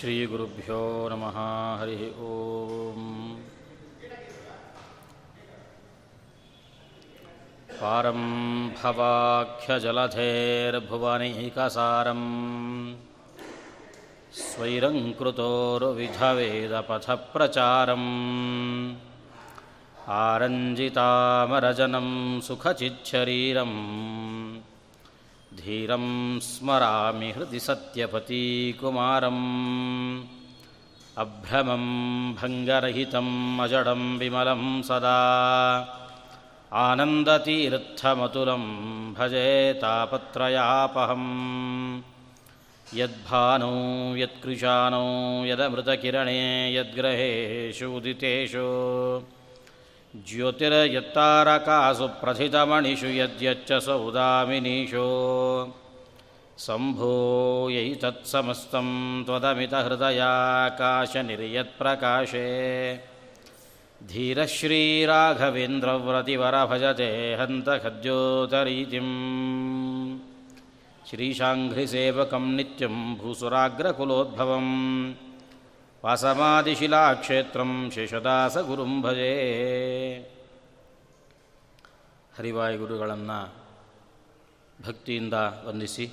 श्रीगुरुभ्यो नमः हरिः ॐ पारं भवाख्यजलधेर्भुवनैकसारम् स्वैरङ्कृतोर्विधवेदपथप्रचारम् आरञ्जितामरजनं सुखचिच्छरीरम् धीरं स्मरामि हृदि सत्यपतीकुमारम् अभ्रमं भङ्गरहितम् अजडं विमलं सदा। आनन्दतीर्थमतुलं भजे तापत्रयापहम्। यद्भानौ यत्कृशानौ यदमृतकिरणे यद्ग्रहेषु उदितेषु ज्योतिर्यत्तारकासु प्रथितमणिषु यद्यच्च सौदामिनीषो सम्भूयैतत्समस्तं त्वदमितहृदयाकाशनिर्यत्प्रकाशे। धीरश्रीराघवेन्द्रव्रतिवरभजते हन्तखद्योतरीतिम्। श्रीशाङ्घ्रिसेवकं नित्यं भूसुराग्रकुलोद्भवम् ವಾಸಮಾದಿಶಿಲಾಕ್ಷೇತ್ರಂ ಶೇಷದಾಸಗುರುಂ ಭಜೇ. ಹರಿವಾಯು ಗುರುಗಳನ್ನು ಭಕ್ತಿಯಿಂದ ವಂದಿಸಿ,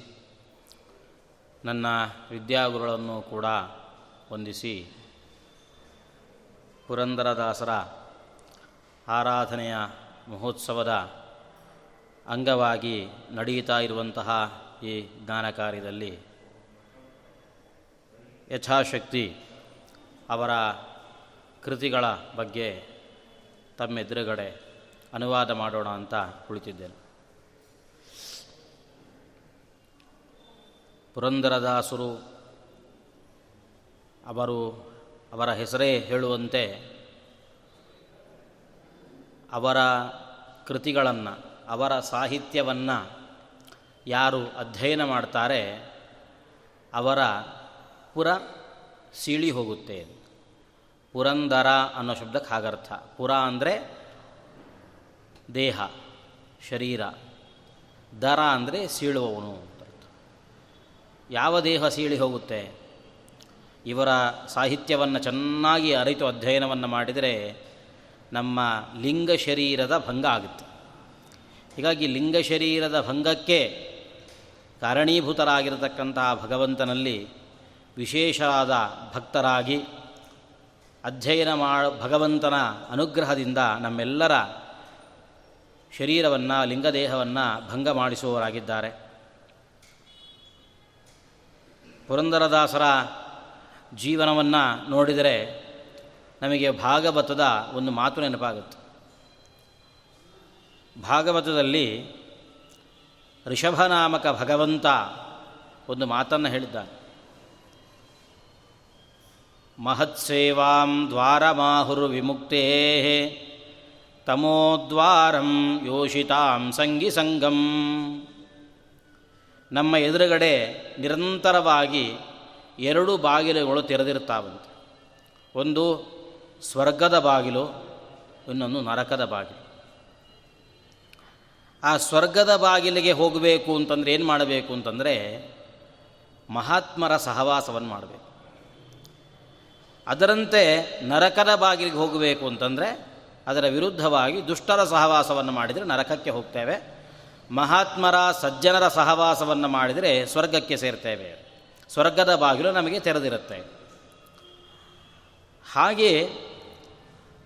ನನ್ನ ವಿದ್ಯಾಗುರುಗಳನ್ನು ಕೂಡ ವಂದಿಸಿ, ಪುರಂದರದಾಸರ ಆರಾಧನೆಯ ಮಹೋತ್ಸವದ ಅಂಗವಾಗಿ ನಡೆಯುತ್ತಾ ಇರುವಂತಹ ಈ ಜ್ಞಾನ ಕಾರ್ಯದಲ್ಲಿ ಯಥಾಶಕ್ತಿ ಅವರ ಕೃತಿಗಳ ಬಗ್ಗೆ ತಮ್ಮೆದುರುಗಡೆ ಅನುವಾದ ಮಾಡೋಣ ಅಂತ ಕುಳಿತಿದ್ದೇನೆ. ಪುರಂದರದಾಸರು ಅವರು ಅವರ ಹೆಸರೇ ಹೇಳುವಂತೆ ಅವರ ಕೃತಿಗಳನ್ನು, ಅವರ ಸಾಹಿತ್ಯವನ್ನು ಯಾರು ಅಧ್ಯಯನ ಮಾಡ್ತಾರೆ ಅವರ ಪುರ ಸೀಳಿ ಹೋಗುತ್ತೆ. ಪುರಂದರ ಅನ್ನೋ ಶಬ್ದಕ್ಕೆ ಹಾಗರ್ಥ. ಪುರ ಅಂದರೆ ದೇಹ, ಶರೀರ. ದರ ಅಂದರೆ ಸೀಳುವವನು ಅಂತ ಯಾವ ದೇಹ ಸೀಳಿ ಹೋಗುತ್ತೆ? ಇವರ ಸಾಹಿತ್ಯವನ್ನು ಚೆನ್ನಾಗಿ ಅರಿತು ಅಧ್ಯಯನವನ್ನು ಮಾಡಿದರೆ ನಮ್ಮ ಲಿಂಗ ಶರೀರದ ಭಂಗ ಆಗುತ್ತೆ. ಹೀಗಾಗಿ ಲಿಂಗ ಶರೀರದ ಭಂಗಕ್ಕೆ ಕಾರಣೀಭೂತರಾಗಿರತಕ್ಕಂತಹ ಭಗವಂತನಲ್ಲಿ ವಿಶೇಷವಾದ ಭಕ್ತರಾಗಿ ಅಧ್ಯಯನ ಮಾಡ ಭಗವಂತನ ಅನುಗ್ರಹದಿಂದ ನಮ್ಮೆಲ್ಲರ ಶರೀರವನ್ನು, ಲಿಂಗದೇಹವನ್ನು ಭಂಗ ಮಾಡಿಸುವವರಾಗಿದ್ದಾರೆ. ಪುರಂದರದಾಸರ ಜೀವನವನ್ನು ನೋಡಿದರೆ ನಮಗೆ ಭಾಗವತದ ಒಂದು ಮಾತು ನೆನಪಾಗುತ್ತೆ. ಭಾಗವತದಲ್ಲಿ ಋಷಭನಾಮಕ ಭಗವಂತ ಒಂದು ಮಾತನ್ನು ಹೇಳಿದ್ದಾನೆ. ಮಹತ್ಸೇವಾಂ द्वारमाहुर्विमुक्तेः ತಮೋದ್ವಾರಂ ಯೋಷಿತಾಂ ಸಂಗಿ ಸಂಗಂ. ನಮ್ಮ ಎದುರುಗಡೆ ನಿರಂತರವಾಗಿ ಎರಡು ಬಾಗಿಲುಗಳು ತೆರೆದಿರ್ತಾವಂತೆ ಒಂದು ಸ್ವರ್ಗದ ಬಾಗಿಲು, ಇನ್ನೊಂದು ನರಕದ ಬಾಗಿಲು. ಆ ಸ್ವರ್ಗದ ಬಾಗಿಲಿಗೆ ಹೋಗಬೇಕು ಅಂತಂದರೆ ಏನು ಮಾಡಬೇಕು ಅಂತಂದರೆ ಮಹಾತ್ಮರ ಸಹವಾಸವನ್ನು ಮಾಡಬೇಕು. ಅದರಂತೆ ನರಕದ ಬಾಗಿಲಿಗೆ ಹೋಗಬೇಕು ಅಂತಂದರೆ ಅದರ ವಿರುದ್ಧವಾಗಿ ದುಷ್ಟರ ಸಹವಾಸವನ್ನು ಮಾಡಿದರೆ ನರಕಕ್ಕೆ ಹೋಗ್ತೇವೆ. ಮಹಾತ್ಮರ ಸಜ್ಜನರ ಸಹವಾಸವನ್ನು ಮಾಡಿದರೆ ಸ್ವರ್ಗಕ್ಕೆ ಸೇರ್ತೇವೆ. ಸ್ವರ್ಗದ ಬಾಗಿಲು ನಮಗೆ ತೆರೆದಿರುತ್ತೆ. ಹಾಗೆಯೇ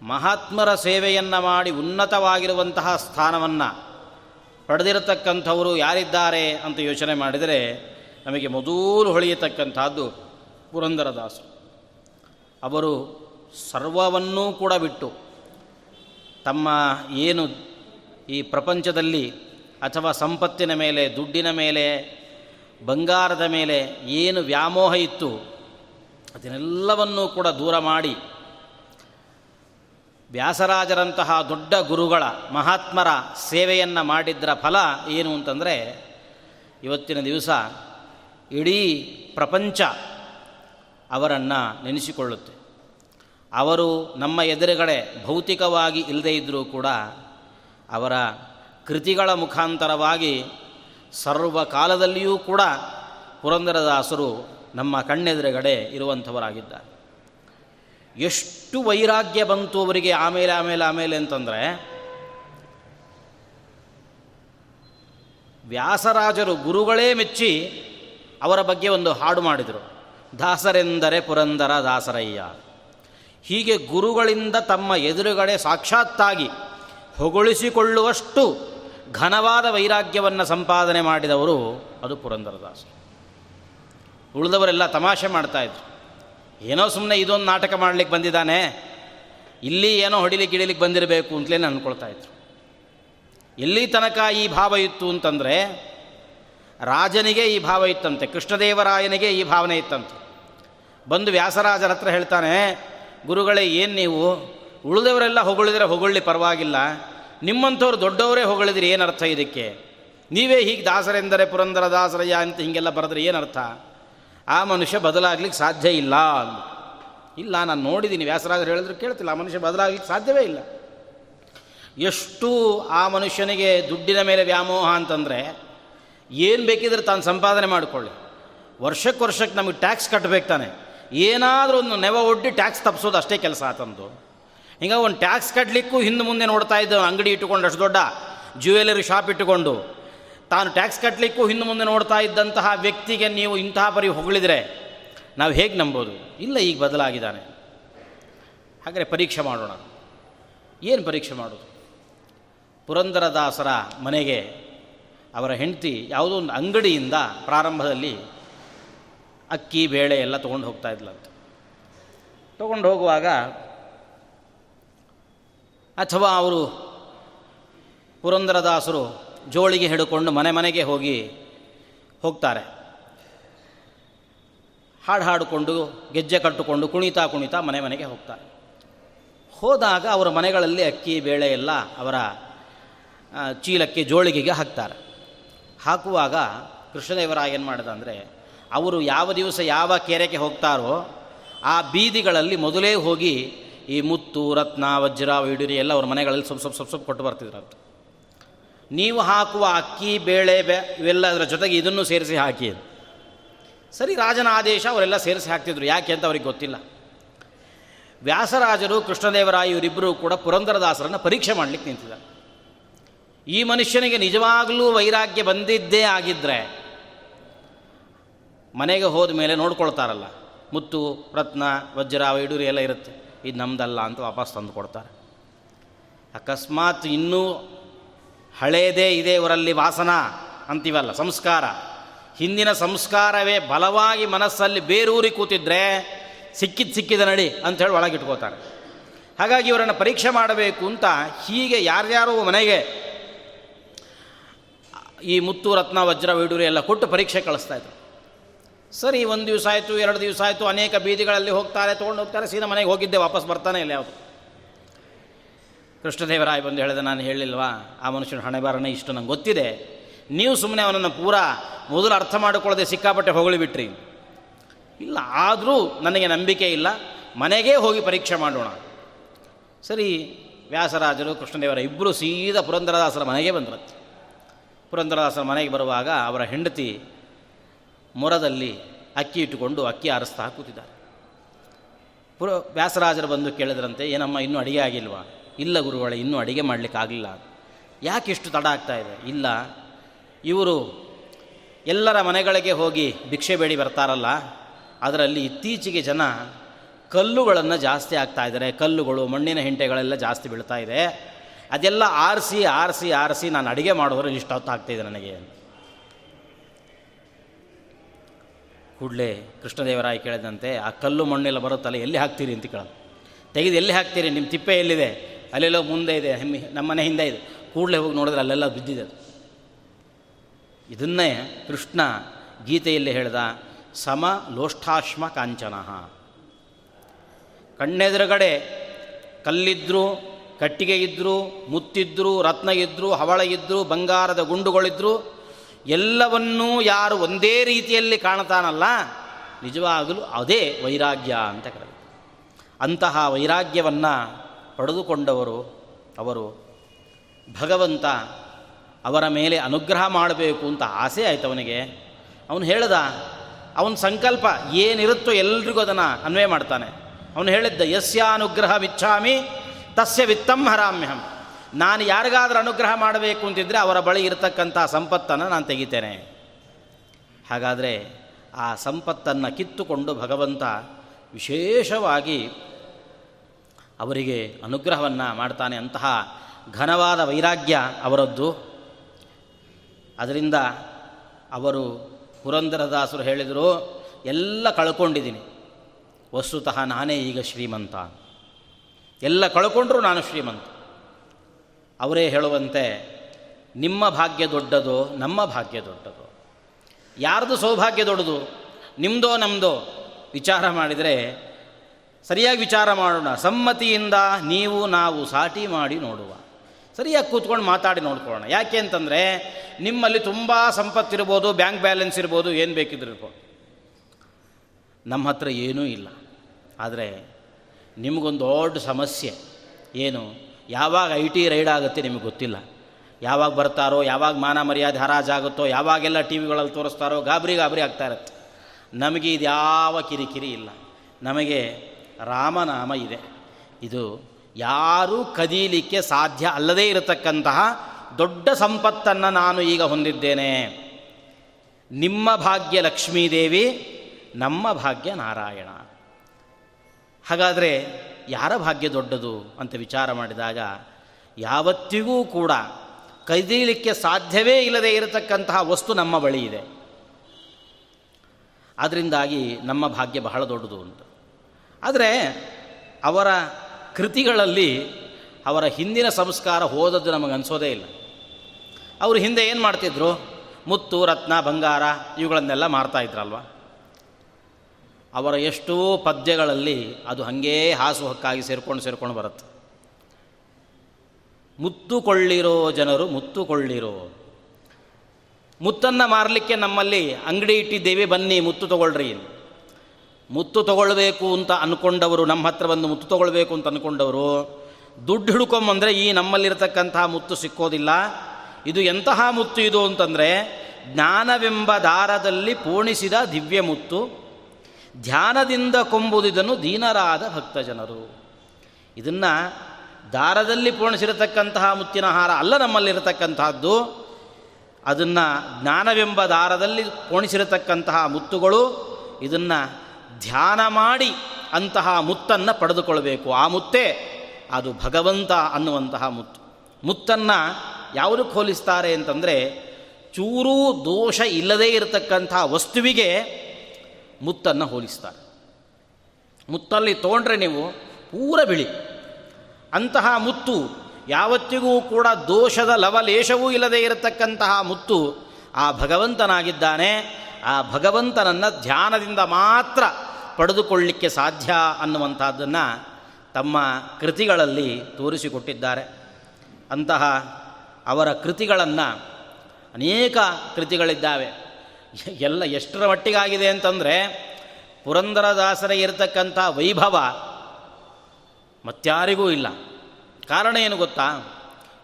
ಮಹಾತ್ಮರ ಸೇವೆಯನ್ನು ಮಾಡಿ ಉನ್ನತವಾಗಿರುವಂತಹ ಸ್ಥಾನವನ್ನು ಪಡೆದಿರತಕ್ಕಂಥವರು ಯಾರಿದ್ದಾರೆ ಅಂತ ಯೋಚನೆ ಮಾಡಿದರೆ ನಮಗೆ ಮೊದಲು ಹೊಳೆಯತಕ್ಕಂಥದ್ದು ಪುರಂದರದಾಸರು. ಅವರು ಸರ್ವವನ್ನೂ ಕೂಡ ಬಿಟ್ಟು ತಮ್ಮ ಏನು ಈ ಪ್ರಪಂಚದಲ್ಲಿ ಅಥವಾ ಸಂಪತ್ತಿನ ಮೇಲೆ, ದುಡ್ಡಿನ ಮೇಲೆ, ಬಂಗಾರದ ಮೇಲೆ ಏನು ವ್ಯಾಮೋಹ ಇತ್ತು, ಅದನ್ನೆಲ್ಲವನ್ನೂ ಕೂಡ ದೂರ ಮಾಡಿ ವ್ಯಾಸರಾಜರಂತಹ ದೊಡ್ಡ ಗುರುಗಳ, ಮಹಾತ್ಮರ ಸೇವೆಯನ್ನು ಮಾಡಿದ್ದರ ಫಲ ಏನು ಅಂತಂದರೆ ಇವತ್ತಿನ ದಿವಸ ಇಡೀ ಪ್ರಪಂಚ ಅವರನ್ನು ನೆನೆಸಿಕೊಳ್ಳುತ್ತೆ. ಅವರು ನಮ್ಮ ಎದುರುಗಡೆ ಭೌತಿಕವಾಗಿ ಇಲ್ಲದೇ ಇದ್ದರೂ ಕೂಡ ಅವರ ಕೃತಿಗಳ ಮುಖಾಂತರವಾಗಿ ಸರ್ವ ಕಾಲದಲ್ಲಿಯೂ ಕೂಡ ಪುರಂದರದಾಸರು ನಮ್ಮ ಕಣ್ಣೆದುರುಗಡೆ ಇರುವಂಥವರಾಗಿದ್ದಾರೆ. ಎಷ್ಟು ವೈರಾಗ್ಯ ಬಂತು ಅವರಿಗೆ ಆಮೇಲೆ ಆಮೇಲೆ ಆಮೇಲೆ ಅಂತಂದರೆ, ವ್ಯಾಸರಾಜರು ಗುರುಗಳೇ ಮೆಚ್ಚಿ ಅವರ ಬಗ್ಗೆ ಒಂದು ಹಾಡು ಮಾಡಿದರು. ದಾಸರೆಂದರೆ ಪುರಂದರ ದಾಸರಯ್ಯ. ಹೀಗೆ ಗುರುಗಳಿಂದ ತಮ್ಮ ಎದುರುಗಡೆ ಸಾಕ್ಷಾತ್ತಾಗಿ ಹೊಗಳಿಸಿಕೊಳ್ಳುವಷ್ಟು ಘನವಾದ ವೈರಾಗ್ಯವನ್ನು ಸಂಪಾದನೆ ಮಾಡಿದವರು ಅದು ಪುರಂದರದಾಸ ಉಳಿದವರೆಲ್ಲ ತಮಾಷೆ ಮಾಡ್ತಾಯಿದ್ರು ಏನೋ ಸುಮ್ಮನೆ ಇದೊಂದು ನಾಟಕ ಮಾಡಲಿಕ್ಕೆ ಬಂದಿದ್ದಾನೆ, ಇಲ್ಲಿ ಏನೋ ಹೊಡಿಲಿಕ್ಕೆ ಇಳಿಲಿಕ್ಕೆ ಬಂದಿರಬೇಕು ಅಂತಲೇ ಅಂದ್ಕೊಳ್ತಾ ಇದ್ರು. ಎಲ್ಲಿ ತನಕ ಈ ಭಾವ ಇತ್ತು ಅಂತಂದರೆ ರಾಜನಿಗೆ ಈ ಭಾವ ಇತ್ತಂತೆ, ಕೃಷ್ಣದೇವರಾಯನಿಗೆ ಈ ಭಾವನೆ ಇತ್ತಂತೆ. ಬಂದು ವ್ಯಾಸರಾಜರ ಹತ್ರ ಹೇಳ್ತಾನೆ, ಗುರುಗಳೇ, ಏನು ನೀವು? ಉಳಿದವರೆಲ್ಲ ಹೊಗಳಿದ್ರೆ ಹೊಗಳ್ಳಿ, ಪರವಾಗಿಲ್ಲ. ನಿಮ್ಮಂಥವ್ರು ದೊಡ್ಡವರೇ ಹೊಗಳಿದ್ರೆ ಏನರ್ಥ ಇದಕ್ಕೆ? ನೀವೇ ಹೀಗೆ ದಾಸರೆಂದರೆ ಪುರಂದರ ದಾಸರಯ್ಯ ಅಂತ ಹೀಗೆಲ್ಲ ಬರೆದ್ರೆ ಏನರ್ಥ ಆ ಮನುಷ್ಯ ಬದಲಾಗ್ಲಿಕ್ಕೆ ಸಾಧ್ಯ ಇಲ್ಲ ಇಲ್ಲ, ನಾನು ನೋಡಿದ್ದೀನಿ ವ್ಯಾಸರಾಜರು ಹೇಳಿದ್ರು ಕೇಳ್ತಿಲ್ಲ. ಆ ಮನುಷ್ಯ ಬದಲಾಗ್ಲಿಕ್ಕೆ ಸಾಧ್ಯವೇ ಇಲ್ಲ. ಎಷ್ಟು ಆ ಮನುಷ್ಯನಿಗೆ ದುಡ್ಡಿನ ಮೇಲೆ ವ್ಯಾಮೋಹ ಅಂತಂದರೆ ಏನು ಬೇಕಿದ್ರೆ ತಾನು ಸಂಪಾದನೆ ಮಾಡಿಕೊಳ್ಳಿ. ವರ್ಷಕ್ಕೆ ವರ್ಷಕ್ಕೆ ನಮಗೆ ಟ್ಯಾಕ್ಸ್ ಕಟ್ಟಬೇಕು ತಾನೆ. ಏನಾದರೂ ಒಂದು ನೆವ ಒಡ್ಡಿ ಟ್ಯಾಕ್ಸ್ ತಪ್ಪಿಸೋದು ಅಷ್ಟೇ ಕೆಲಸ ಆತಂದು. ಹಿಂಗೆ ಒಂದು ಟ್ಯಾಕ್ಸ್ ಕಟ್ಟಲಿಕ್ಕೂ ಹಿಂದೆ ಮುಂದೆ ನೋಡ್ತಾ ಇದ್ದ ಅಂಗಡಿ ಇಟ್ಟುಕೊಂಡು ಅಷ್ಟು ದೊಡ್ಡ ಜ್ಯುವೆಲರಿ ಶಾಪ್ ಇಟ್ಟುಕೊಂಡು ತಾನು ಟ್ಯಾಕ್ಸ್ ಕಟ್ಟಲಿಕ್ಕೂ ಹಿಂದೆ ಮುಂದೆ ನೋಡ್ತಾ ಇದ್ದಂತಹ ವ್ಯಕ್ತಿಗೆ ನೀವು ಇಂತಹ ಪರಿ ಹೊಗಳಿದರೆ ನಾವು ಹೇಗೆ ನಂಬೋದು? ಇಲ್ಲ, ಈಗ ಬದಲಾಗಿದ್ದಾನೆ. ಹಾಗಾದರೆ ಪರೀಕ್ಷೆ ಮಾಡೋಣ. ಏನು ಪರೀಕ್ಷೆ ಮಾಡೋದು? ಪುರಂದರದಾಸರ ಮನೆಗೆ ಅವರ ಹೆಂಡತಿ ಯಾವುದೋ ಒಂದು ಅಂಗಡಿಯಿಂದ ಪ್ರಾರಂಭದಲ್ಲಿ ಅಕ್ಕಿ, ಬೇಳೆ ಎಲ್ಲ ತೊಗೊಂಡು ಹೋಗ್ತಾ ಇದ್ಲಂತ. ತೊಗೊಂಡು ಹೋಗುವಾಗ ಅಥವಾ ಅವರು ಪುರಂದರದಾಸರು ಜೋಳಿಗೆ ಹಿಡ್ಕೊಂಡು ಮನೆ ಮನೆಗೆ ಹೋಗಿ ಹೋಗ್ತಾರೆ. ಹಾಡು ಹಾಡಿಕೊಂಡು, ಗೆಜ್ಜೆ ಕಟ್ಟುಕೊಂಡು, ಕುಣಿತಾ ಕುಣಿತಾ ಮನೆ ಮನೆಗೆ ಹೋಗ್ತಾರೆ. ಹೋದಾಗ ಅವರ ಮನೆಗಳಲ್ಲಿ ಅಕ್ಕಿ, ಬೇಳೆ ಎಲ್ಲ ಅವರ ಚೀಲಕ್ಕೆ ಜೋಳಿಗೆಗೆ ಹಾಕ್ತಾರೆ. ಹಾಕುವಾಗ ಕೃಷ್ಣದೇವರಾಯ ಏನು ಮಾಡಿದ ಅಂದರೆ ಅವರು ಯಾವ ದಿವಸ ಯಾವ ಕೆರೆಗೆ ಹೋಗ್ತಾರೋ ಆ ಬೀದಿಗಳಲ್ಲಿ ಮೊದಲೇ ಹೋಗಿ ಈ ಮುತ್ತು, ರತ್ನ, ವಜ್ರ ವೈಡೂರಿ ಎಲ್ಲ ಅವ್ರ ಮನೆಗಳಲ್ಲಿ ಸ್ವಲ್ಪ ಸ್ವಲ್ಪ ಸ್ವಲ್ಪ ಸ್ವಲ್ಪ ಕೊಟ್ಟು ಬರ್ತಿದ್ರಂತೆ. ನೀವು ಹಾಕುವ ಅಕ್ಕಿ, ಬೇಳೆ, ಬೆ, ಇವೆಲ್ಲ ಅದರ ಜೊತೆಗೆ ಇದನ್ನು ಸೇರಿಸಿ ಹಾಕಿ. ಸರಿ, ರಾಜನ ಆದೇಶ ಅವರೆಲ್ಲ ಸೇರಿಸಿ ಹಾಕ್ತಿದ್ರು. ಯಾಕೆ ಅಂತ ಅವ್ರಿಗೆ ಗೊತ್ತಿಲ್ಲ. ವ್ಯಾಸರಾಜರು, ಕೃಷ್ಣದೇವರಾಯ ಇವರಿಬ್ಬರು ಕೂಡ ಪುರಂದರದಾಸರನ್ನು ಪರೀಕ್ಷೆ ಮಾಡಲಿಕ್ಕೆ ನಿಂತಿದ್ದಾರೆ. ಈ ಮನುಷ್ಯನಿಗೆ ನಿಜವಾಗಲೂ ವೈರಾಗ್ಯ ಬಂದಿದ್ದೇ ಆಗಿದ್ದರೆ ಮನೆಗೆ ಹೋದ ಮೇಲೆ ನೋಡ್ಕೊಳ್ತಾರಲ್ಲ. ಮುತ್ತು, ರತ್ನ, ವಜ್ರ, ವೈಡೂರಿ ಎಲ್ಲ ಇರುತ್ತೆ. ಇದು ನಮ್ದಲ್ಲ ಅಂತ ವಾಪಸ್ ತಂದು ಕೊಡ್ತಾರೆ. ಅಕಸ್ಮಾತ್ ಇನ್ನೂ ಹಳೇದೇ ಇದೆ ಇವರಲ್ಲಿ ವಾಸನ ಅಂತೀವಲ್ಲ, ಸಂಸ್ಕಾರ. ಹಿಂದಿನ ಸಂಸ್ಕಾರವೇ ಬಲವಾಗಿ ಮನಸ್ಸಲ್ಲಿ ಬೇರೂರಿ ಕೂತಿದ್ರೆ ಸಿಕ್ಕಿದ ಸಿಕ್ಕಿದ ನಡಿ ಅಂಥೇಳಿ ಒಳಗಿಟ್ಕೋತಾರೆ. ಹಾಗಾಗಿ ಇವರನ್ನು ಪರೀಕ್ಷೆ ಮಾಡಬೇಕು ಅಂತ ಹೀಗೆ ಯಾರ್ಯಾರು ಮನೆಗೆ ಈ ಮುತ್ತು, ರತ್ನ, ವಜ್ರ, ವೈಡೂರಿ ಎಲ್ಲ ಕೊಟ್ಟು ಪರೀಕ್ಷೆ ಕಳಿಸ್ತಾ ಇದ್ರು. ಸರಿ, ಒಂದು ದಿವಸ ಆಯಿತು, ಎರಡು ದಿವಸ ಆಯಿತು, ಅನೇಕ ಬೀದಿಗಳಲ್ಲಿ ಹೋಗ್ತಾರೆ, ತೊಗೊಂಡು ಹೋಗ್ತಾರೆ, ಸೀದಾ ಮನೆಗೆ ಹೋಗಿದ್ದೆ, ವಾಪಸ್ ಬರ್ತಾನೆ ಇಲ್ಲ ಯಾವುದು. ಕೃಷ್ಣದೇವರಾಯ ಬಂದು ಹೇಳಿದೆ, ನಾನು ಹೇಳಿಲ್ವಾ, ಆ ಮನುಷ್ಯನ ಹಣೆ ಬಾರನೇ ಇಷ್ಟು ನಂಗೆ ಗೊತ್ತಿದೆ. ನೀವು ಸುಮ್ಮನೆ ಅವನನ್ನು ಪೂರಾ ಮೊದಲು ಅರ್ಥ ಮಾಡಿಕೊಳ್ಳದೆ ಸಿಕ್ಕಾಪಟ್ಟೆ ಹೊಗಳಿಬಿಟ್ರಿ ಇಲ್ಲ, ಆದರೂ ನನಗೆ ನಂಬಿಕೆ ಇಲ್ಲ, ಮನೆಗೇ ಹೋಗಿ ಪರೀಕ್ಷೆ ಮಾಡೋಣ. ಸರಿ, ವ್ಯಾಸರಾಜರು ಕೃಷ್ಣದೇವರ ಇಬ್ಬರು ಸೀದಾ ಪುರಂದರದಾಸರ ಮನೆಗೆ ಬಂದರು. ಪುರಂದರದಾಸರ ಮನೆಗೆ ಬರುವಾಗ ಅವರ ಹೆಂಡತಿ ಮೊರದಲ್ಲಿ ಅಕ್ಕಿ ಇಟ್ಟುಕೊಂಡು ಅಕ್ಕಿ ಆರಿಸ್ತಾ ಕೂತಿದ್ದಾರೆ. ಪುರ ವ್ಯಾಸರಾಜರು ಬಂದು ಕೇಳಿದ್ರಂತೆ, ಏನಮ್ಮ, ಇನ್ನೂ ಅಡಿಗೆ ಆಗಿಲ್ವಾ? ಇಲ್ಲ ಗುರುಗಳೇ, ಇನ್ನೂ ಅಡಿಗೆ ಮಾಡಲಿಕ್ಕಾಗಲಿಲ್ಲ ಯಾಕೆ ಇಷ್ಟು ತಡ ಆಗ್ತಾ ಇದೆ? ಇಲ್ಲ, ಇವರು ಎಲ್ಲರ ಮನೆಗಳಿಗೆ ಹೋಗಿ ಭಿಕ್ಷೆ ಬೇಡಿ ಬರ್ತಾರಲ್ಲ, ಅದರಲ್ಲಿ ಇತ್ತೀಚೆಗೆ ಜನ ಕಲ್ಲುಗಳನ್ನು ಜಾಸ್ತಿ ಆಗ್ತಾ ಇದ್ದಾರೆ. ಕಲ್ಲುಗಳು, ಮಣ್ಣಿನ ಹಿಂಟೆಗಳೆಲ್ಲ ಜಾಸ್ತಿ ಬೀಳ್ತಾ ಇದೆ. ಅದೆಲ್ಲ ಆರಿಸಿ ಆರಿಸಿ ಆರಿಸಿ ನಾನು ಅಡುಗೆ ಮಾಡೋರು ಇಷ್ಟ ಹೊತ್ತಾಗ್ತಾಯಿದೆ ನನಗೆ ಕೂಡಲೇ ಕೃಷ್ಣದೇವರಾಯ ಕೇಳಿದಂತೆ, ಆ ಕಲ್ಲು ಮಣ್ಣೆಲ್ಲ ಬರುತ್ತಲ್ಲ, ಎಲ್ಲಿ ಹಾಕ್ತೀರಿ? ಅಂತ ಕೇಳೋದು. ತೆಗೆದು ಎಲ್ಲಿ ಹಾಕ್ತೀರಿ? ನಿಮ್ಮ ತಿಪ್ಪೆ ಎಲ್ಲಿದೆ? ಅಲ್ಲೆಲ್ಲೋ ಮುಂದೆ ಇದೆ ಹೆಮ್ಮೆ ನಮ್ಮ ಮನೆ ಹಿಂದೆ ಇದೆ. ಕೂಡಲೇ ಹೋಗಿ ನೋಡಿದ್ರೆ ಅಲ್ಲೆಲ್ಲ ಬಿದ್ದಿದೆ ಇದನ್ನೇ ಕೃಷ್ಣ ಗೀತೆಯಲ್ಲಿ ಹೇಳ್ದ, ಸಮ ಲೋಷ್ಠಾಶ್ಮ ಕಾಂಚನ. ಕಣ್ಣೆದುರುಗಡೆ ಕಲ್ಲಿದ್ರು ಕಟ್ಟಿಗೆ ಇದ್ದರು ಮುತ್ತಿದ್ರು ರತ್ನ ಇದ್ದರು ಹವಳ ಇದ್ದರು ಬಂಗಾರದ ಗುಂಡುಗಳಿದ್ರು ಎಲ್ಲವನ್ನೂ ಯಾರು ಒಂದೇ ರೀತಿಯಲ್ಲಿ ಕಾಣ್ತಾನಲ್ಲ ನಿಜವಾಗಲೂ ಅದೇ ವೈರಾಗ್ಯ ಅಂತ ಕರೆದು. ಅಂತಹ ವೈರಾಗ್ಯವನ್ನು ಪಡೆದುಕೊಂಡವರು ಅವರು, ಭಗವಂತ ಅವರ ಮೇಲೆ ಅನುಗ್ರಹ ಮಾಡಬೇಕು ಅಂತ ಆಸೆ ಆಯ್ತು ಅವನಿಗೆ. ಅವನು ಹೇಳ್ದ, ಅವನ ಸಂಕಲ್ಪ ಏನಿರುತ್ತೋ ಎಲ್ರಿಗೂ ಅದನ್ನು ಅನ್ವಯ ಮಾಡ್ತಾನೆ. ಅವನು ಹೇಳಿದ್ದ, ಯಸ್ಯಾನುಗ್ರಹ ವಿಚ್ಛಾಮಿ, ತಸ್ಯ ವಿತ್ತಂ ಹರಾಮ್ಯಹಂ. ನಾನು ಯಾರಿಗಾದರೂ ಅನುಗ್ರಹ ಮಾಡಬೇಕು ಅಂತಿದ್ದರೆ ಅವರ ಬಳಿ ಇರತಕ್ಕಂಥ ಸಂಪತ್ತನ್ನು ನಾನು ತೆಗಿತೇನೆ. ಹಾಗಾದರೆ ಆ ಸಂಪತ್ತನ್ನು ಕಿತ್ತುಕೊಂಡು ಭಗವಂತ ವಿಶೇಷವಾಗಿ ಅವರಿಗೆ ಅನುಗ್ರಹವನ್ನು ಮಾಡ್ತಾನೆ ಅಂತಹ ಘನವಾದ ವೈರಾಗ್ಯ ಅವರದ್ದು. ಅದರಿಂದ ಅವರು ಪುರಂದರದಾಸರು ಹೇಳಿದರು, ಎಲ್ಲ ಕಳ್ಕೊಂಡಿದ್ದೀನಿ. ವಸ್ತುತಃ ನಾನೇ ಈಗ ಶ್ರೀಮಂತ. ಎಲ್ಲ ಕಳ್ಕೊಂಡ್ರೂ ನಾನು ಶ್ರೀಮಂತ. ಅವರೇ ಹೇಳುವಂತೆ, ನಿಮ್ಮ ಭಾಗ್ಯ ದೊಡ್ಡದು, ನಮ್ಮ ಭಾಗ್ಯ ದೊಡ್ಡದು. ಯಾರ್ದು ಸೌಭಾಗ್ಯ ದೊಡ್ಡದು? ನಿಮ್ಮದೋ ನಮ್ಮದೋ ವಿಚಾರ ಮಾಡಿದರೆ, ಸರಿಯಾಗಿ ವಿಚಾರ ಮಾಡೋಣ. ಸಮ್ಮತಿಯಿಂದ ನೀವು, ನಾವು ಸಾಟಿ ಮಾಡಿ ನೋಡುವ. ಸರಿಯಾಗಿ ಕೂತ್ಕೊಂಡು ಮಾತಾಡಿ ನೋಡ್ಕೊಳ್ಳೋಣ. ಯಾಕೆ ಅಂತಂದರೆ, ನಿಮ್ಮಲ್ಲಿ ತುಂಬ ಸಂಪತ್ತಿರ್ಬೋದು, ಬ್ಯಾಂಕ್ ಬ್ಯಾಲೆನ್ಸ್ ಇರ್ಬೋದು, ಏನು ಬೇಕಿದ್ರು ನಮ್ಮ ಹತ್ರ ಏನೂ ಇಲ್ಲ. ಆದರೆ, ನಿಮಗೊಂದು ದೊಡ್ಡ ಸಮಸ್ಯೆ. ಏನು? ಯಾವಾಗ ಐ ಟಿ ರೈಡ್ ಆಗುತ್ತೆ ನಿಮಗೆ ಗೊತ್ತಿಲ್ಲ. ಯಾವಾಗ ಬರ್ತಾರೋ, ಯಾವಾಗ ಮಾನ ಮರ್ಯಾದೆ ಹರಾಜಾಗುತ್ತೋ, ಯಾವಾಗೆಲ್ಲ ಟಿ ವಿಗಳಲ್ಲಿ ತೋರಿಸ್ತಾರೋ ಗಾಬರಿ ಗಾಬರಿ ಆಗ್ತಾ ಇರುತ್ತೆ. ನಮಗೆ ಇದು ಯಾವ ಕಿರಿಕಿರಿ ಇಲ್ಲ. ನಮಗೆ ರಾಮನಾಮ ಇದೆ. ಇದು ಯಾರೂ ಕದೀಲಿಕ್ಕೆ ಸಾಧ್ಯ ಅಲ್ಲದೇ ಇರತಕ್ಕಂತಹ ದೊಡ್ಡ ಸಂಪತ್ತನ್ನು ನಾನು ಈಗ ಹೊಂದಿದ್ದೇನೆ. ನಿಮ್ಮ ಭಾಗ್ಯ ಲಕ್ಷ್ಮೀದೇವಿ, ನಮ್ಮ ಭಾಗ್ಯ ನಾರಾಯಣ. ಹಾಗಾದರೆ ಯಾರ ಭಾಗ್ಯ ದೊಡ್ಡದು ಅಂತ ವಿಚಾರ ಮಾಡಿದಾಗ ಯಾವತ್ತಿಗೂ ಕೂಡ ಕದೀಲಿಕ್ಕೆ ಸಾಧ್ಯವೇ ಇಲ್ಲದೆ ಇರತಕ್ಕಂತಹ ವಸ್ತು ನಮ್ಮ ಬಳಿ ಇದೆ. ಅದರಿಂದಾಗಿ ನಮ್ಮ ಭಾಗ್ಯ ಬಹಳ ದೊಡ್ಡದು ಅಂತ. ಆದರೆ ಅವರ ಕೃತಿಗಳಲ್ಲಿ ಅವರ ಹಿಂದಿನ ಸಂಸ್ಕಾರ ಹೋದದ್ದು ನಮಗೆ ಅನಿಸೋದೇ ಇಲ್ಲ. ಅವರು ಹಿಂದೆ ಏನು ಮಾಡ್ತಿದ್ರು? ಮುತ್ತು, ರತ್ನ, ಬಂಗಾರ, ಇವುಗಳನ್ನೆಲ್ಲ ಮಾರ್ತಾ ಇದ್ರಲ್ವ? ಅವರ ಎಷ್ಟೋ ಪದ್ಯಗಳಲ್ಲಿ ಅದು ಹಾಗೇ ಹಾಸು ಹಕ್ಕಾಗಿ ಸೇರ್ಕೊಂಡು ಸೇರ್ಕೊಂಡು ಬರುತ್ತೆ. ಮುತ್ತುಕೊಳ್ಳಿರೋ ಜನರು ಮುತ್ತುಕೊಳ್ಳಿರೋ. ಮುತ್ತನ್ನು ಮಾರಲಿಕ್ಕೆ ನಮ್ಮಲ್ಲಿ ಅಂಗಡಿ ಇಟ್ಟಿದ್ದೇವೆ, ಬನ್ನಿ ಮುತ್ತು ತಗೊಳ್ರಿ. ಮುತ್ತು ತಗೊಳ್ಬೇಕು ಅಂತ ಅಂದ್ಕೊಂಡವರು ನಮ್ಮ ಹತ್ರ ಬಂದು ಮುತ್ತು ತಗೊಳ್ಬೇಕು ಅಂತ ಅಂದ್ಕೊಂಡವರು ದುಡ್ಡು ಹಿಡ್ಕೊಂಬಂದರೆ ಈ ನಮ್ಮಲ್ಲಿರತಕ್ಕಂತಹ ಮುತ್ತು ಸಿಕ್ಕೋದಿಲ್ಲ. ಇದು ಎಂತಹ ಮುತ್ತು ಇದು ಅಂತಂದರೆ, ಜ್ಞಾನವೆಂಬ ದಾರದಲ್ಲಿ ಪೂರ್ಣಿಸಿದ ದಿವ್ಯ ಮುತ್ತು. ಧ್ಯಾನದಿಂದ ಕೊಂಬುದಿದನು ದೀನರಾದ ಭಕ್ತ ಜನರು ಇದನ್ನು ದಾರದಲ್ಲಿ ಪೂರ್ಣಿಸಿರತಕ್ಕಂತಹ ಮುತ್ತಿನ ಹಾರ ಅಲ್ಲ ನಮ್ಮಲ್ಲಿರತಕ್ಕಂತಹದ್ದು. ಅದನ್ನು ಜ್ಞಾನವೆಂಬ ದಾರದಲ್ಲಿ ಪೋಣಿಸಿರತಕ್ಕಂತಹ ಮುತ್ತುಗಳು, ಇದನ್ನು ಧ್ಯಾನ ಮಾಡಿ ಅಂತಹ ಮುತ್ತನ್ನು ಪಡೆದುಕೊಳ್ಬೇಕು ಆ ಮುತ್ತೇ ಅದು ಭಗವಂತ ಅನ್ನುವಂತಹ ಮುತ್ತು. ಮುತ್ತನ್ನು ಯಾವುದಕ್ಕೆ ಹೋಲಿಸ್ತಾರೆ ಅಂತಂದರೆ, ಚೂರೂ ದೋಷ ಇಲ್ಲದೇ ಇರತಕ್ಕಂತಹ ವಸ್ತುವಿಗೆ ಮುತ್ತನ್ನು ಹೋಲಿಸ್ತಾರೆ. ಮುತ್ತಲ್ಲಿ ತೊಗೊಂಡ್ರೆ ನೀವು ಪೂರ ಬಿಳಿ. ಅಂತಹ ಮುತ್ತು ಯಾವತ್ತಿಗೂ ಕೂಡ ದೋಷದ ಲವಲೇಶವೂ ಇಲ್ಲದೆ ಇರತಕ್ಕಂತಹ ಮುತ್ತು ಆ ಭಗವಂತನಾಗಿದ್ದಾನೆ. ಆ ಭಗವಂತನನ್ನು ಧ್ಯಾನದಿಂದ ಮಾತ್ರ ಪಡೆದುಕೊಳ್ಳಿಕ್ಕೆ ಸಾಧ್ಯ ಅನ್ನುವಂಥದ್ದನ್ನು ತಮ್ಮ ಕೃತಿಗಳಲ್ಲಿ ತೋರಿಸಿಕೊಟ್ಟಿದ್ದಾರೆ. ಅಂತಹ ಅವರ ಕೃತಿಗಳನ್ನು ಅನೇಕ ಕೃತಿಗಳಿದ್ದಾವೆ. ಎಲ್ಲ ಎಷ್ಟರ ಮಟ್ಟಿಗಾಗಿದೆ ಅಂತಂದರೆ ಪುರಂದರದಾಸರ ಇರತಕ್ಕಂಥ ವೈಭವ ಮತ್ತಾರಿಗೂ ಇಲ್ಲ. ಕಾರಣ ಏನು ಗೊತ್ತಾ?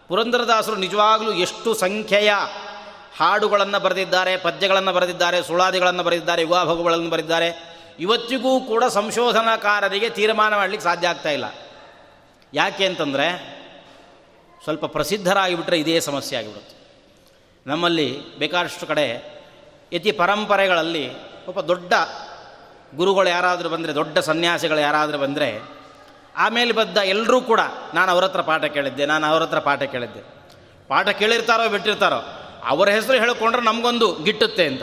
ಪುರಂದರದಾಸರು ನಿಜವಾಗಲೂ ಎಷ್ಟು ಸಂಖ್ಯೆಯ ಹಾಡುಗಳನ್ನು ಬರೆದಿದ್ದಾರೆ, ಪದ್ಯಗಳನ್ನು ಬರೆದಿದ್ದಾರೆ, ಸುಳಾದಿಗಳನ್ನು ಬರೆದಿದ್ದಾರೆ, ಯುಗಾಭೋಗಗಳನ್ನು ಬರೆದಿದ್ದಾರೆ. ಇವತ್ತಿಗೂ ಕೂಡ ಸಂಶೋಧನಾಕಾರರಿಗೆ ತೀರ್ಮಾನ ಮಾಡಲಿಕ್ಕೆ ಸಾಧ್ಯ ಆಗ್ತಾ ಇಲ್ಲ. ಯಾಕೆ ಅಂತಂದರೆ ಸ್ವಲ್ಪ ಪ್ರಸಿದ್ಧರಾಗಿಬಿಟ್ರೆ ಇದೇ ಸಮಸ್ಯೆ ಆಗಿಬಿಡುತ್ತೆ. ನಮ್ಮಲ್ಲಿ ಬೇಕಾದಷ್ಟು ಕಡೆ ಯತಿ ಪರಂಪರೆಗಳಲ್ಲಿ ಒಬ್ಬ ದೊಡ್ಡ ಗುರುಗಳು ಯಾರಾದರೂ ಬಂದರೆ, ದೊಡ್ಡ ಸನ್ಯಾಸಿಗಳು ಯಾರಾದರೂ ಬಂದರೆ, ಆಮೇಲೆ ಬದ್ದ ಎಲ್ಲರೂ ಕೂಡ ನಾನು ಅವ್ರ ಹತ್ರ ಪಾಠ ಕೇಳಿದ್ದೆ, ನಾನು ಅವ್ರ ಹತ್ರ ಪಾಠ ಕೇಳಿದ್ದೆ. ಪಾಠ ಕೇಳಿರ್ತಾರೋ ಬಿಟ್ಟಿರ್ತಾರೋ, ಅವರ ಹೆಸರು ಹೇಳಿಕೊಂಡ್ರೆ ನಮಗೊಂದು ಗಿಟ್ಟುತ್ತೆ ಅಂತ.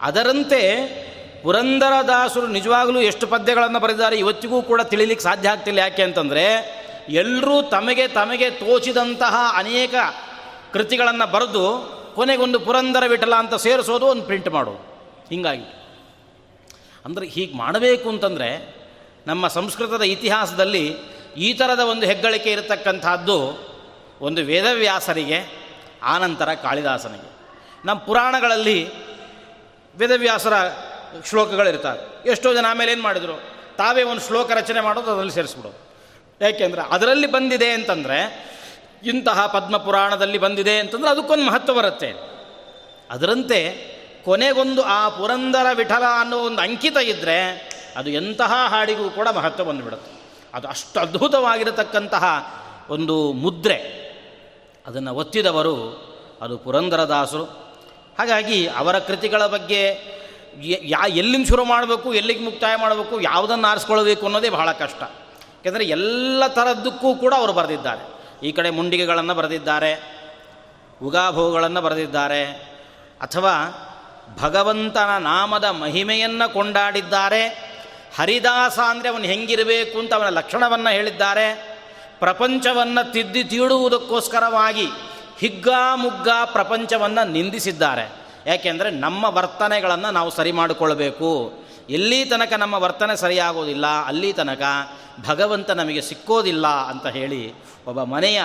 ಅದರಂತೆ ಪುರಂದರದಾಸರು ನಿಜವಾಗಲೂ ಎಷ್ಟು ಪದ್ಯಗಳನ್ನು ಬರೆದಿದ್ದಾರೆ ಇವತ್ತಿಗೂ ಕೂಡ ತಿಳಿಲಿಕ್ಕೆ ಸಾಧ್ಯ ಆಗ್ತಿಲ್ಲ. ಯಾಕೆ ಅಂತಂದರೆ ಎಲ್ಲರೂ ತಮಗೆ ತಮಗೆ ತೋಚಿದಂತಹ ಅನೇಕ ಕೃತಿಗಳನ್ನು ಬರೆದು ಕೊನೆಗೊಂದು ಪುರಂದರ ವಿಠಲ ಅಂತ ಸೇರಿಸೋದು ಒಂದು ಪ್ರಿಂಟ್ ಮಾಡೋದು. ಹೀಗಾಗಿ ಅಂದರೆ ಹೀಗೆ ಮಾಡಬೇಕು ಅಂತಂದರೆ ನಮ್ಮ ಸಂಸ್ಕೃತದ ಇತಿಹಾಸದಲ್ಲಿ ಈ ಥರದ ಒಂದು ಹೆಗ್ಗಳಿಕೆ ಇರತಕ್ಕಂಥದ್ದು ಒಂದು ವೇದವ್ಯಾಸರಿಗೆ, ಆನಂತರ ಕಾಳಿದಾಸನಿಗೆ. ನಮ್ಮ ಪುರಾಣಗಳಲ್ಲಿ ವೇದವ್ಯಾಸರ ಶ್ಲೋಕಗಳಿರ್ತಾರೆ. ಎಷ್ಟೋ ಜನ ಆಮೇಲೆ ಏನು ಮಾಡಿದರು? ತಾವೇ ಒಂದು ಶ್ಲೋಕ ರಚನೆ ಮಾಡೋದು, ಅದರಲ್ಲಿ ಸೇರಿಸ್ಬಿಡೋದು. ಯಾಕೆಂದರೆ ಅದರಲ್ಲಿ ಬಂದಿದೆ ಅಂತಂದರೆ ಇಂತಹ ಪದ್ಮ ಪುರಾಣದಲ್ಲಿ ಬಂದಿದೆ ಅಂತಂದರೆ ಅದಕ್ಕೊಂದು ಮಹತ್ವ ಬರುತ್ತೆ. ಅದರಂತೆ ಕೊನೆಗೊಂದು ಆ ಪುರಂದರ ವಿಠಲ ಅನ್ನೋ ಒಂದು ಅಂಕಿತ ಇದ್ದರೆ ಅದು ಎಂತಹ ಹಾಡಿಗೂ ಕೂಡ ಮಹತ್ವ ಬಂದುಬಿಡುತ್ತೆ. ಅದು ಅಷ್ಟು ಅದ್ಭುತವಾಗಿರತಕ್ಕಂತಹ ಒಂದು ಮುದ್ರೆ. ಅದನ್ನು ಒತ್ತಿದವರು ಅದು ಪುರಂದರದಾಸರು. ಹಾಗಾಗಿ ಅವರ ಕೃತಿಗಳ ಬಗ್ಗೆ ಯಾ ಎಲ್ಲಿಂದ ಶುರು ಮಾಡಬೇಕು, ಎಲ್ಲಿಗೆ ಮುಕ್ತಾಯ ಮಾಡಬೇಕು, ಯಾವುದನ್ನು ಆರಿಸ್ಕೊಳ್ಬೇಕು ಅನ್ನೋದೇ ಬಹಳ ಕಷ್ಟ. ಯಾಕೆಂದರೆ ಎಲ್ಲ ಥರದ್ದಕ್ಕೂ ಕೂಡ ಅವರು ಬರೆದಿದ್ದಾರೆ. ಈ ಕಡೆ ಮುಂಡಿಗೆಗಳನ್ನು ಬರೆದಿದ್ದಾರೆ, ಉಗಾಭೋಗಗಳನ್ನು ಬರೆದಿದ್ದಾರೆ, ಅಥವಾ ಭಗವಂತನ ನಾಮದ ಮಹಿಮೆಯನ್ನು ಕೊಂಡಾಡಿದ್ದಾರೆ, ಹರಿದಾಸ ಅಂದರೆ ಅವನು ಹೆಂಗಿರಬೇಕು ಅಂತ ಅವನ ಲಕ್ಷಣವನ್ನು ಹೇಳಿದ್ದಾರೆ, ಪ್ರಪಂಚವನ್ನು ತಿದ್ದಿ ತೀಡುವುದಕ್ಕೋಸ್ಕರವಾಗಿ ಹಿಗ್ಗಾಮುಗ್ಗ ಪ್ರಪಂಚವನ್ನು ನಿಂದಿಸಿದ್ದಾರೆ. ಯಾಕೆಂದರೆ ನಮ್ಮ ವರ್ತನೆಗಳನ್ನು ನಾವು ಸರಿ ಮಾಡಿಕೊಳ್ಬೇಕು. ಎಲ್ಲಿ ತನಕ ನಮ್ಮ ವರ್ತನೆ ಸರಿಯಾಗೋದಿಲ್ಲ, ಅಲ್ಲಿ ತನಕ ಭಗವಂತ ನಮಗೆ ಸಿಕ್ಕೋದಿಲ್ಲ ಅಂತ ಹೇಳಿ ಒಬ್ಬ ಮನೆಯ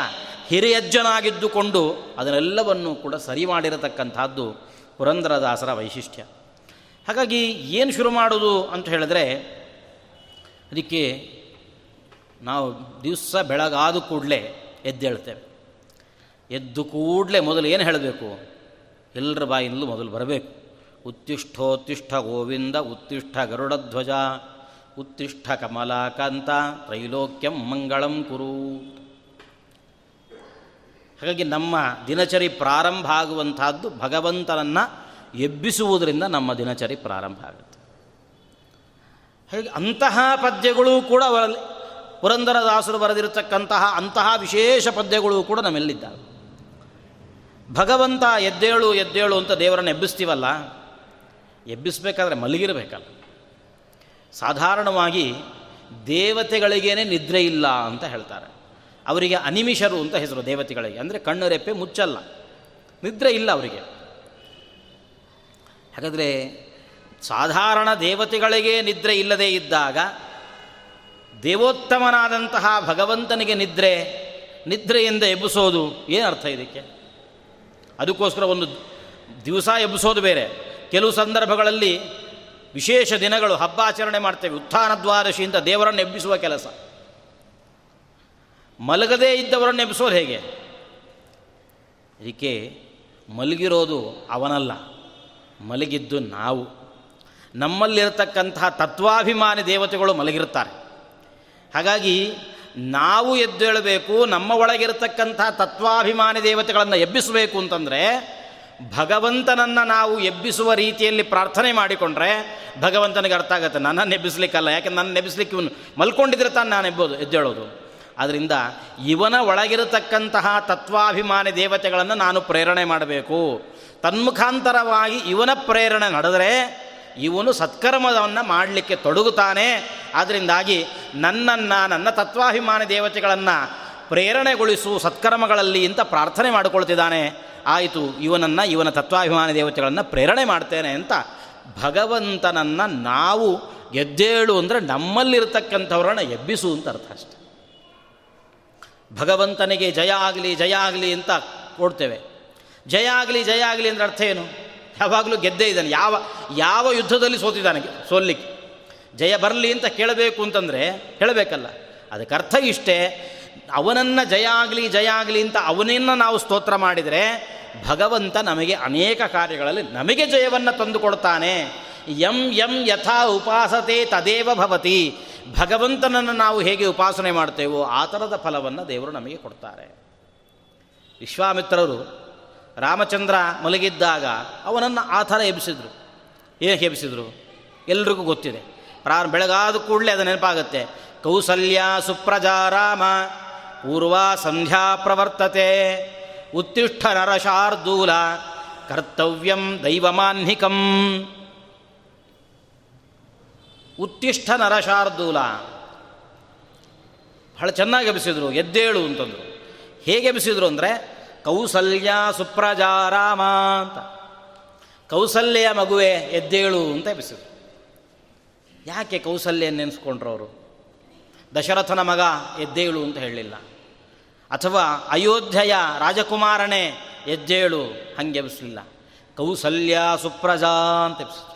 ಹಿರಿಯಜ್ಜನಾಗಿದ್ದುಕೊಂಡು ಅದನ್ನೆಲ್ಲವನ್ನು ಕೂಡ ಸರಿ ಮಾಡಿರತಕ್ಕಂಥದ್ದು ಪುರಂದರದಾಸರ ವೈಶಿಷ್ಟ್ಯ. ಹಾಗಾಗಿ ಏನು ಶುರು ಮಾಡೋದು ಅಂತ ಹೇಳಿದ್ರೆ, ಅದಕ್ಕೆ ನಾವು ದಿವಸ ಬೆಳಗಾದ ಕೂಡಲೇ ಎದ್ದೇಳ್ತೇವೆ. ಎದ್ದು ಕೂಡಲೇ ಮೊದಲು ಏನು ಹೇಳಬೇಕು? ಎಲ್ಲರ ಬಾಯಿಂದಲೂ ಮೊದಲು ಬರಬೇಕು. ಉತ್ತಿಷ್ಠೋತ್ತಿಷ್ಠ ಗೋವಿಂದ, ಉತ್ತಿಷ್ಠ ಗರುಡಧ್ವಜ, ಉತ್ತಿಷ್ಠ ಕಮಲಾಕಾಂತ, ತ್ರೈಲೋಕ್ಯಂ ಮಂಗಳಂ ಕುರು. ಹಾಗಾಗಿ ನಮ್ಮ ದಿನಚರಿ ಪ್ರಾರಂಭ ಆಗುವಂತಹದ್ದು ಭಗವಂತನನ್ನು ಎಬ್ಬಿಸುವುದರಿಂದ ನಮ್ಮ ದಿನಚರಿ ಪ್ರಾರಂಭ ಆಗುತ್ತೆ. ಹಾಗೆ ಅಂತಹ ಪದ್ಯಗಳು ಕೂಡ ಅವರಲ್ಲಿ ಪುರಂದರದಾಸರು ಬರೆದಿರತಕ್ಕಂತಹ ಅಂತಹ ವಿಶೇಷ ಪದ್ಯಗಳು ಕೂಡ ನಮ್ಮೆಲ್ಲಿದ್ದಾವೆ. ಭಗವಂತ ಎದ್ದೇಳು ಎದ್ದೇಳು ಅಂತ ದೇವರನ್ನು ಎಬ್ಬಿಸ್ತೀವಲ್ಲ ಎಬ್ಬಿಸ್ಬೇಕಾದ್ರೆ ಮಲಗಿರಬೇಕಲ್ಲ. ಸಾಧಾರಣವಾಗಿ ದೇವತೆಗಳಿಗೇನೆ ನಿದ್ರೆ ಇಲ್ಲ ಅಂತ ಹೇಳ್ತಾರೆ. ಅವರಿಗೆ ಅನಿಮಿಷರು ಅಂತ ಹೆಸರು ದೇವತೆಗಳಿಗೆ. ಅಂದರೆ ಕಣ್ಣು ರೆಪ್ಪೆ ಮುಚ್ಚಲ್ಲ. ನಿದ್ರೆ ಇಲ್ಲ ಅವರಿಗೆ. ಹಾಗಾದರೆ ಸಾಧಾರಣ ದೇವತೆಗಳಿಗೆ ನಿದ್ರೆ ಇಲ್ಲದೇ ಇದ್ದಾಗ ದೇವೋತ್ತಮನಾದಂತಹ ಭಗವಂತನಿಗೆ ನಿದ್ರೆ ನಿದ್ರೆಯಿಂದ ಎಬ್ಬಿಸೋದು ಏನು ಅರ್ಥ ಇದಕ್ಕೆ? ಅದಕ್ಕೋಸ್ಕರ ಒಂದು ದಿವಸ ಎಬ್ಬಿಸೋದು ಬೇರೆ. ಕೆಲವು ಸಂದರ್ಭಗಳಲ್ಲಿ ವಿಶೇಷ ದಿನಗಳು ಹಬ್ಬ ಆಚರಣೆ ಮಾಡ್ತೇವೆ. ಉತ್ಥಾನ ಅಂತ ದೇವರನ್ನು ಎಬ್ಬಿಸುವ ಕೆಲಸ. ಮಲಗದೇ ಇದ್ದವರನ್ನು ಎಬ್ಬಿಸೋದು ಹೇಗೆ? ಇದಕ್ಕೆ ಮಲಗಿರೋದು ಅವನಲ್ಲ. ಮಲಗಿದ್ದು ನಾವು. ನಮ್ಮಲ್ಲಿರತಕ್ಕಂತಹ ತತ್ವಾಭಿಮಾನಿ ದೇವತೆಗಳು ಮಲಗಿರುತ್ತಾರೆ. ಹಾಗಾಗಿ ನಾವು ಎದ್ದೇಳಬೇಕು, ನಮ್ಮ ಒಳಗಿರತಕ್ಕಂಥ ತತ್ವಾಭಿಮಾನಿ ದೇವತೆಗಳನ್ನು ಎಬ್ಬಿಸಬೇಕು ಅಂತಂದರೆ ಭಗವಂತನನ್ನು ನಾವು ಎಬ್ಬಿಸುವ ರೀತಿಯಲ್ಲಿ ಪ್ರಾರ್ಥನೆ ಮಾಡಿಕೊಂಡ್ರೆ ಭಗವಂತನಿಗೆ ಅರ್ಥ ಆಗುತ್ತೆ, ನನ್ನನ್ನು ಎಬ್ಬಿಸ್ಲಿಕ್ಕಲ್ಲ, ಯಾಕೆ ನನ್ನ ನೆಬ್ಬಿಸ್ಲಿಕ್ಕೆ ಇವನು ಮಲ್ಕೊಂಡಿದ್ರೆ ತಾನು ನಾನು ಎಬ್ಬೋದು ಎದ್ದೇಳೋದು ಆದ್ದರಿಂದ ಇವನ ಒಳಗಿರತಕ್ಕಂತಹ ತತ್ವಾಭಿಮಾನಿ ದೇವತೆಗಳನ್ನು ನಾನು ಪ್ರೇರಣೆ ಮಾಡಬೇಕು. ತನ್ಮುಖಾಂತರವಾಗಿ ಇವನ ಪ್ರೇರಣೆ ನಡೆದರೆ ಇವನು ಸತ್ಕರ್ಮವನ್ನು ಮಾಡಲಿಕ್ಕೆ ತೊಡಗುತ್ತಾನೆ. ಆದ್ದರಿಂದಾಗಿ ನನ್ನನ್ನು, ನನ್ನ ತತ್ವಾಭಿಮಾನಿ ದೇವತೆಗಳನ್ನು ಪ್ರೇರಣೆಗೊಳಿಸು, ಸತ್ಕರ್ಮಗಳಲ್ಲಿ ಅಂತ ಪ್ರಾರ್ಥನೆ ಮಾಡಿಕೊಳ್ತಿದ್ದಾನೆ. ಆಯಿತು, ಇವನನ್ನು, ಇವನ ತತ್ವಾಭಿಮಾನಿ ದೇವತೆಗಳನ್ನು ಪ್ರೇರಣೆ ಮಾಡ್ತೇನೆ ಅಂತ ಭಗವಂತನನ್ನು ನಾವು ಎದ್ದೇಳು ಅಂದರೆ ನಮ್ಮಲ್ಲಿರ್ತಕ್ಕಂಥವ್ರನ್ನ ಎಬ್ಬಿಸು ಅಂತ ಅರ್ಥ ಅಷ್ಟೆ. ಭಗವಂತನಿಗೆ ಜಯ ಆಗಲಿ ಜಯ ಆಗಲಿ ಅಂತ ಕೊಡ್ತೇವೆ. ಜಯ ಆಗಲಿ ಜಯ ಆಗಲಿ ಅಂದರೆ ಅರ್ಥ ಏನು? ಯಾವಾಗಲೂ ಗೆದ್ದೇ ಇದ್ದಾನೆ. ಯಾವ ಯಾವ ಯುದ್ಧದಲ್ಲಿ ಸೋತಿದ್ದಾನೆ ಸೋಲ್ಲಿಕ್ಕೆ? ಜಯ ಬರಲಿ ಅಂತ ಕೇಳಬೇಕು ಅಂತಂದರೆ ಹೇಳಬೇಕಲ್ಲ. ಅದಕ್ಕೆ ಅರ್ಥ ಇಷ್ಟೇ. ಅವನನ್ನು ಜಯ ಆಗಲಿ ಜಯ ಆಗಲಿ ಅಂತ ಅವನನ್ನು ನಾವು ಸ್ತೋತ್ರ ಮಾಡಿದರೆ ಭಗವಂತ ನಮಗೆ ಅನೇಕ ಕಾರ್ಯಗಳಲ್ಲಿ ನಮಗೆ ಜಯವನ್ನು ತಂದುಕೊಡ್ತಾನೆ ಯಂ ಯಂ ಯಥಾ ಉಪಾಸತೆ ತದೇವ ಭವತಿ. ಭಗವಂತನನ್ನು ನಾವು ಹೇಗೆ ಉಪಾಸನೆ ಮಾಡ್ತೇವೋ ಆ ಥರದ ಫಲವನ್ನು ದೇವರು ನಮಗೆ ಕೊಡ್ತಾರೆ. ವಿಶ್ವಾಮಿತ್ರರು ರಾಮಚಂದ್ರ ಮಲಗಿದ್ದಾಗ ಅವನನ್ನು ಆ ಥರ ಎಬ್ಬಿಸಿದ್ರು. ಏನು ಎಬ್ಬಿಸಿದ್ರು? ಎಲ್ರಿಗೂ ಗೊತ್ತಿದೆ. ಪ್ರಾರಂಭ ಬೆಳಗಾದ ಕೂಡಲೇ ಅದು ನೆನಪಾಗುತ್ತೆ. ಕೌಸಲ್ಯ ಸುಪ್ರಜಾ ರಾಮ. ಪೂರ್ವ ಸಂಧ್ಯಾ ಪ್ರವರ್ತತೆ. ಉತ್ತಿಷ್ಠ ನರಶಾರ್ದೂಲ, ಕರ್ತವ್ಯಂ ದೈವಮಾನ್ಹಿಕಂ. ಉತ್ತಿಷ್ಠ ನರಶಾರ್ದೂಲ. ಬಹಳ ಚೆನ್ನಾಗಿ ಎಬ್ಬಿಸಿದ್ರು, ಎದ್ದೇಳು ಅಂತಂದರು. ಹೇಗೆ ಎಬ್ಬಿಸಿದ್ರು ಅಂದರೆ, ಕೌಸಲ್ಯ ಸುಪ್ರಜಾರಾಮ ಅಂತ. ಕೌಸಲ್ಯ ಮಗುವೆ ಎದ್ದೇಳು ಅಂತ ಎಬ್ಬಿಸಿದ್ರು. ಯಾಕೆ ಕೌಸಲ್ಯ ನೆನೆಸ್ಕೊಂಡ್ರು ಅವರು? ದಶರಥನ ಮಗ ಎದ್ದೇಳು ಅಂತ ಹೇಳಲಿಲ್ಲ. ಅಥವಾ ಅಯೋಧ್ಯೆಯ ರಾಜಕುಮಾರನೇ ಎದ್ದೇಳು ಹಂಗೆ ಎಬ್ಸಲಿಲ್ಲ ಕೌಸಲ್ಯ ಸುಪ್ರಜಾ ಅಂತ ಎಬ್ಸಿದ್ರು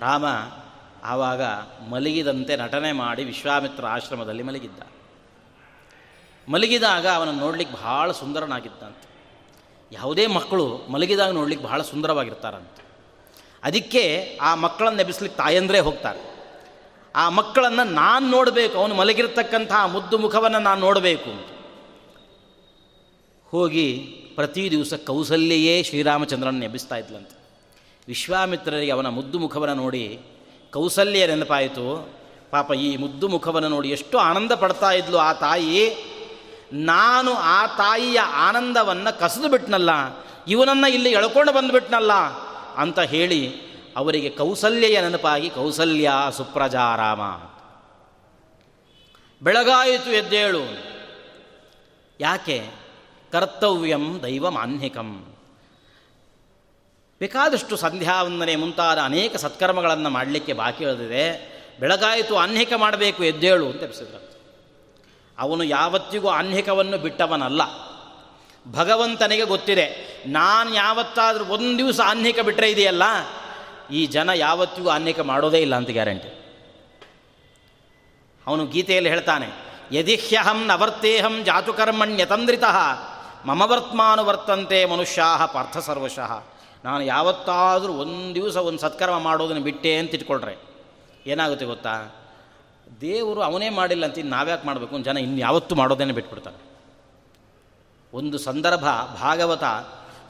ರಾಮ ಆವಾಗ ಮಲಗಿದಂತೆ ನಟನೆ ಮಾಡಿ ವಿಶ್ವಾಮಿತ್ರ ಆಶ್ರಮದಲ್ಲಿ ಮಲಗಿದ್ದ. ಮಲಗಿದಾಗ ಅವನನ್ನು ನೋಡ್ಲಿಕ್ಕೆ ಬಹಳ ಸುಂದರನಾಗಿದ್ದಂತೆ. ಯಾವುದೇ ಮಕ್ಕಳು ಮಲಗಿದಾಗ ನೋಡ್ಲಿಕ್ಕೆ ಬಹಳ ಸುಂದರವಾಗಿರ್ತಾರಂತೆ. ಅದಕ್ಕೆ ಆ ಮಕ್ಕಳನ್ನು ಎಬ್ಬಿಸ್ಲಿಕ್ಕೆ ತಾಯಂದ್ರೇ ಹೋಗ್ತಾರೆ. ಆ ಮಕ್ಕಳನ್ನು ನಾನು ನೋಡಬೇಕು, ಅವನು ಮಲಗಿರ್ತಕ್ಕಂಥ ಮುದ್ದು ಮುಖವನ್ನು ನಾನು ನೋಡಬೇಕು. ಹೋಗಿ ಪ್ರತಿ ದಿವಸ ಕೌಸಲ್ಯೆಯೇ ಶ್ರೀರಾಮಚಂದ್ರನ ಎಬ್ಬಿಸ್ತಾ ಇದ್ಲಂತೆ. ವಿಶ್ವಾಮಿತ್ರರಿಗೆ ಅವನ ಮುದ್ದು ಮುಖವನ್ನು ನೋಡಿ ಕೌಸಲ್ಯ ನೆನಪಾಯಿತು, ಪಾಪ ಈ ಮುದ್ದು ಮುಖವನ್ನು ನೋಡಿ ಎಷ್ಟು ಆನಂದ ಪಡ್ತಾ ಇದ್ಲು ಆ ತಾಯಿ. ನಾನು ಆ ತಾಯಿಯ ಆನಂದವನ್ನು ಕಸಿದು ಬಿಟ್ನಲ್ಲ, ಇವನನ್ನು ಇಲ್ಲಿ ಎಳ್ಕೊಂಡು ಬಂದುಬಿಟ್ನಲ್ಲ ಅಂತ ಹೇಳಿ ಅವರಿಗೆ ಕೌಸಲ್ಯ ನೆನಪಾಗಿ ಕೌಸಲ್ಯ ಸುಪ್ರಜಾರಾಮ ಬೆಳಗಾಯಿತು ಎದ್ದೇಳು. ಯಾಕೆ? ಕರ್ತವ್ಯಂ ದೈವ ಮಾನ್ಯಕಂ ಬೇಕಾದಷ್ಟು ಸಂಧ್ಯಾವಂದನೆ ಮುಂತಾದ ಅನೇಕ ಸತ್ಕರ್ಮಗಳನ್ನು ಮಾಡಲಿಕ್ಕೆ ಬಾಕಿ ಉಳಿದಿದೆ. ಬೆಳಗಾಯಿತು ಆನ್ಹಿಕ ಮಾಡಬೇಕು, ಎದ್ದೇಳು ಅಂತ ಎಬ್ಸಿದ್ರು. ಅವನು ಯಾವತ್ತಿಗೂ ಆನ್ಹಿಕವನ್ನು ಬಿಟ್ಟವನಲ್ಲ. ಭಗವಂತನಿಗೆ ಗೊತ್ತಿದೆ, ನಾನು ಯಾವತ್ತಾದರೂ ಒಂದು ದಿವಸ ಆನ್ಹಿಕ ಬಿಟ್ಟರೆ ಇದೆಯಲ್ಲ? ಈ ಜನ ಯಾವತ್ತಿಗೂ ಅನೇಕ ಮಾಡೋದೇ ಇಲ್ಲ ಅಂತ ಗ್ಯಾರಂಟಿ. ಅವನು ಗೀತೆಯಲ್ಲಿ ಹೇಳ್ತಾನೆ, ಯದಿಹ್ಯಹಂ ನವರ್ತೇಹಂ ಜಾತುಕರ್ಮಣ್ಯತಂದ್ರಿತ ಮಮ ವರ್ತಂತೆ ಮನುಷ್ಯಾಹ ಪಾರ್ಥ ಸರ್ವಶಃ ನಾನು ಯಾವತ್ತಾದರೂ ಒಂದು ದಿವಸ ಒಂದು ಸತ್ಕರ್ಮ ಮಾಡೋದನ್ನು ಬಿಟ್ಟೆ ಅಂತ ಇಟ್ಕೊಳ್ರೆ. ಏನಾಗುತ್ತೆ ಗೊತ್ತಾ? ದೇವರು ಅವನೇ ಮಾಡಿಲ್ಲ ಅಂತ ನಾವ್ಯಾಕೆ ಮಾಡಬೇಕು? ಜನ ಇನ್ನು ಯಾವತ್ತೂ ಮಾಡೋದೇನೆ ಬಿಟ್ಬಿಡ್ತಾರೆ. ಒಂದು ಸಂದರ್ಭ ಭಾಗವತ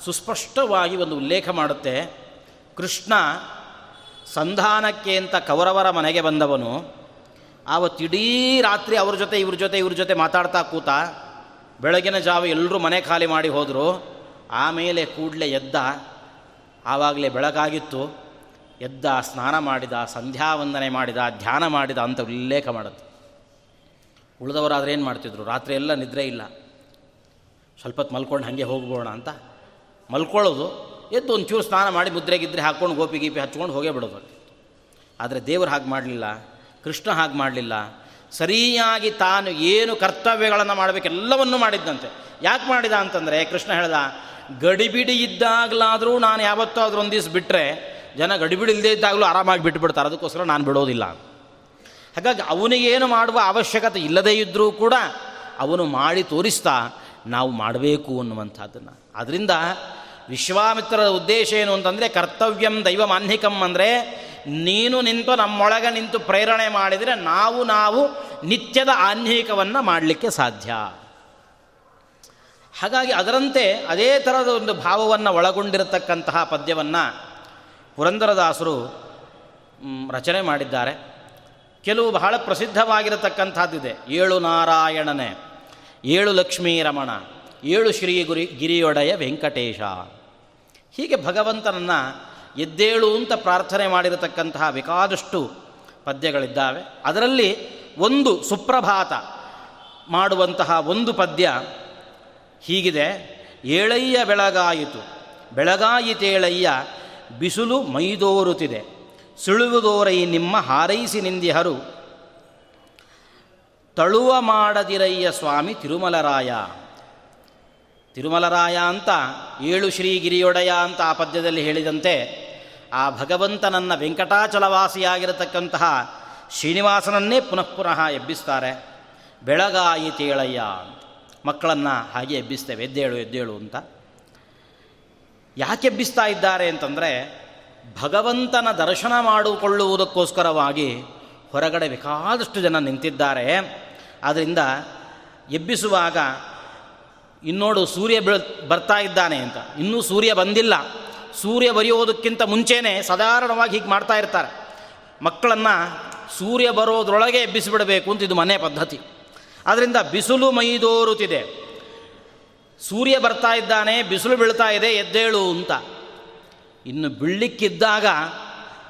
ಸುಸ್ಪಷ್ಟವಾಗಿ ಒಂದು ಉಲ್ಲೇಖ ಮಾಡುತ್ತೆ. ಕೃಷ್ಣ ಸಂಧಾನಕ್ಕೆ ಅಂತ ಕೌರವರ ಮನೆಗೆ ಬಂದವನು. ಆವತ್ತಿಡೀ ರಾತ್ರಿ ಅವ್ರ ಜೊತೆ, ಇವ್ರ ಜೊತೆ ಇವ್ರ ಜೊತೆ ಮಾತಾಡ್ತಾ ಕೂತ ಬೆಳಗಿನ ಜಾವ ಎಲ್ಲರೂ ಮನೆ ಖಾಲಿ ಮಾಡಿ ಹೋದರು. ಆಮೇಲೆ ಕೂಡಲೇ ಎದ್ದ. ಆವಾಗಲೇ ಬೆಳಗಾಗಿತ್ತು. ಎದ್ದ, ಸ್ನಾನ ಮಾಡಿದ, ಸಂಧ್ಯಾವಂದನೆ ಮಾಡಿದ, ಧ್ಯಾನ ಮಾಡಿದ ಅಂತ ಉಲ್ಲೇಖ ಮಾಡುತ್ತೆ. ಉಳಿದವರಾದ್ರೆ ಏನು ಮಾಡ್ತಿದ್ರು? ರಾತ್ರಿ ಎಲ್ಲ ನಿದ್ರೆ ಇಲ್ಲ. ಸ್ವಲ್ಪ ಹೊತ್ತು ಮಲ್ಕೊಂಡು ಹಾಗೆ ಹೋಗ್ಬೋಣ ಅಂತ. ಮಲ್ಕೊಳ್ಳೋದು. ಎದ್ದು ಒಂದು ಚೂರು ಸ್ನಾನ ಮಾಡಿ ಮುದ್ರೆಗಿದ್ರೆ ಹಾಕ್ಕೊಂಡು ಗೋಪಿ ಗೀಪಿ ಹಚ್ಕೊಂಡು ಹೋಗೇ ಬಿಡೋದು ಆದರೆ ದೇವರು ಹಾಗೆ ಮಾಡಲಿಲ್ಲ, ಕೃಷ್ಣ ಹಾಗೆ ಮಾಡಲಿಲ್ಲ, ಸರಿಯಾಗಿ ತಾನು ಏನು ಕರ್ತವ್ಯಗಳನ್ನು ಮಾಡಬೇಕೆಲ್ಲವನ್ನೂ ಮಾಡಿದ್ದಂತೆ. ಯಾಕೆ ಮಾಡಿದ ಅಂತಂದರೆ, ಕೃಷ್ಣ ಹೇಳ್ದ, ಗಡಿಬಿಡಿ ಇದ್ದಾಗಲಾದರೂ ನಾನು ಯಾವತ್ತಾದರೂ ಒಂದು ದಿವಸ ಬಿಟ್ಟರೆ ಜನ ಗಡಿಬಿಡಿ ಇಲ್ಲದೇ ಇದ್ದಾಗಲೂ ಆರಾಮಾಗಿ ಬಿಟ್ಟುಬಿಡ್ತಾರೆ ಅದಕ್ಕೋಸ್ಕರ ನಾನು ಬಿಡೋದಿಲ್ಲ ಹಾಗಾಗಿ ಅವನಿಗೇನು ಮಾಡುವ ಅವಶ್ಯಕತೆ ಇಲ್ಲದೇ ಇದ್ದರೂ ಕೂಡ ಅವನು ಮಾಡಿ ತೋರಿಸ್ತಾ, ನಾವು ಮಾಡಬೇಕು ಅನ್ನುವಂಥದ್ದನ್ನು. ಅದರಿಂದ ವಿಶ್ವಾಮಿತ್ರರ ಉದ್ದೇಶ ಏನು ಅಂತಂದರೆ ಕರ್ತವ್ಯಂ ದೈವ ಮಾನ್ಹಿಕಂ ಅಂದರೆ ನೀನು ನಿಂತು ನಮ್ಮೊಳಗೆ ನಿಂತು ಪ್ರೇರಣೆ ಮಾಡಿದರೆ ನಾವು ನಾವು ನಿತ್ಯದ ಆನ್ಹಿಕವನ್ನು ಮಾಡಲಿಕ್ಕೆ ಸಾಧ್ಯ. ಹಾಗಾಗಿ ಅದರಂತೆ ಅದೇ ಥರದ ಒಂದು ಭಾವವನ್ನು ಒಳಗೊಂಡಿರತಕ್ಕಂತಹ ಪದ್ಯವನ್ನು ಪುರಂದರದಾಸರು ರಚನೆ ಮಾಡಿದ್ದಾರೆ. ಕೆಲವು ಬಹಳ ಪ್ರಸಿದ್ಧವಾಗಿರತಕ್ಕಂಥದ್ದಿದೆ ಏಳು ನಾರಾಯಣನೇ, ಏಳು ಲಕ್ಷ್ಮೀ ರಮಣ ಏಳು ಶ್ರೀ ಗುರಿ, ಗಿರಿಯೊಡೆಯ ವೆಂಕಟೇಶ. ಹೀಗೆ ಭಗವಂತನನ್ನು ಎದ್ದೇಳು ಅಂತ ಪ್ರಾರ್ಥನೆ ಮಾಡಿರತಕ್ಕಂತಹ ಬೇಕಾದಷ್ಟು ಪದ್ಯಗಳಿದ್ದಾವೆ. ಅದರಲ್ಲಿ ಒಂದು ಸುಪ್ರಭಾತ ಮಾಡುವಂತಹ ಒಂದು ಪದ್ಯ ಹೀಗಿದೆ. ಏಳಯ್ಯ ಬೆಳಗಾಯಿತು. ಬೆಳಗಾಯಿತೇಳಯ್ಯ ಬಿಸಿಲು ಮೈದೋರುತ್ತಿದೆ. ಸುಳುವುದೋರೈ ನಿಮ್ಮ ಹಾರೈಸಿ ನಿಂದಿಹರು. ತಳುವ ಮಾಡದಿರಯ್ಯ ಸ್ವಾಮಿ ತಿರುಮಲರಾಯ. ತಿರುಮಲರಾಯ ಅಂತ, ಏಳು ಶ್ರೀಗಿರಿಯೊಡೆಯ ಅಂತ ಆ ಪದ್ಯದಲ್ಲಿ ಹೇಳಿದಂತೆ, ಆ ಭಗವಂತನನ್ನ ವೆಂಕಟಾಚಲವಾಸಿಯಾಗಿರತಕ್ಕಂತಹ ಶ್ರೀನಿವಾಸನನ್ನೇ ಪುನಃ ಪುನಃ ಎಬ್ಬಿಸ್ತಾರೆ. ಬೆಳಗಾಯಿ ತೇಳಯ್ಯ ಮಕ್ಕಳನ್ನು ಹಾಗೆ ಎಬ್ಬಿಸ್ತೇವೆ, ಎದ್ದೇಳು ಎದ್ದೇಳು ಅಂತ. ಯಾಕೆ ಎಬ್ಬಿಸ್ತಾ ಇದ್ದಾರೆ ಅಂತಂದರೆ, ಭಗವಂತನ ದರ್ಶನ ಮಾಡಿಕೊಳ್ಳುವುದಕ್ಕೋಸ್ಕರವಾಗಿ ಹೊರಗಡೆ ಬೇಕಾದಷ್ಟು ಜನ ನಿಂತಿದ್ದಾರೆ. ಆದ್ದರಿಂದ ಎಬ್ಬಿಸುವಾಗ ಇನ್ನೋಡು ಸೂರ್ಯ ಬೀಳ್ ಬರ್ತಾ ಇದ್ದಾನೆ ಅಂತ. ಇನ್ನೂ ಸೂರ್ಯ ಬಂದಿಲ್ಲ. ಸೂರ್ಯ ಬರೆಯೋದಕ್ಕಿಂತ ಮುಂಚೆನೇ ಸಾಧಾರಣವಾಗಿ ಹೀಗೆ ಮಾಡ್ತಾ ಇರ್ತಾರೆ. ಮಕ್ಕಳನ್ನು ಸೂರ್ಯ ಬರೋದ್ರೊಳಗೆ ಎಬ್ಬಿಸಿಬಿಡಬೇಕು ಅಂತ ಇದು ಮನೆ ಪದ್ಧತಿ. ಆದ್ದರಿಂದ ಬಿಸಿಲು ಮೈದೋರುತ್ತಿದೆ ಸೂರ್ಯ ಬರ್ತಾ ಇದ್ದಾನೆ, ಬಿಸಿಲು ಬೀಳ್ತಾ ಇದೆ, ಎದ್ದೇಳು ಅಂತ. ಇನ್ನು ಬೀಳ್ಲಿಕ್ಕಿದ್ದಾಗ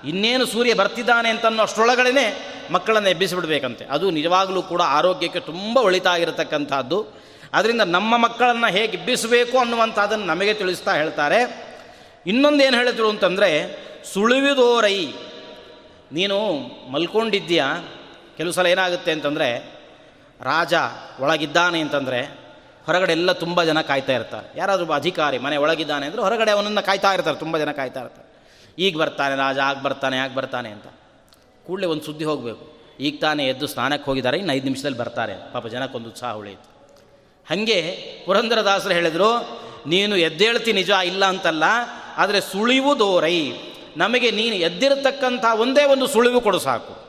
ಇನ್ನೇನು ಸೂರ್ಯ ಬರ್ತಿದ್ದಾನೆ ಅಂತನ್ನೋ ಅಷ್ಟರೊಳಗಡೆ ಮಕ್ಕಳನ್ನು ಎಬ್ಬಿಸಿಬಿಡ್ಬೇಕಂತೆ. ಅದು ನಿಜವಾಗಲೂ ಕೂಡ ಆರೋಗ್ಯಕ್ಕೆ ತುಂಬ ಒಳಿತಾಗಿರತಕ್ಕಂಥದ್ದು. ಅದರಿಂದ ನಮ್ಮ ಮಕ್ಕಳನ್ನು ಹೇಗೆ ಎಬ್ಬಿಸಬೇಕು ಅನ್ನುವಂಥದ್ದನ್ನು ನಮಗೆ ತಿಳಿಸ್ತಾ ಹೇಳ್ತಾರೆ. ಇನ್ನೊಂದು ಏನು ಹೇಳಿದ್ರು ಅಂತಂದರೆ, ಸುಳಿವಿದೋರೈ, ನೀನು ಮಲ್ಕೊಂಡಿದ್ದೀಯಾ? ಕೆಲವು ಸಲ ಏನಾಗುತ್ತೆ ಅಂತಂದರೆ, ರಾಜ ಒಳಗಿದ್ದಾನೆ ಅಂತಂದರೆ, ಹೊರಗಡೆ ಎಲ್ಲ ತುಂಬ ಜನ ಕಾಯ್ತಾ ಇರ್ತಾರೆ. ಯಾರಾದರೂ ಅಧಿಕಾರಿ, ಮನೆ ಒಳಗಿದ್ದಾನೆ ಅಂದರೆ ಹೊರಗಡೆ ಅವನನ್ನು ಕಾಯ್ತಾ ಇರ್ತಾರೆ, ತುಂಬ ಜನ ಕಾಯ್ತಾ ಇರ್ತಾರೆ. ಈಗ ಬರ್ತಾನೆ ರಾಜ, ಆಗ ಬರ್ತಾನೆ ಆಗ ಬರ್ತಾನೆ ಅಂತ. ಕೂಡಲೇ ಒಂದು ಸುದ್ದಿ ಹೋಗಬೇಕು. ಈಗ ತಾನೇ ಎದ್ದು ಸ್ನಾನಕ್ಕೆ ಹೋಗಿದ್ದಾರೆ, ಇನ್ನು ಐದು ನಿಮಿಷದಲ್ಲಿ ಬರ್ತಾರೆ. ಪಾಪ ಜನಕ್ಕೊಂದು ಉತ್ಸಾಹ ಉಳಿಯಿತು ಹಾಗೆ ಪುರಂದರದಾಸರು ಹೇಳಿದರು, ನೀನು ಎದ್ದೇಳ್ತಿ ನಿಜ ಇಲ್ಲ ಅಂತಲ್ಲ, ಆದರೆ ಸುಳಿವು ದೋರೈ. ನಮಗೆ ನೀನು ಎದ್ದಿರತಕ್ಕಂಥ ಒಂದೇ ಒಂದು ಸುಳಿವು ಕೊಡು ಸಾಕು.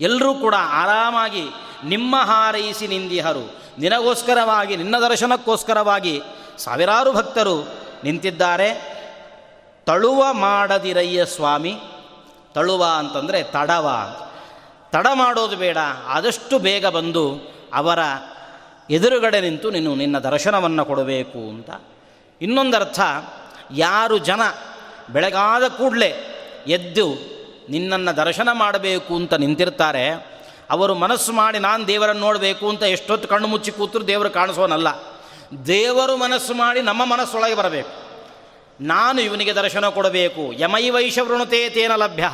ಎಲ್ಲರೂ ಕೂಡ ಆರಾಮಾಗಿ ನಿಮ್ಮ ಹಾರೈಸಿ ನಿಂದಿಹರು. ನಿನಗೋಸ್ಕರವಾಗಿ, ನಿನ್ನ ದರ್ಶನಕ್ಕೋಸ್ಕರವಾಗಿ ಸಾವಿರಾರು ಭಕ್ತರು ನಿಂತಿದ್ದಾರೆ. ತಳುವ ಮಾಡದಿರಯ್ಯ ಸ್ವಾಮಿ. ತಳುವ ಅಂತಂದರೆ ತಡವ. ತಡ ಮಾಡೋದು ಬೇಡ. ಆದಷ್ಟು ಬೇಗ ಬಂದು ಅವರ ಎದುರುಗಡೆ ನಿಂತು ನೀನು ನಿನ್ನ ದರ್ಶನವನ್ನು ಕೊಡಬೇಕು ಅಂತ. ಇನ್ನೊಂದರ್ಥ, ಯಾರು ಜನ ಬೆಳಗಾದ ಕೂಡಲೇ ಎದ್ದು ನಿನ್ನನ್ನು ದರ್ಶನ ಮಾಡಬೇಕು ಅಂತ ನಿಂತಿರ್ತಾರೆ, ಅವರು ಮನಸ್ಸು ಮಾಡಿ ನಾನು ದೇವರನ್ನು ನೋಡಬೇಕು ಅಂತ ಎಷ್ಟೊತ್ತು ಕಣ್ಣು ಮುಚ್ಚಿ ಕೂತರು ದೇವರು ಕಾಣಿಸೋನಲ್ಲ. ದೇವರು ಮನಸ್ಸು ಮಾಡಿ ನಮ್ಮ ಮನಸ್ಸೊಳಗೆ ಬರಬೇಕು. ನಾನು ಇವನಿಗೆ ದರ್ಶನ ಕೊಡಬೇಕು. ಯಮೈ ವೈಶವೃಣತೆ ತೇನ ಲಭ್ಯ.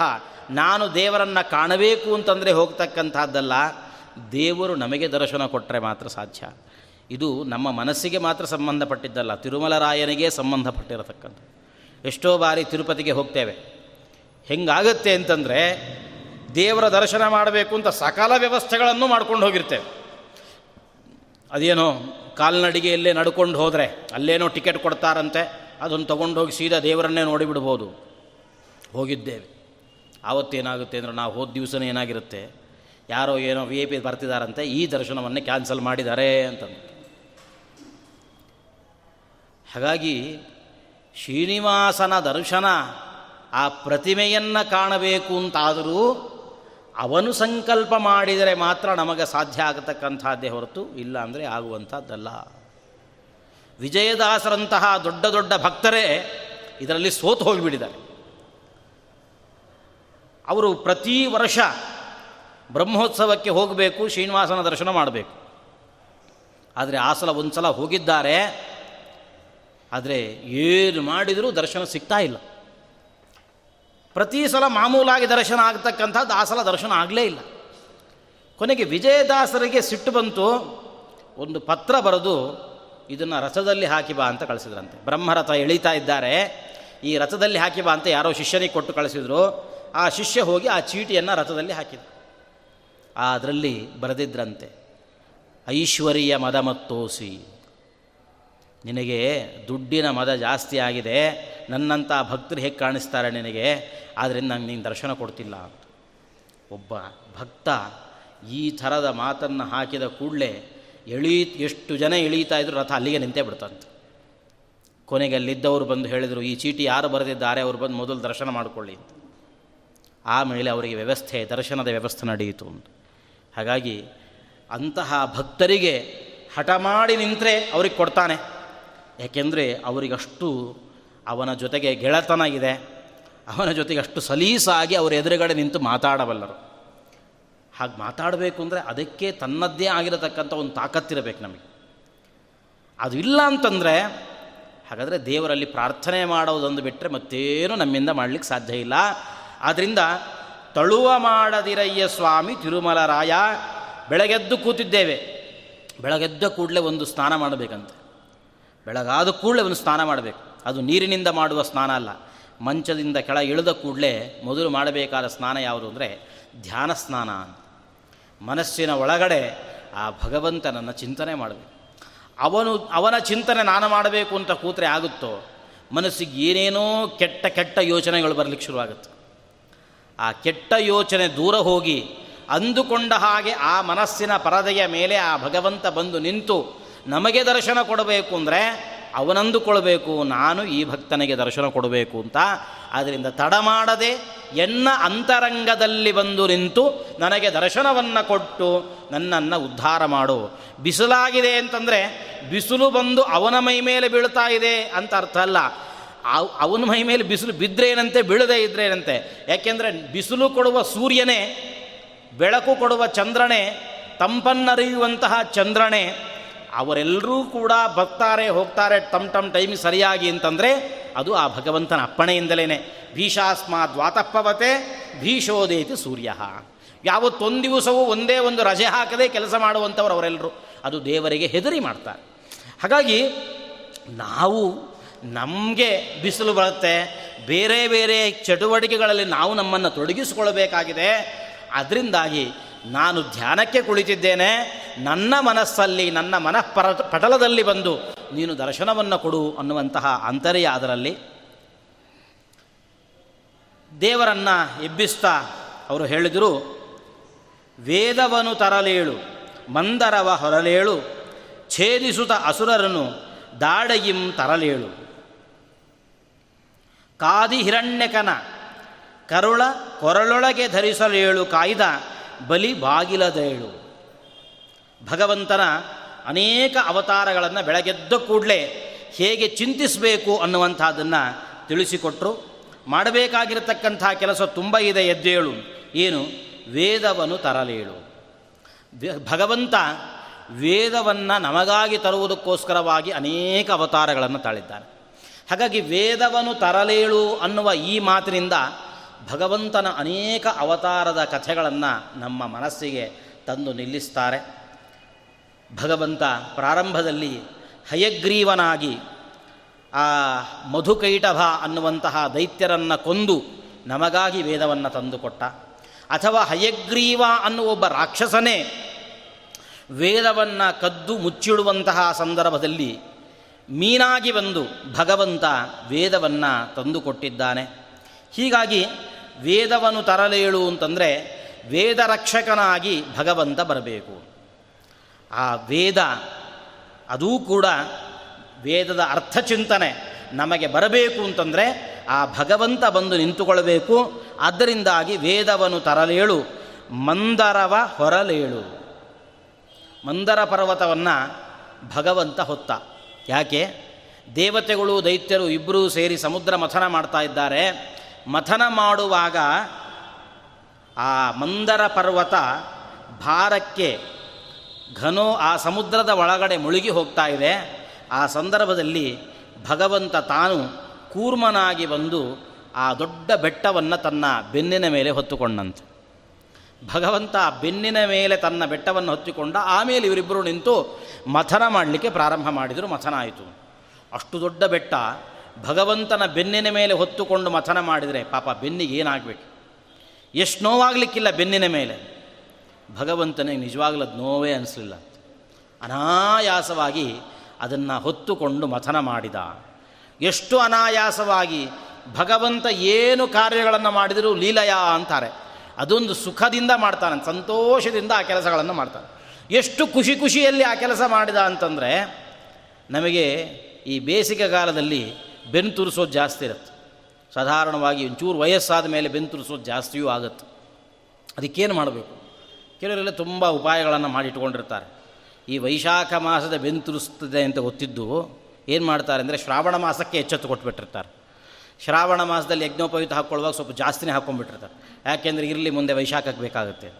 ನಾನು ದೇವರನ್ನು ಕಾಣಬೇಕು ಅಂತಂದರೆ ಹೋಗ್ತಕ್ಕಂಥದ್ದಲ್ಲ. ದೇವರು ನಮಗೆ ದರ್ಶನ ಕೊಟ್ಟರೆ ಮಾತ್ರ ಸಾಧ್ಯ. ಇದು ನಮ್ಮ ಮನಸ್ಸಿಗೆ ಮಾತ್ರ ಸಂಬಂಧಪಟ್ಟಿದ್ದಲ್ಲ ತಿರುಮಲರಾಯನಿಗೆ ಸಂಬಂಧಪಟ್ಟಿರತಕ್ಕಂಥ ಎಷ್ಟೋ ಬಾರಿ ತಿರುಪತಿಗೆ ಹೋಗ್ತೇವೆ. ಹೆಂಗಾಗತ್ತೆ ಅಂತಂದರೆ, ದೇವರ ದರ್ಶನ ಮಾಡಬೇಕು ಅಂತ ಸಕಾಲ ವ್ಯವಸ್ಥೆಗಳನ್ನು ಮಾಡ್ಕೊಂಡು ಹೋಗಿರ್ತೇವೆ. ಅದೇನೋ ಕಾಲ್ನಡಿಗೆಯಲ್ಲೇ ನಡ್ಕೊಂಡು ಹೋದರೆ, ಅಲ್ಲೇನೋ ಟಿಕೆಟ್ ಕೊಡ್ತಾರಂತೆ, ಅದನ್ನು ತೊಗೊಂಡು ಹೋಗಿ ಸೀದಾ ದೇವರನ್ನೇ ನೋಡಿಬಿಡ್ಬೋದು. ಹೋಗಿದ್ದೇವೆ. ಆವತ್ತೇನಾಗುತ್ತೆ ಅಂದರೆ, ನಾವು ಹೋದ ದಿವಸನೇ ಏನಾಗಿರುತ್ತೆ ಯಾರೋ ಏನೋ ವಿ ಐ ಪಿ ಬರ್ತಿದ್ದಾರಂತೆ ಈ ದರ್ಶನವನ್ನೇ ಕ್ಯಾನ್ಸಲ್ ಮಾಡಿದ್ದಾರೆ ಅಂತಂದು ಹಾಗಾಗಿ ಶ್ರೀನಿವಾಸನ ದರ್ಶನ ಆ ಪ್ರತಿಮೆಯನ್ನು ಕಾಣಬೇಕು ಅಂತಾದರೂ ಅವನು ಸಂಕಲ್ಪ ಮಾಡಿದರೆ ಮಾತ್ರ ನಮಗೆ ಸಾಧ್ಯ ಆಗತಕ್ಕಂಥದ್ದೇ ಹೊರತು ಇಲ್ಲ ಅಂದರೆ ಆಗುವಂಥದ್ದಲ್ಲ. ವಿಜಯದಾಸರಂತಹ ದೊಡ್ಡ ದೊಡ್ಡ ಭಕ್ತರೇ ಇದರಲ್ಲಿ ಸೋತು ಹೋಗಿಬಿಟ್ಟಿದ್ದಾರೆ. ಅವರು ಪ್ರತಿ ವರ್ಷ ಬ್ರಹ್ಮೋತ್ಸವಕ್ಕೆ ಹೋಗಬೇಕು, ಶ್ರೀನಿವಾಸನ ದರ್ಶನ ಮಾಡಬೇಕು. ಆದರೆ ಆ ಸಲ ಒಂದು ಸಲ ಹೋಗಿದ್ದಾರೆ. ಆದರೆ ಏನು ಮಾಡಿದರೂ ದರ್ಶನ ಸಿಗ್ತಾ ಇಲ್ಲ. ಪ್ರತಿ ಸಲ ಮಾಮೂಲಾಗಿ ದರ್ಶನ ಆಗ್ತಕ್ಕಂಥದ್ದು ಆ ಸಲ ದರ್ಶನ ಆಗಲೇ ಇಲ್ಲ. ಕೊನೆಗೆ ವಿಜಯದಾಸರಿಗೆ ಸಿಟ್ಟು ಬಂತು. ಒಂದು ಪತ್ರ ಬರೆದು ಇದನ್ನು ರಥದಲ್ಲಿ ಹಾಕಿ ಬಾ ಅಂತ ಕಳಿಸಿದ್ರಂತೆ. ಬ್ರಹ್ಮರಥ ಎಳೀತಾ ಇದ್ದಾರೆ. ಈ ರಥದಲ್ಲಿ ಹಾಕಿ ಬಾ ಅಂತ ಯಾರೋ ಶಿಷ್ಯನಿಗೆ ಕೊಟ್ಟು ಕಳಿಸಿದ್ರು. ಆ ಶಿಷ್ಯ ಹೋಗಿ ಆ ಚೀಟಿಯನ್ನು ರಥದಲ್ಲಿ ಹಾಕಿದ ಅದರಲ್ಲಿ ಬರೆದಿದ್ರಂತೆ, ಐಶ್ವರ್ಯ ಮದ ಮತ್ತೋಸಿ, ನಿನಗೆ ದುಡ್ಡಿನ ಮದ ಜಾಸ್ತಿ ಆಗಿದೆ ನನ್ನಂಥ ಭಕ್ತರು ಹೇಗೆ ಕಾಣಿಸ್ತಾರೆ ನಿನಗೆ? ಆದ್ದರಿಂದ ನಂಗೆ ನೀನು ದರ್ಶನ ಕೊಡ್ತಿಲ್ಲ ಅಂತ. ಒಬ್ಬ ಭಕ್ತ ಈ ಥರದ ಮಾತನ್ನು ಹಾಕಿದ ಕೂಡಲೇ ಎಳೀ, ಎಷ್ಟು ಜನ ಇಳೀತಾ ಇದ್ರು ರಥ ಅಲ್ಲಿಗೆ ನಿಂತೇ ಬಿಡ್ತಂತೆ. ಕೊನೆಗೆ ಅಲ್ಲಿದ್ದವರು ಬಂದು ಹೇಳಿದರು, ಈ ಚೀಟಿ ಯಾರು ಬರೆದಿದ್ದಾರೆ, ಅವರು ಬಂದು ಮೊದಲು ದರ್ಶನ ಮಾಡಿಕೊಳ್ಳಿ ಆಮೇಲೆ ಅವರಿಗೆ ವ್ಯವಸ್ಥೆ, ದರ್ಶನದ ವ್ಯವಸ್ಥೆ ನಡೆಯಿತು ಅಂತ. ಹಾಗಾಗಿ ಅಂತಹ ಭಕ್ತರಿಗೆ ಹಠ ಮಾಡಿ ನಿಂತರೆ ಅವ್ರಿಗೆ ಕೊಡ್ತಾನೆ. ಯಾಕೆಂದರೆ ಅವರಿಗಷ್ಟು ಅವನ ಜೊತೆಗೆ ಗೆಳತನ ಇದೆ. ಅವನ ಜೊತೆಗೆ ಅಷ್ಟು ಸಲೀಸಾಗಿ ಅವರ ಎದುರುಗಡೆ ನಿಂತು ಮಾತಾಡಬಲ್ಲರು. ಹಾಗೆ ಮಾತಾಡಬೇಕು ಅಂದರೆ ಅದಕ್ಕೆ ತನ್ನದ್ದೇ ಆಗಿರತಕ್ಕಂಥ ಒಂದು ತಾಕತ್ತಿರಬೇಕು ನಮಗೆ. ಅದು ಇಲ್ಲ ಅಂತಂದರೆ ಹಾಗಾದರೆ ದೇವರಲ್ಲಿ ಪ್ರಾರ್ಥನೆ ಮಾಡೋದೊಂದು ಬಿಟ್ಟರೆ ಮತ್ತೇನು ನಮ್ಮಿಂದ ಮಾಡಲಿಕ್ಕೆ ಸಾಧ್ಯ ಇಲ್ಲ. ಆದ್ದರಿಂದ ತಳುವ ಮಾಡದಿರಯ್ಯ ಸ್ವಾಮಿ ತಿರುಮಲರಾಯ, ಬೆಳಗೆದ್ದು ಕೂತಿದ್ದೇವೆ. ಬೆಳಗೆದ್ದ ಕೂಡಲೇ ಒಂದು ಸ್ನಾನ ಮಾಡಬೇಕಂತೆ. ಬೆಳಗಾದ ಕೂಡಲೇ ಒಂದು ಸ್ನಾನ ಮಾಡಬೇಕು. ಅದು ನೀರಿನಿಂದ ಮಾಡುವ ಸ್ನಾನ ಅಲ್ಲ. ಮಂಚದಿಂದ ಕೆಳ ಇಳಿದ ಕೂಡಲೇ ಮೊದಲು ಮಾಡಬೇಕಾದ ಸ್ನಾನ ಯಾವುದು ಅಂದರೆ ಧ್ಯಾನ ಸ್ನಾನ ಮನಸ್ಸಿನ ಒಳಗಡೆ ಆ ಭಗವಂತನನ್ನು ಚಿಂತನೆ ಮಾಡಬೇಕು. ಅವನು, ಅವನ ಚಿಂತನೆ ನಾನು ಮಾಡಬೇಕು ಅಂತ ಕೂತ್ರೆ ಆಗುತ್ತೋ? ಮನಸ್ಸಿಗೆ ಏನೇನೋ ಕೆಟ್ಟ ಕೆಟ್ಟ ಯೋಚನೆಗಳು ಬರಲಿಕ್ಕೆ ಶುರುವಾಗುತ್ತೆ. ಆ ಕೆಟ್ಟ ಯೋಚನೆ ದೂರ ಹೋಗಿ ಅಂದುಕೊಂಡ ಹಾಗೆ ಆ ಮನಸ್ಸಿನ ಪರದೆಯ ಮೇಲೆ ಆ ಭಗವಂತ ಬಂದು ನಿಂತು ನಮಗೆ ದರ್ಶನ ಕೊಡಬೇಕು ಅಂದರೆ ಅವನಂದುಕೊಳ್ಬೇಕು, ನಾನು ಈ ಭಕ್ತನಿಗೆ ದರ್ಶನ ಕೊಡಬೇಕು ಅಂತ. ಅದರಿಂದ ತಡ ಮಾಡದೆ ಎನ್ನ ಅಂತರಂಗದಲ್ಲಿ ಬಂದು ನಿಂತು ನನಗೆ ದರ್ಶನವನ್ನು ಕೊಟ್ಟು ನನ್ನನ್ನು ಉದ್ಧಾರ ಮಾಡು. ಬಿಸಿಲಾಗಿದೆ ಅಂತಂದರೆ ಬಿಸಿಲು ಬಂದು ಅವನ ಮೈ ಮೇಲೆ ಬೀಳ್ತಾ ಇದೆ ಅಂತ ಅರ್ಥ ಅಲ್ಲ. ಅವನ ಮೈ ಮೇಲೆ ಬಿಸಿಲು ಬಿದ್ದರೇನಂತೆ ಬೀಳದೇ ಇದ್ರೇನಂತೆ. ಯಾಕೆಂದರೆ ಬಿಸಿಲು ಕೊಡುವ ಸೂರ್ಯನೇ, ಬೆಳಕು ಕೊಡುವ ಚಂದ್ರನೇ, ತಂಪನ್ನರಿಯುವಂತಹ ಚಂದ್ರನೇ, ಅವರೆಲ್ಲರೂ ಕೂಡ ಬರ್ತಾರೆ, ಹೋಗ್ತಾರೆ, ಟಮ್ ಟಮ್ ಟೈಮ್ ಸರಿಯಾಗಿ ಅಂತಂದರೆ ಅದು ಆ ಭಗವಂತನ ಅಪ್ಪಣೆಯಿಂದಲೇ ಭೀಷಾಸ್ಮಾತ್ ದ್ವಾತಪ್ಪವತೆ, ಭೀಷೋದೇತಿ ಸೂರ್ಯ. ಯಾವತ್ತೊಂದು ದಿವಸವೂ ಒಂದೇ ಒಂದು ರಜೆ ಹಾಕದೆ ಕೆಲಸ ಮಾಡುವಂಥವ್ರು ಅವರೆಲ್ಲರೂ. ಅದು ದೇವರಿಗೆ ಹೆದರಿ ಮಾಡ್ತಾರೆ. ಹಾಗಾಗಿ ನಾವು ನಮಗೆ ಬಿಸಿಲು ಬರುತ್ತೆ, ಬೇರೆ ಬೇರೆ ಚಟುವಟಿಕೆಗಳಲ್ಲಿ ನಾವು ನಮ್ಮನ್ನು ತೊಡಗಿಸಿಕೊಳ್ಳಬೇಕಾಗಿದೆ. ಅದರಿಂದಾಗಿ ನಾನು ಧ್ಯಾನಕ್ಕೆ ಕುಳಿತಿದ್ದೇನೆ, ನನ್ನ ಮನಸ್ಸಲ್ಲಿ, ನನ್ನ ಮನಃಪರ ಪಟಲದಲ್ಲಿ ಬಂದು ನೀನು ದರ್ಶನವನ್ನು ಕೊಡು ಅನ್ನುವಂತಹ ಅಂತರ್ಯ ಅದರಲ್ಲಿ. ದೇವರನ್ನು ಎಬ್ಬಿಸ್ತಾ ಅವರು ಹೇಳಿದರು, ವೇದವನು ತರಲೇಳು, ಮಂದರವ ಹೊರಲೇಳು, ಛೇದಿಸುತ್ತ ಅಸುರರನ್ನು ದಾಡಗಿಂ ತರಲೇಳು. ಕಾದಿ ಹಿರಣ್ಯಕನ. ಕರುಳ ಕೊರಳೊಳಗೆ ಧರಿಸಲೇಳು ಕಾಯ್ದ, ಬಲಿ ಬಾಗಿಲದೇಳು ಭಗವಂತನ ಅನೇಕ ಅವತಾರಗಳನ್ನು ಬೆಳಗೆದ್ದ ಕೂಡಲೇ ಹೇಗೆ ಚಿಂತಿಸಬೇಕು ಅನ್ನುವಂಥದ್ದನ್ನು ತಿಳಿಸಿಕೊಟ್ಟರು ಮಾಡಬೇಕಾಗಿರತಕ್ಕಂಥ ಕೆಲಸ ತುಂಬ ಇದೆ, ಎದ್ದೇಳು. ಏನು? ವೇದವನ್ನು ತರಲೇಳು. ಭಗವಂತ ವೇದವನ್ನು ನಮಗಾಗಿ ತರುವುದಕ್ಕೋಸ್ಕರವಾಗಿ ಅನೇಕ ಅವತಾರಗಳನ್ನು ತಾಳಿದ್ದಾನೆ. ಹಾಗಾಗಿ ವೇದವನ್ನು ತರಲೇಳು ಅನ್ನುವ ಈ ಮಾತಿನಿಂದ ಭಗವಂತನ ಅನೇಕ ಅವತಾರದ ಕಥೆಗಳನ್ನು ನಮ್ಮ ಮನಸ್ಸಿಗೆ ತಂದು ನಿಲ್ಲಿಸ್ತಾರೆ. ಭಗವಂತ ಪ್ರಾರಂಭದಲ್ಲಿ ಹಯಗ್ರೀವನಾಗಿ ಆ ಮಧುಕೈಟಭ ಅನ್ನುವಂತಹ ದೈತ್ಯರನ್ನು ಕೊಂದು ನಮಗಾಗಿ ವೇದವನ್ನು ತಂದುಕೊಟ್ಟ. ಅಥವಾ ಹಯಗ್ರೀವ ಅನ್ನುವ ಒಬ್ಬ ರಾಕ್ಷಸನೇ ವೇದವನ್ನು ಕದ್ದು ಮುಚ್ಚಿಡುವಂತಹ ಸಂದರ್ಭದಲ್ಲಿ ಮೀನಾಗಿ ಬಂದು ಭಗವಂತ ವೇದವನ್ನು ತಂದುಕೊಟ್ಟಿದ್ದಾನೆ. ಹೀಗಾಗಿ ವೇದವನ್ನು ತರಲೇಳು ಅಂತಂದರೆ ವೇದ ರಕ್ಷಕನಾಗಿ ಭಗವಂತ ಬರಬೇಕು. ಆ ವೇದ, ಅದೂ ಕೂಡ ವೇದದ ಅರ್ಥ ಚಿಂತನೆ ನಮಗೆ ಬರಬೇಕು ಅಂತಂದರೆ ಆ ಭಗವಂತ ಬಂದು ನಿಂತುಕೊಳ್ಳಬೇಕು ಅದರಿಂದಾಗಿ ವೇದವನ್ನು ತರಲೇಳು ಮಂದರವ ಹೊರಲೇಳು. ಮಂದರ ಪರ್ವತವನ್ನು ಭಗವಂತ ಹೊತ್ತ. ಯಾಕೆ? ದೇವತೆಗಳು, ದೈತ್ಯರು ಇಬ್ಬರೂ ಸೇರಿ ಸಮುದ್ರ ಮಥನ ಮಾಡ್ತಾ ಇದ್ದಾರೆ. ಮಥನ ಮಾಡುವಾಗ ಆ ಮಂದರ ಪರ್ವತ ಭಾರಕ್ಕೆ ಘನೋ ಆ ಸಮುದ್ರದ ಒಳಗಡೆ ಮುಳುಗಿ ಹೋಗ್ತಾ ಇದೆ. ಆ ಸಂದರ್ಭದಲ್ಲಿ ಭಗವಂತ ತಾನು ಕೂರ್ಮನಾಗಿ ಬಂದು ಆ ದೊಡ್ಡ ಬೆಟ್ಟವನ್ನು ತನ್ನ ಬೆನ್ನಿನ ಮೇಲೆ ಹೊತ್ತುಕೊಂಡಂತೆ. ಭಗವಂತ ಬೆನ್ನಿನ ಮೇಲೆ ತನ್ನ ಬೆಟ್ಟವನ್ನು ಹೊತ್ತಿಕೊಂಡ ಆಮೇಲೆ ಇವರಿಬ್ಬರು ನಿಂತು ಮಥನ ಮಾಡಲಿಕ್ಕೆ ಪ್ರಾರಂಭ ಮಾಡಿದರು, ಮಥನ ಆಯಿತು. ಅಷ್ಟು ದೊಡ್ಡ ಬೆಟ್ಟ, ಭಗವಂತನ ಬೆನ್ನಿನ ಮೇಲೆ ಹೊತ್ತುಕೊಂಡು ಮಥನ ಮಾಡಿದರೆ ಪಾಪ ಬೆನ್ನಿಗೆ ಏನಾಗಬೇಕು? ಎಷ್ಟು ನೋವಾಗಲಿಕ್ಕಿಲ್ಲ ಬೆನ್ನಿನ ಮೇಲೆ. ಭಗವಂತನಿಗೆ ನಿಜವಾಗ್ಲೂ ಅದು ನೋವೇ ಅನಿಸಲಿಲ್ಲ. ಅನಾಯಾಸವಾಗಿ ಅದನ್ನು ಹೊತ್ತುಕೊಂಡು ಮಥನ ಮಾಡಿದ. ಎಷ್ಟು ಅನಾಯಾಸವಾಗಿ ಭಗವಂತ ಏನು ಕಾರ್ಯಗಳನ್ನು ಮಾಡಿದರೂ ಲೀಲಯ ಅಂತಾರೆ. ಅದೊಂದು ಸುಖದಿಂದ ಮಾಡ್ತಾನೆ, ಸಂತೋಷದಿಂದ ಆ ಕೆಲಸಗಳನ್ನು ಮಾಡ್ತಾನೆ. ಎಷ್ಟು ಖುಷಿ ಖುಷಿಯಲ್ಲಿ ಆ ಕೆಲಸ ಮಾಡಿದ ಅಂತಂದರೆ, ನಮಗೆ ಈ ಬೇಸಿಗೆ ಕಾಲದಲ್ಲಿ ಬೆನ್ನು ತುರಿಸೋದು ಜಾಸ್ತಿ ಇರುತ್ತೆ. ಸಾಧಾರಣವಾಗಿ ಒಂಚೂರು ವಯಸ್ಸಾದ ಮೇಲೆ ಬೆನ್ನು ತುರಿಸೋದು ಜಾಸ್ತಿಯೂ ಆಗುತ್ತೆ. ಅದಕ್ಕೇನು ಮಾಡಬೇಕು? ಕೆಲವರೆಲ್ಲ ತುಂಬ ಉಪಾಯಗಳನ್ನು ಮಾಡಿಟ್ಕೊಂಡಿರ್ತಾರೆ. ಈ ವೈಶಾಖ ಮಾಸದ ಬೆನ್ನು ತುರಿಸ್ತದೆ ಅಂತ ಗೊತ್ತಿದ್ದು, ಏನು ಮಾಡ್ತಾರೆ ಅಂದರೆ ಶ್ರಾವಣ ಮಾಸಕ್ಕೆ ಎಚ್ಚೆತ್ತು ಕೊಟ್ಬಿಟ್ಟಿರ್ತಾರೆ. ಶ್ರಾವಣ ಮಾಸದಲ್ಲಿ ಯಜ್ಞೋಪಯುತ ಹಾಕ್ಕೊಳ್ಳುವಾಗ ಸ್ವಲ್ಪ ಜಾಸ್ತಿನೇ ಹಾಕ್ಕೊಂಡ್ಬಿಟ್ಟಿರ್ತಾರೆ. ಯಾಕೆಂದರೆ ಇರಲಿ ಮುಂದೆ ವೈಶಾಖಕ್ಕೆ ಬೇಕಾಗುತ್ತೆ.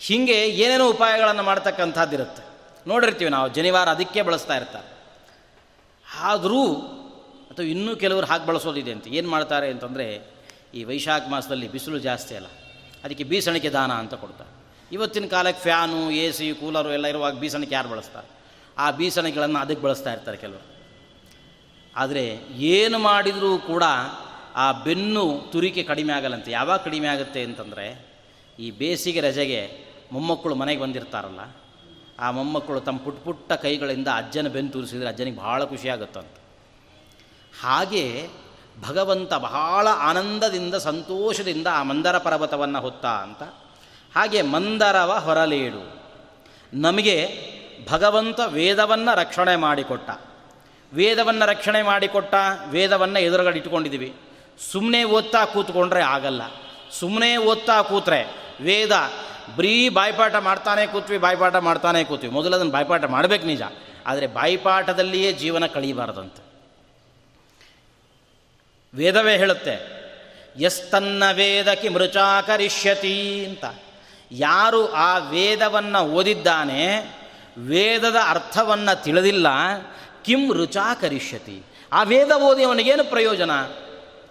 ಹೀಗೆ ಏನೇನೋ ಉಪಾಯಗಳನ್ನು ಮಾಡ್ತಕ್ಕಂಥದ್ದಿರುತ್ತೆ ನೋಡಿರ್ತೀವಿ ನಾವು, ಜನಿವಾರ ಅದಕ್ಕೆ ಬಳಸ್ತಾ ಇರ್ತಾರೆ. ಆದರೂ, ಅಥವಾ ಇನ್ನೂ ಕೆಲವರು ಹಾಗೆ ಬಳಸೋದಿದೆ ಅಂತ, ಏನು ಮಾಡ್ತಾರೆ ಅಂತಂದರೆ, ಈ ವೈಶಾಖ ಮಾಸದಲ್ಲಿ ಬಿಸಿಲು ಜಾಸ್ತಿ ಅಲ್ಲ, ಅದಕ್ಕೆ ಬೀಸಣಿಕೆ ದಾನ ಅಂತ ಕೊಡ್ತಾರೆ. ಇವತ್ತಿನ ಕಾಲಕ್ಕೆ ಫ್ಯಾನು, ಎ ಸಿ, ಕೂಲರು ಎಲ್ಲ ಇರುವಾಗ ಬೀಸಣಿಕೆ ಯಾರು ಬಳಸ್ತಾರೆ? ಆ ಬೀಸಣಿಕೆಗಳನ್ನು ಅದಕ್ಕೆ ಬಳಸ್ತಾ ಇರ್ತಾರೆ ಕೆಲವರು. ಆದರೆ ಏನು ಮಾಡಿದರೂ ಕೂಡ ಆ ಬೆನ್ನು ತುರಿಕೆ ಕಡಿಮೆ ಆಗಲ್ಲಂತೆ. ಯಾವಾಗ ಕಡಿಮೆ ಆಗುತ್ತೆ ಅಂತಂದರೆ ಈ ಬೇಸಿಗೆ ರಜೆಗೆ ಮೊಮ್ಮಕ್ಕಳು ಮನೆಗೆ ಬಂದಿರ್ತಾರಲ್ಲ, ಆ ಮೊಮ್ಮಕ್ಕಳು ತಮ್ಮ ಪುಟ್ಟ ಪುಟ್ಟ ಕೈಗಳಿಂದ ಅಜ್ಜನ ಬೆನ್ನು ತುರಿಸಿದರೆ ಅಜ್ಜನಿಗೆ ಬಹಳ ಖುಷಿಯಾಗುತ್ತಂತ. ಹಾಗೆ ಭಗವಂತ ಬಹಳ ಆನಂದದಿಂದ, ಸಂತೋಷದಿಂದ ಆ ಮಂದರ ಪರ್ವತವನ್ನು ಹೊತ್ತ ಅಂತ. ಹಾಗೆ ಮಂದರವ ಹೊರಲೇಡು. ನಮಗೆ ಭಗವಂತ ವೇದವನ್ನು ರಕ್ಷಣೆ ಮಾಡಿಕೊಟ್ಟ. ವೇದವನ್ನು ರಕ್ಷಣೆ ಮಾಡಿಕೊಟ್ಟ ವೇದವನ್ನು ಎದುರುಗಡೆ ಇಟ್ಕೊಂಡಿದ್ದೀವಿ ಸುಮ್ಮನೆ ಓದ್ತಾ ಕೂತ್ಕೊಂಡ್ರೆ ಆಗಲ್ಲ. ಸುಮ್ಮನೆ ಓದ್ತಾ ಕೂತ್ರೆ ವೇದ ಬರೀ ಬಾಯ್ಪಾಠ ಮಾಡ್ತಾನೆ ಕೂತ್ವಿ, ಬಾಯ್ಪಾಠ ಮಾಡ್ತಾನೆ ಕೂತ್ವಿ. ಮೊದಲು ಅದನ್ನು ಬಾಯ್ಪಾಠ ಮಾಡಬೇಕು ನಿಜ. ಆದರೆ ಬಾಯ್ಪಾಠದಲ್ಲಿಯೇ ಜೀವನ ಕಳೀಬಾರದಂತೆ. ವೇದವೇ ಹೇಳುತ್ತೆ ಎಸ್ತನ್ನ ವೇದಕ್ಕೆ ಮೃಚಾಕರಿಷ್ಯತಿ ಅಂತ. ಯಾರು ಆ ವೇದವನ್ನು ಓದಿದ್ದಾನೆ, ವೇದದ ಅರ್ಥವನ್ನು ತಿಳಿದಿಲ್ಲ ಕಿಂ ರುಚಾಕರಿಷ್ಯತಿ ಆ ವೇದ ಓದಿ ಅವನಿಗೇನು ಪ್ರಯೋಜನ?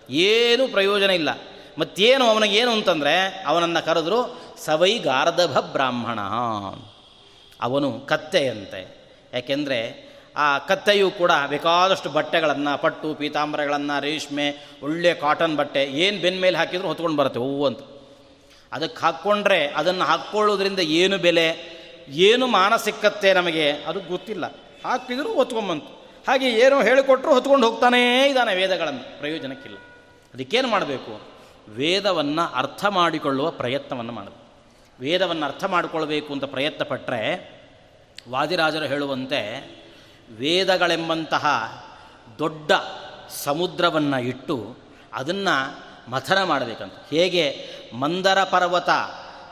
ಏನು ಪ್ರಯೋಜನ ಇಲ್ಲ. ಮತ್ತೇನು ಅವನಿಗೇನು ಅಂತಂದರೆ, ಅವನನ್ನು ಕರೆದ್ರು, ಸವೈ ಗಾರ್ಧಭ ಬ್ರಾಹ್ಮಣ. ಅವನು ಕತ್ತೆಯಂತೆ. ಯಾಕೆಂದರೆ, ಆ ಕತ್ತೆಯು ಕೂಡ ಬೇಕಾದಷ್ಟು ಬಟ್ಟೆಗಳನ್ನು, ಪಟ್ಟು, ಪೀತಾಂಬರಗಳನ್ನು, ರೇಷ್ಮೆ, ಒಳ್ಳೆ ಕಾಟನ್ ಬಟ್ಟೆ, ಏನು ಬೆನ್ನ ಮೇಲೆ ಹಾಕಿದ್ರು ಹೊತ್ಕೊಂಡು ಬರುತ್ತೆ, ಹೂವು ಅಂತ. ಅದಕ್ಕೆ ಹಾಕ್ಕೊಂಡ್ರೆ, ಅದನ್ನು ಹಾಕ್ಕೊಳ್ಳೋದ್ರಿಂದ ಏನು ಬೆಲೆ? ಏನು ಮಾನ ಸಿಕ್ಕತ್ತೆ ನಮಗೆ? ಅದು ಗೊತ್ತಿಲ್ಲ. ಹಾಕಿದ್ರು ಹೊತ್ಕೊಂಬಂತು. ಹಾಗೆ ಏನೋ ಹೇಳಿಕೊಟ್ರು ಹೊತ್ಕೊಂಡು ಹೋಗ್ತಾನೇ ಇದ್ದಾನೆ ವೇದಗಳನ್ನು. ಪ್ರಯೋಜನಕ್ಕಿಲ್ಲ. ಅದಕ್ಕೇನು ಮಾಡಬೇಕು? ವೇದವನ್ನು ಅರ್ಥ ಮಾಡಿಕೊಳ್ಳುವ ಪ್ರಯತ್ನವನ್ನು ಮಾಡಬೇಕು. ವೇದವನ್ನು ಅರ್ಥ ಮಾಡಿಕೊಳ್ಬೇಕು ಅಂತ ಪ್ರಯತ್ನ ಪಟ್ಟರೆ ವಾದಿರಾಜರು ಹೇಳುವಂತೆ, ವೇದಗಳೆಂಬಂತಹ ದೊಡ್ಡ ಸಮುದ್ರವನ್ನು ಇಟ್ಟು ಅದನ್ನು ಮಥನ ಮಾಡಬೇಕಂತ. ಹೇಗೆ? ಮಂದರ ಪರ್ವತ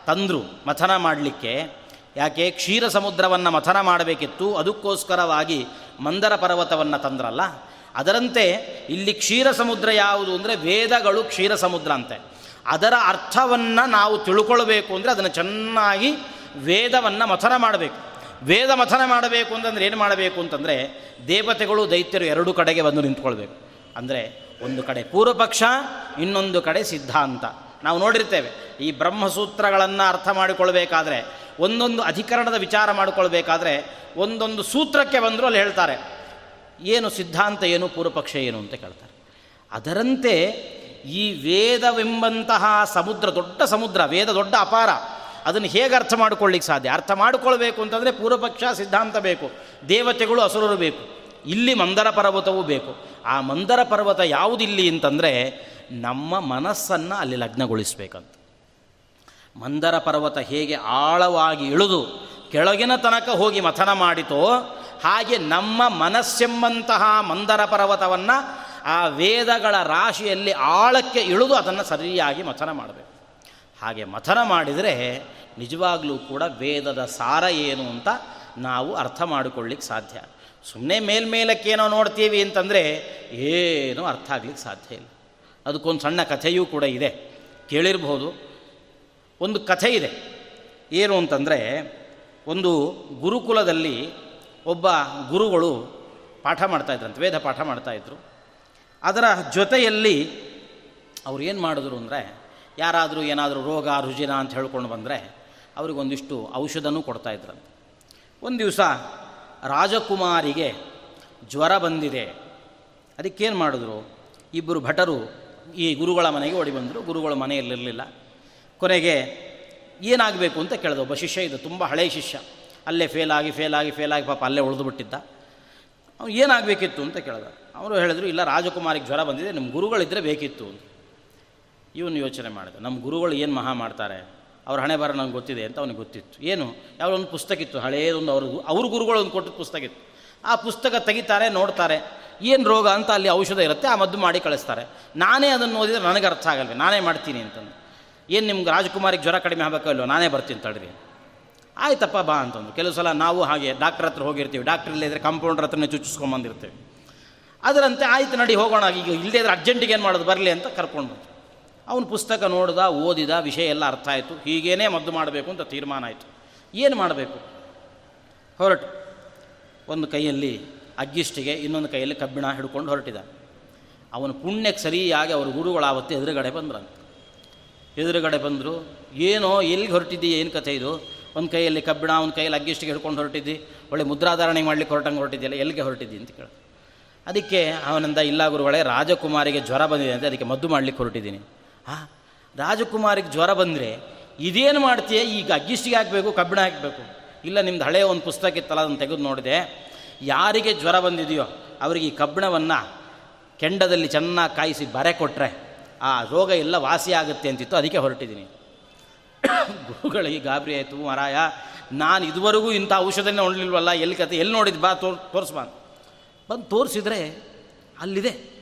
ತಂದರು ಮಥನ ಮಾಡಲಿಕ್ಕೆ ಯಾಕೆ ಕ್ಷೀರ ಸಮುದ್ರವನ್ನು ಮಥನ ಮಾಡಬೇಕಿತ್ತು? ಅದಕ್ಕೋಸ್ಕರವಾಗಿ ಮಂದರ ಪರ್ವತವನ್ನು ತಂದ್ರಲ್ಲ? ಅದರಂತೆ ಇಲ್ಲಿ ಕ್ಷೀರ ಸಮುದ್ರ ಯಾವುದು ಅಂದರೆ ವೇದಗಳು ಕ್ಷೀರ ಸಮುದ್ರ ಅಂತೆ. ಅದರ ಅರ್ಥವನ್ನು ನಾವು ತಿಳ್ಕೊಳ್ಬೇಕು ಅಂದರೆ ಅದನ್ನು ಚೆನ್ನಾಗಿ ವೇದವನ್ನು ಮಥನ ಮಾಡಬೇಕು. ವೇದ ಮಥನ ಮಾಡಬೇಕು ಅಂತಂದರೆ ಏನು ಮಾಡಬೇಕು ಅಂತಂದರೆ ದೇವತೆಗಳು, ದೈತ್ಯರು ಎರಡು ಕಡೆಗೆ ಬಂದು ನಿಂತ್ಕೊಳ್ಬೇಕು. ಅಂದರೆ ಒಂದು ಕಡೆ ಪೂರ್ವಪಕ್ಷ, ಇನ್ನೊಂದು ಕಡೆ ಸಿದ್ಧಾಂತ. ನಾವು ನೋಡಿರ್ತೇವೆ. ಈ ಬ್ರಹ್ಮಸೂತ್ರಗಳನ್ನು ಅರ್ಥ ಮಾಡಿಕೊಳ್ಬೇಕಾದ್ರೆ, ಒಂದೊಂದು ಅಧಿಕರಣದ ವಿಚಾರ ಮಾಡಿಕೊಳ್ಬೇಕಾದ್ರೆ, ಒಂದೊಂದು ಸೂತ್ರಕ್ಕೆ ಬಂದರೂ ಅಲ್ಲಿ ಹೇಳ್ತಾರೆ, ಏನು ಸಿದ್ಧಾಂತ ಏನು, ಪೂರ್ವಪಕ್ಷ ಏನು ಅಂತ ಕೇಳ್ತಾರೆ. ಅದರಂತೆ ಈ ವೇದವೆಂಬಂತಹ ಸಮುದ್ರ, ದೊಡ್ಡ ಸಮುದ್ರ, ವೇದ ದೊಡ್ಡ ಅಪಾರ, ಅದನ್ನು ಹೇಗೆ ಅರ್ಥ ಮಾಡಿಕೊಳ್ಳಿಕ್ಕೆ ಸಾಧ್ಯ? ಅರ್ಥ ಮಾಡಿಕೊಳ್ಬೇಕು ಅಂತಂದರೆ ಪೂರ್ವಪಕ್ಷ ಸಿದ್ಧಾಂತ ಬೇಕು, ದೇವತೆಗಳು ಅಸುರರು ಬೇಕು. ಇಲ್ಲಿ ಮಂದರ ಪರ್ವತವೂ ಬೇಕು. ಆ ಮಂದರ ಪರ್ವತ ಯಾವುದಿಲ್ಲಿ ಅಂತಂದರೆ ನಮ್ಮ ಮನಸ್ಸನ್ನು ಅಲ್ಲಿ ಲಗ್ನಗೊಳಿಸಬೇಕಂತ. ಮಂದರ ಪರ್ವತ ಹೇಗೆ ಆಳವಾಗಿ ಇಳಿದು ಕೆಳಗಿನ ತನಕ ಹೋಗಿ ಮಥನ ಮಾಡಿತೋ ಹಾಗೆ ನಮ್ಮ ಮನಸ್ಸೆಂಬಂತಹ ಮಂದರ ಪರ್ವತವನ್ನು ಆ ವೇದಗಳ ರಾಶಿಯಲ್ಲಿ ಆಳಕ್ಕೆ ಇಳಿದು ಅದನ್ನು ಸರಿಯಾಗಿ ಮಥನ ಮಾಡಬೇಕು. ಹಾಗೆ ಮಥನ ಮಾಡಿದರೆ ನಿಜವಾಗಲೂ ಕೂಡ ವೇದದ ಸಾರ ಏನು ಅಂತ ನಾವು ಅರ್ಥ ಮಾಡಿಕೊಳ್ಳಿಕ್ಕೆ ಸಾಧ್ಯ. ಸುಮ್ಮನೆ ಮೇಲ್ಮೇಲಕ್ಕೇನೋ ನೋಡ್ತೀವಿ ಅಂತಂದರೆ ಏನೂ ಅರ್ಥ ಆಗ್ಲಿಕ್ಕೆ ಸಾಧ್ಯ ಇಲ್ಲ. ಅದಕ್ಕೊಂದು ಸಣ್ಣ ಕಥೆಯೂ ಕೂಡ ಇದೆ. ಕೇಳಿರ್ಬೋದು. ಒಂದು ಕಥೆ ಇದೆ. ಏನು ಅಂತಂದರೆ, ಒಂದು ಗುರುಕುಲದಲ್ಲಿ ಒಬ್ಬ ಗುರುಗಳು ಪಾಠ ಮಾಡ್ತಾಯಿದ್ರಂತೆ ವೇದ ಪಾಠ ಮಾಡ್ತಾಯಿದ್ರು ಅದರ ಜೊತೆಯಲ್ಲಿ ಅವ್ರು ಏನು ಮಾಡಿದ್ರು ಅಂದರೆ, ಯಾರಾದರೂ ಏನಾದರೂ ರೋಗ, ರುಜಿನ ಅಂತ ಹೇಳ್ಕೊಂಡು ಬಂದರೆ, ಅವ್ರಿಗೊಂದಿಷ್ಟು ಔಷಧನೂ ಕೊಡ್ತಾಯಿದ್ರಂತೆ ಒಂದು ದಿವಸ ರಾಜಕುಮಾರಿಗೆ ಜ್ವರ ಬಂದಿದೆ. ಅದಕ್ಕೇನು ಮಾಡಿದ್ರು? ಇಬ್ಬರು ಭಟರು ಈ ಗುರುಗಳ ಮನೆಗೆ ಓಡಿ ಬಂದರು. ಗುರುಗಳ ಮನೆಯಲ್ಲಿರಲಿಲ್ಲ ಕೊನೆಗೆ ಏನಾಗಬೇಕು ಅಂತ ಕೇಳಿದ. ಒಬ್ಬ ಶಿಷ್ಯ ಇದು ತುಂಬ ಹಳೆಯ ಶಿಷ್ಯ. ಅಲ್ಲೇ ಫೇಲಾಗಿ ಫೇಲಾಗಿ ಫೇಲಾಗಿ ಪಾಪ ಅಲ್ಲೇ ಉಳಿದು ಬಿಟ್ಟಿದ್ದ. ಏನಾಗಬೇಕಿತ್ತು ಅಂತ ಕೇಳಿದ. ಅವರು ಹೇಳಿದ್ರು, ಇಲ್ಲ, ರಾಜಕುಮಾರಿಗೆ ಜ್ವರ ಬಂದಿದೆ. ನಮ್ಮ ಗುರುಗಳಿದ್ದರೆ ಬೇಕಿತ್ತು. ಅಂತ ಇವನು ಯೋಚನೆ ಮಾಡಿದ. ನಮ್ಮ ಗುರುಗಳು ಏನು ಮಹಾ ಮಾಡ್ತಾರೆ? ಅವ್ರ ಹಣೆ ಬರ ನನಗೆ ಗೊತ್ತಿದೆ ಅಂತ ಅವನಿಗೆ ಗೊತ್ತಿತ್ತು. ಏನು? ಒಂದು ಪುಸ್ತಕ ಇತ್ತು ಹಳೆಯದೊಂದು ಅವ್ರ ಅವ್ರ ಗುರುಗಳು ಒಂದು ಕೊಟ್ಟಿದ್ದ ಪುಸ್ತಕ ಇತ್ತು. ಆ ಪುಸ್ತಕ ತೆಗಿತಾರೆ, ನೋಡ್ತಾರೆ. ಏನು ರೋಗ ಅಂತ ಅಲ್ಲಿ ಔಷಧ ಇರುತ್ತೆ, ಆ ಮದ್ದು ಮಾಡಿ ಕಳಿಸ್ತಾರೆ. ನಾನೇ ಅದನ್ನು ಓದಿದರೆ ನನಗೆ ಅರ್ಥ ಆಗಲ್ವೇ? ನಾನೇ ಮಾಡ್ತೀನಿ ಅಂತಂದು. ಏನು ನಿಮ್ಗೆ ರಾಜಕುಮಾರಿಗೆ ಜ್ವರ ಕಡಿಮೆ ಆಗಬೇಕಲ್ವ ನಾನೇ ಬರ್ತೀನಿ ತಡ್ರಿ. ಆಯ್ತಪ್ಪ, ಬಾ ಅಂತಂದು. ಕೆಲವು ಸಲ ನಾವು ಹಾಗೆ ಡಾಕ್ಟರ್ ಹತ್ರ ಹೋಗಿರ್ತೀವಿ. ಡಾಕ್ಟ್ರ್ ಇಲ್ಲದ್ರೆ ಕಾಂಪೌಂಡರ್ ಹತ್ರನೇ ಚುಚ್ಚಿಸ್ಕೊಂಬಂದಿರ್ತೀವಿ ಅದರಂತೆ ಆಯ್ತು ನಡಿ, ಹೋಗೋಣ. ಈಗ ಇಲ್ಲದೇ ಇದ್ರೆ ಅರ್ಜೆಂಟಿಗೆ ಏನು ಮಾಡೋದು? ಬರಲಿ ಅಂತ ಕರ್ಕೊಂಡು ಅವನು ಪುಸ್ತಕ ನೋಡಿದ, ಓದಿದ, ವಿಷಯ ಎಲ್ಲ ಅರ್ಥ ಆಯಿತು. ಹೀಗೇನೇ ಮದ್ದು ಮಾಡಬೇಕು ಅಂತ ತೀರ್ಮಾನ ಆಯಿತು. ಏನು ಮಾಡಬೇಕು? ಹೊರಟು. ಒಂದು ಕೈಯಲ್ಲಿ ಅಗ್ಗಿಷ್ಟಿಗೆ ಇನ್ನೊಂದು ಕೈಯಲ್ಲಿ ಕಬ್ಬಿಣ ಹಿಡ್ಕೊಂಡು ಹೊರಟಿದ. ಅವನು ಪುಣ್ಯಕ್ಕೆ ಸರಿಯಾಗಿ ಅವರು ಗುರುಗಳು ಆವತ್ತು ಎದುರುಗಡೆ ಬಂದ್ರಂತ. ಎದುರುಗಡೆ ಬಂದರು, ಏನೋ, ಎಲ್ಲಿಗೆ ಹೊರಟಿದ್ದೀ ಏನು ಕಥೆ ಇದು? ಒಂದು ಕೈಯಲ್ಲಿ ಕಬ್ಬಿಣ, ಒಂದು ಕೈಯಲ್ಲಿ ಅಗ್ಗಿಷ್ಟಿಗೆ ಹಿಡ್ಕೊಂಡು ಹೊರಟಿದ್ದಿ. ಒಳ್ಳೆ ಮುದ್ರಾಧಾರಣೆ ಮಾಡಲಿಕ್ಕೆ ಹೊರಟಂಗೆ ಹೊರಟಿದ್ದಿಲ್ಲ ಎಲ್ಲಿಗೆ ಹೊರಟಿದ್ದಿ? ಅಂತ ಕೇಳಿ ಅದಕ್ಕೆ ಅವನಿಂದ, ಇಲ್ಲ ಗುರುಗಳೇ, ರಾಜಕುಮಾರಿಗೆ ಜ್ವರ ಬಂದಿದೆ ಅಂತ ಅದಕ್ಕೆ ಮದ್ದು ಮಾಡಲಿಕ್ಕೆ ಹೊರಟಿದ್ದೀನಿ. ಹಾಂ? ರಾಜಕುಮಾರಿಗೆ ಜ್ವರ ಬಂದರೆ ಇದೇನು ಮಾಡ್ತೀಯ? ಈಗ ಅಗ್ಗಿಷ್ಟಿಗೆ ಹಾಕಬೇಕು, ಕಬ್ಬಿಣ ಹಾಕಬೇಕು. ಇಲ್ಲ, ನಿಮ್ದು ಹಳೆಯ ಒಂದು ಪುಸ್ತಕ ಇತ್ತಲ್ಲ, ಅದನ್ನು ತೆಗೆದು ನೋಡಿದೆ. ಯಾರಿಗೆ ಜ್ವರ ಬಂದಿದೆಯೋ, ಅವರಿಗೆ ಈ ಕಬ್ಬಿಣವನ್ನು ಕೆಂಡದಲ್ಲಿ ಚೆನ್ನಾಗಿ ಕಾಯಿಸಿ ಬರೆ ಕೊಟ್ಟರೆ ಆ ರೋಗ ಎಲ್ಲ ವಾಸಿ ಆಗುತ್ತೆ ಅಂತಿತ್ತು, ಅದಕ್ಕೆ ಹೊರಟಿದ್ದೀನಿ. ಗುರುಗಳಿಗೆ ಗಾಬರಿ ಆಯಿತು ಮರಾಯ. ನಾನು ಇದುವರೆಗೂ ಇಂಥ ಔಷಧನೇ ನೋಡಲಿಲ್ವಲ್ಲ ಎಲ್ಲಿ ಕತೆ? ಎಲ್ಲಿ ನೋಡಿದ್ದು ಬಾ, ತೋರ್ ತೋರಿಸ್ಬಾ ಬಂದು ತೋರಿಸಿದ್ರೆ ಅಲ್ಲಿದೆ.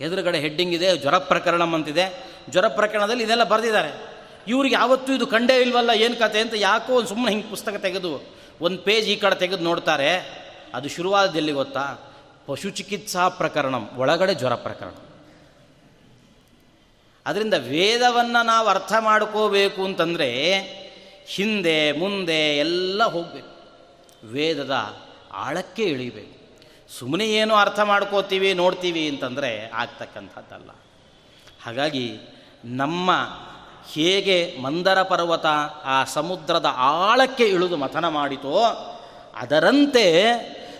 ಎದುರುಗಡೆ ಹೆಡ್ಡಿಂಗ್ ಇದೆ, ಜ್ವರ ಪ್ರಕರಣ ಅಂತಿದೆ. ಜ್ವರ ಪ್ರಕರಣದಲ್ಲಿ ಇದೆಲ್ಲ ಬರೆದಿದ್ದಾರೆ. ಇವ್ರಿಗೆ ಯಾವತ್ತೂ ಇದು ಕಂಡೇ ಇಲ್ವಲ್ಲ, ಏನು ಕತೆ ಅಂತ ಯಾಕೋ ಒಂದು ಸುಮ್ಮನೆ ಹಿಂಗೆ ಪುಸ್ತಕ ತೆಗೆದು ಒಂದು ಪೇಜ್ ಈ ಕಡೆ ತೆಗೆದು ನೋಡ್ತಾರೆ. ಅದು ಶುರುವಾದಲ್ಲಿ ಗೊತ್ತಾ? ಪಶು ಚಿಕಿತ್ಸಾ ಪ್ರಕರಣ, ಒಳಗಡೆ ಜ್ವರ ಪ್ರಕರಣ. ಅದರಿಂದ ವೇದವನ್ನು ನಾವು ಅರ್ಥ ಮಾಡ್ಕೋಬೇಕು ಅಂತಂದರೆ ಹಿಂದೆ, ಮುಂದೆ ಎಲ್ಲ ಹೋಗಬೇಕು. ವೇದದ ಆಳಕ್ಕೆ ಇಳಿಬೇಕು. ಸುಮ್ಮನೆ ಏನು ಅರ್ಥ ಮಾಡ್ಕೋತೀವಿ, ನೋಡ್ತೀವಿ ಅಂತಂದರೆ ಆಗ್ತಕ್ಕಂಥದ್ದಲ್ಲ. ಹಾಗಾಗಿ ನಮ್ಮ ಹೇಗೆ ಮಂದರ ಪರ್ವತ ಆ ಸಮುದ್ರದ ಆಳಕ್ಕೆ ಇಳಿದು ಮಥನ ಮಾಡಿತೋ, ಅದರಂತೆ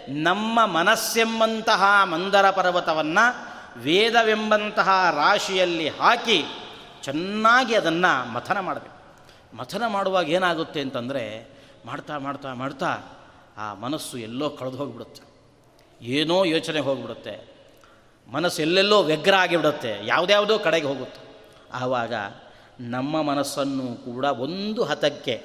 ನಮ್ಮ ಮನಸ್ಸೆಂಬಂತಹ ಮಂದರ ಪರ್ವತವನ್ನು ವೇದವೆಂಬಂತಹ ರಾಶಿಯಲ್ಲಿ ಹಾಕಿ ಚೆನ್ನಾಗಿ ಅದನ್ನು ಮಥನ ಮಾಡಬೇಕು. ಮಥನ ಮಾಡುವಾಗ ಏನಾಗುತ್ತೆ ಅಂತಂದರೆ ಮಾಡ್ತಾ ಮಾಡ್ತಾ ಮಾಡ್ತಾ ಆ ಮನಸ್ಸು ಎಲ್ಲೋ ಕಳೆದು ಹೋಗಿಬಿಡುತ್ತೆ. ಏನೋ ಯೋಚನೆ ಹೋಗಿಬಿಡುತ್ತೆ. ಮನಸ್ಸು ಎಲ್ಲೆಲ್ಲೋ ವ್ಯಗ್ರ ಆಗಿಬಿಡುತ್ತೆ ಯಾವುದ್ಯಾವುದೋ ಕಡೆಗೆ ಹೋಗುತ್ತೆ. ಆವಾಗ ನಮ್ಮ ಮನಸ್ಸನ್ನು ಕೂಡ ಒಂದು ಹತಕ್ಕೆ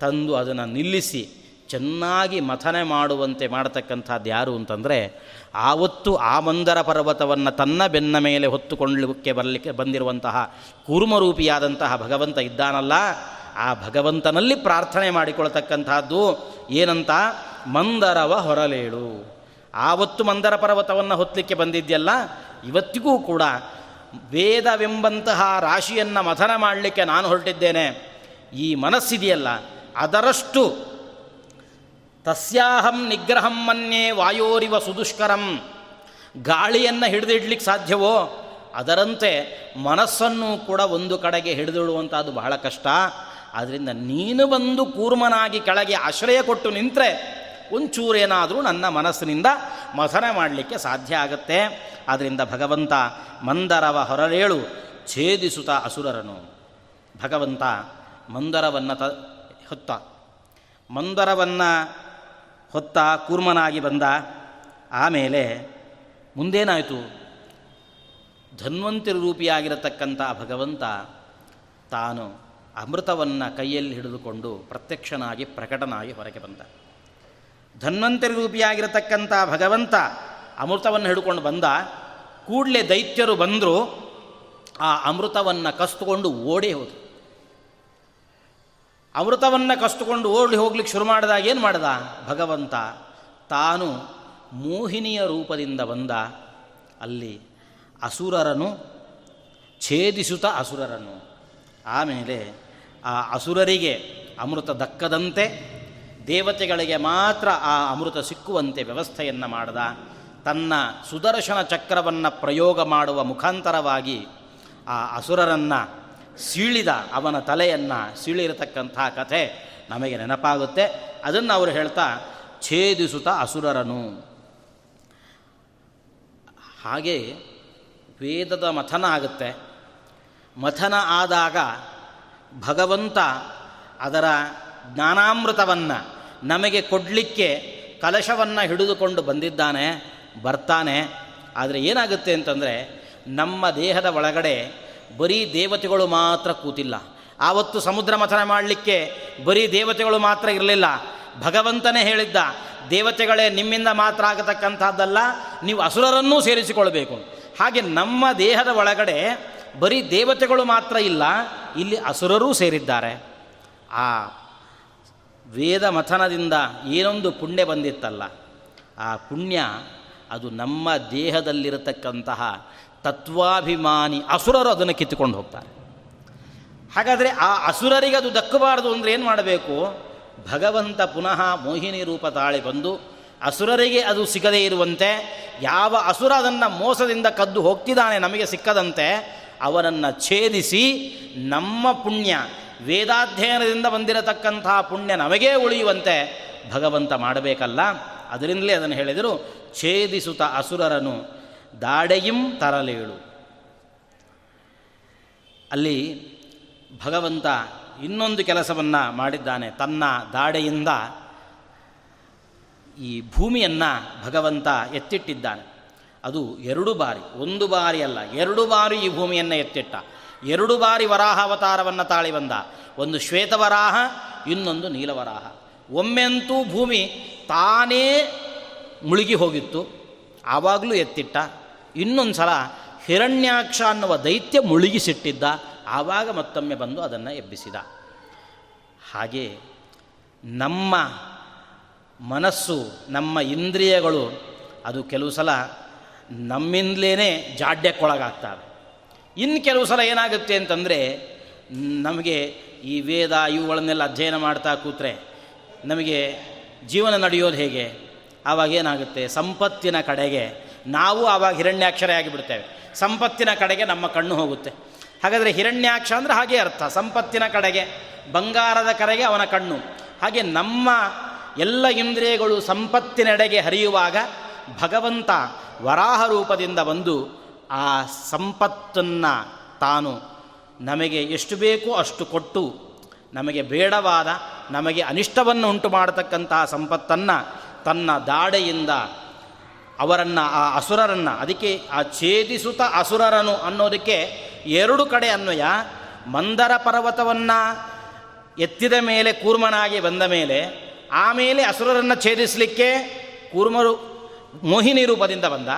ತಂದು ಅದನ್ನು ನಿಲ್ಲಿಸಿ, ಚೆನ್ನಾಗಿ ಮಥನೆ ಮಾಡುವಂತೆ ಮಾಡತಕ್ಕಂಥದ್ದು ಯಾರು ಅಂತಂದರೆ, ಆವತ್ತು ಆ ಮಂದರ ಪರ್ವತವನ್ನು ತನ್ನ ಬೆನ್ನ ಮೇಲೆ ಹೊತ್ತುಕೊಳ್ಳಲಿಕ್ಕೆ ಬರಲಿಕ್ಕೆ ಬಂದಿರುವಂತಹ ಕೂರ್ಮರೂಪಿಯಾದಂತಹ ಭಗವಂತ ಇದ್ದಾನಲ್ಲ, ಆ ಭಗವಂತನಲ್ಲಿ ಪ್ರಾರ್ಥನೆ ಮಾಡಿಕೊಳ್ತಕ್ಕಂಥದ್ದು ಏನಂತ? ಮಂದರವ ಹೊರಲೇಳು. ಆವತ್ತು ಮಂದರ ಪರ್ವತವನ್ನು ಹೊತ್ತಲಿಕ್ಕೆ ಬಂದಿದ್ಯಲ್ಲ, ಇವತ್ತಿಗೂ ಕೂಡ ವೇದವೆಂಬಂತಹ ರಾಶಿಯನ್ನು ಮಥನ ಮಾಡಲಿಕ್ಕೆ ನಾನು ಹೊರಟಿದ್ದೇನೆ. ಈ ಮನಸ್ಸಿದೆಯಲ್ಲ, ಅದರಷ್ಟು ತಸ್ಯಾಹಂ ನಿಗ್ರಹಂ ಮನ್ಯೆ ವಾಯೋರಿವ ಸುದುಷ್ಕರಂ. ಗಾಳಿಯನ್ನು ಹಿಡಿದಿಡ್ಲಿಕ್ಕೆ ಸಾಧ್ಯವೋ? ಅದರಂತೆ ಮನಸ್ಸನ್ನು ಕೂಡ ಒಂದು ಕಡೆಗೆ ಹಿಡಿದಿಡುವಂಥದ್ದು ಬಹಳ ಕಷ್ಟ. ಆದ್ದರಿಂದ ನೀನು ಬಂದು ಕೂರ್ಮನಾಗಿ ಕೆಳಗೆ ಆಶ್ರಯ ಕೊಟ್ಟು ನಿಂತರೆ ಒಂಚೂರೇನಾದರೂ ನನ್ನ ಮನಸ್ಸಿನಿಂದ ಮಥನ ಮಾಡಲಿಕ್ಕೆ ಸಾಧ್ಯ ಆಗತ್ತೆ. ಆದ್ದರಿಂದ ಭಗವಂತ, ಮಂದರವ ಹೊರರೇಳು ಛೇದಿಸುತ್ತ ಅಸುರರನು ಭಗವಂತ, ಮಂದರವನ್ನು ತ, ಹೊತ್ತ. ಮಂದರವನ್ನು ಹೊತ್ತ ಕೂರ್ಮನಾಗಿ ಬಂದ. ಆಮೇಲೆ ಮುಂದೇನಾಯಿತು? ಧನ್ವಂತರಿ ರೂಪಿಯಾಗಿರತಕ್ಕಂಥ ಭಗವಂತ ತಾನು ಅಮೃತವನ್ನು ಕೈಯಲ್ಲಿ ಹಿಡಿದುಕೊಂಡು ಪ್ರತ್ಯಕ್ಷನಾಗಿ ಪ್ರಕಟನಾಗಿ ಹೊರಗೆ ಬಂದ. ಧನ್ವಂತರಿ ರೂಪಿಯಾಗಿರತಕ್ಕಂಥ ಭಗವಂತ ಅಮೃತವನ್ನು ಹಿಡ್ಕೊಂಡು ಬಂದ, ಕೂಡಲೇ ದೈತ್ಯರು ಬಂದರು, ಆ ಅಮೃತವನ್ನು ಕಸ್ತುಕೊಂಡು ಓಡಿ ಹೋದರು. ಅಮೃತವನ್ನು ಕಸ್ತುಕೊಂಡು ಓಡಿ ಹೋಗ್ಲಿಕ್ಕೆ ಶುರು ಮಾಡಿದಾಗ ಏನು ಮಾಡಿದ? ಭಗವಂತ ತಾನು ಮೋಹಿನಿಯ ರೂಪದಿಂದ ಬಂದ. ಅಲ್ಲಿ ಅಸುರರನು ಛೇದಿಸುತ್ತ ಅಸುರರನು ಆಮೇಲೆ ಆ ಅಸುರರಿಗೆ ಅಮೃತ ದಕ್ಕದಂತೆ ದೇವತೆಗಳಿಗೆ ಮಾತ್ರ ಆ ಅಮೃತ ಸಿಕ್ಕುವಂತೆ ವ್ಯವಸ್ಥೆಯನ್ನು ಮಾಡಿದ. ತನ್ನ ಸುದರ್ಶನ ಚಕ್ರವನ್ನು ಪ್ರಯೋಗ ಮಾಡುವ ಮುಖಾಂತರವಾಗಿ ಆ ಅಸುರರನ್ನು ಸೀಳಿದ, ಅವನ ತಲೆಯನ್ನು ಸೀಳಿರತಕ್ಕಂಥ ಕಥೆ ನಮಗೆ ನೆನಪಾಗುತ್ತೆ. ಅದನ್ನು ಅವರು ಹೇಳ್ತಾ, ಛೇದಿಸುತ್ತ ಅಸುರರನು. ಹಾಗೆ ವೇದದ ಮಥನ ಆಗುತ್ತೆ. ಮಥನ ಆದಾಗ ಭಗವಂತ ಅದರ ಜ್ಞಾನಾಮೃತವನ್ನು ನಮಗೆ ಕೊಡಲಿಕ್ಕೆ ಕಲಶವನ್ನು ಹಿಡಿದುಕೊಂಡು ಬಂದಿದ್ದಾನೆ, ಬರ್ತಾನೆ. ಆದರೆ ಏನಾಗುತ್ತೆ ಅಂತಂದರೆ, ನಮ್ಮ ದೇಹದ ಒಳಗಡೆ ಬರೀ ದೇವತೆಗಳು ಮಾತ್ರ ಕೂತಿಲ್ಲ. ಆವತ್ತು ಸಮುದ್ರ ಮಥನ ಮಾಡಲಿಕ್ಕೆ ಬರೀ ದೇವತೆಗಳು ಮಾತ್ರ ಇರಲಿಲ್ಲ. ಭಗವಂತನೇ ಹೇಳಿದ್ದ, ದೇವತೆಗಳೇ ನಿಮ್ಮಿಂದ ಮಾತ್ರ ಆಗತಕ್ಕಂಥದ್ದಲ್ಲ, ನೀವು ಅಸುರರನ್ನೂ ಸೇರಿಸಿಕೊಳ್ಬೇಕು. ಹಾಗೆ ನಮ್ಮ ದೇಹದ ಒಳಗಡೆ ಬರೀ ದೇವತೆಗಳು ಮಾತ್ರ ಇಲ್ಲ, ಇಲ್ಲಿ ಅಸುರರೂ ಸೇರಿದ್ದಾರೆ. ಆ ವೇದ ಮಥನದಿಂದ ಏನೊಂದು ಪುಣ್ಯ ಬಂದಿತ್ತಲ್ಲ, ಆ ಪುಣ್ಯ ಅದು ನಮ್ಮ ದೇಹದಲ್ಲಿರತಕ್ಕಂತಹ ತತ್ವಾಭಿಮಾನಿ ಅಸುರರು ಅದನ್ನು ಕಿತ್ತುಕೊಂಡು ಹೋಗ್ತಾರೆ. ಹಾಗಾದರೆ ಆ ಅಸುರರಿಗೆ ಅದು ದಕ್ಕಬಾರದು ಅಂದರೆ ಏನು ಮಾಡಬೇಕು? ಭಗವಂತ ಪುನಃ ಮೋಹಿನಿ ರೂಪ ತಾಳಿ ಬಂದು ಅಸುರರಿಗೆ ಅದು ಸಿಗದೇ ಇರುವಂತೆ, ಯಾವ ಅಸುರ ಅದನ್ನು ಮೋಸದಿಂದ ಕದ್ದು ಹೋಗ್ತಿದ್ದಾನೆ ನಮಗೆ ಸಿಕ್ಕದಂತೆ, ಅವನನ್ನು ಛೇದಿಸಿ ನಮ್ಮ ಪುಣ್ಯ ವೇದಾಧ್ಯಯನದಿಂದ ಬಂದಿರತಕ್ಕಂಥ ಪುಣ್ಯ ನಮಗೇ ಉಳಿಯುವಂತೆ ಭಗವಂತ ಮಾಡಬೇಕಲ್ಲ? ಅದರಿಂದಲೇ ಅದನ್ನು ಹೇಳಿದರು ಛೇದಿಸುತ್ತ ಅಸುರರನು, ದಾಡೆಯಿಂ ತರಲೇಳು. ಅಲ್ಲಿ ಭಗವಂತ ಇನ್ನೊಂದು ಕೆಲಸವನ್ನು ಮಾಡಿದ್ದಾನೆ, ತನ್ನ ದಾಡೆಯಿಂದ ಈ ಭೂಮಿಯನ್ನು ಭಗವಂತ ಎತ್ತಿಟ್ಟಿದ್ದಾನೆ. ಅದು ಎರಡು ಬಾರಿ, ಒಂದು ಬಾರಿ ಅಲ್ಲ, ಎರಡು ಬಾರಿ ಈ ಭೂಮಿಯನ್ನು ಎತ್ತಿಟ್ಟ. ಎರಡು ಬಾರಿ ವರಾಹ ಅವತಾರವನ್ನು ತಾಳಿ ಬಂದ. ಒಂದು ಶ್ವೇತವರಾಹ ಇನ್ನೊಂದು ನೀಲವರಾಹ ಒಮ್ಮೆಂತೂ ಭೂಮಿ ತಾನೇ ಮುಳುಗಿ ಹೋಗಿತ್ತು. ಆವಾಗಲೂ ಎತ್ತಿಟ್ಟ. ಇನ್ನೊಂದು ಸಲ ಹಿರಣ್ಯಾಕ್ಷ ಅನ್ನುವ ದೈತ್ಯ ಮುಳುಗಿಸಿಟ್ಟಿದ್ದ. ಆವಾಗ ಮತ್ತೊಮ್ಮೆ ಬಂದು ಅದನ್ನು ಎಬ್ಬಿಸಿದ. ಹಾಗೆ ನಮ್ಮ ಮನಸ್ಸು, ನಮ್ಮ ಇಂದ್ರಿಯಗಳು, ಅದು ಕೆಲವು ಸಲ ನಮ್ಮಿಂದಲೇ ಜಾಡ್ಯಕ್ಕೊಳಗಾಗ್ತವೆ ಇನ್ನು ಕೆಲವು ಸಲ ಏನಾಗುತ್ತೆ ಅಂತಂದರೆ, ನಮಗೆ ಈ ವೇದ ಇವುಗಳನ್ನೆಲ್ಲ ಅಧ್ಯಯನ ಮಾಡ್ತಾ ಕೂತ್ರೆ, ನಮಗೆ ಜೀವನ ನಡೆಯೋದು ಹೇಗೆ? ಆವಾಗ ಏನಾಗುತ್ತೆ? ಸಂಪತ್ತಿನ ಕಡೆಗೆ ನಾವು ಆವಾಗ ಹಿರಣ್ಯಾಕ್ಷರ ಆಗಿಬಿಡ್ತೇವೆ. ಸಂಪತ್ತಿನ ಕಡೆಗೆ ನಮ್ಮ ಕಣ್ಣು ಹೋಗುತ್ತೆ. ಹಾಗಾದರೆ ಹಿರಣ್ಯಾಕ್ಷ ಅಂದರೆ ಹಾಗೆ ಅರ್ಥ. ಸಂಪತ್ತಿನ ಕಡೆಗೆ, ಬಂಗಾರದ ಕಡೆಗೆ ಅವನ ಕಣ್ಣು. ಹಾಗೆ ನಮ್ಮ ಎಲ್ಲ ಇಂದ್ರಿಯಗಳು ಸಂಪತ್ತಿನೆಡೆಗೆ ಹರಿಯುವಾಗ ಭಗವಂತ ವರಾಹ ರೂಪದಿಂದ ಬಂದು ಆ ಸಂಪತ್ತನ್ನು ತಾನು ನಮಗೆ ಎಷ್ಟು ಬೇಕೋ ಅಷ್ಟು ಕೊಟ್ಟು ನಮಗೆ ಬೇಡವಾದ, ನಮಗೆ ಅನಿಷ್ಟವನ್ನು ಉಂಟು ಮಾಡತಕ್ಕಂತಹ ಸಂಪತ್ತನ್ನು ತನ್ನ ದಾಡೆಯಿಂದ ಅವರನ್ನು, ಆ ಅಸುರರನ್ನು, ಅದಕ್ಕೆ ಆ ಛೇದಿಸುತ್ತ ಅಸುರರನು ಅನ್ನೋದಕ್ಕೆ ಎರಡು ಕಡೆ ಅನ್ವಯ. ಮಂದರ ಪರ್ವತವನ್ನು ಎತ್ತಿದ ಮೇಲೆ ಕೂರ್ಮನಾಗಿ ಬಂದ ಮೇಲೆ ಆಮೇಲೆ ಅಸುರರನ್ನು ಛೇದಿಸಲಿಕ್ಕೆ ಕೂರ್ಮರು ಮೋಹಿನಿ ರೂಪದಿಂದ ಬಂದ.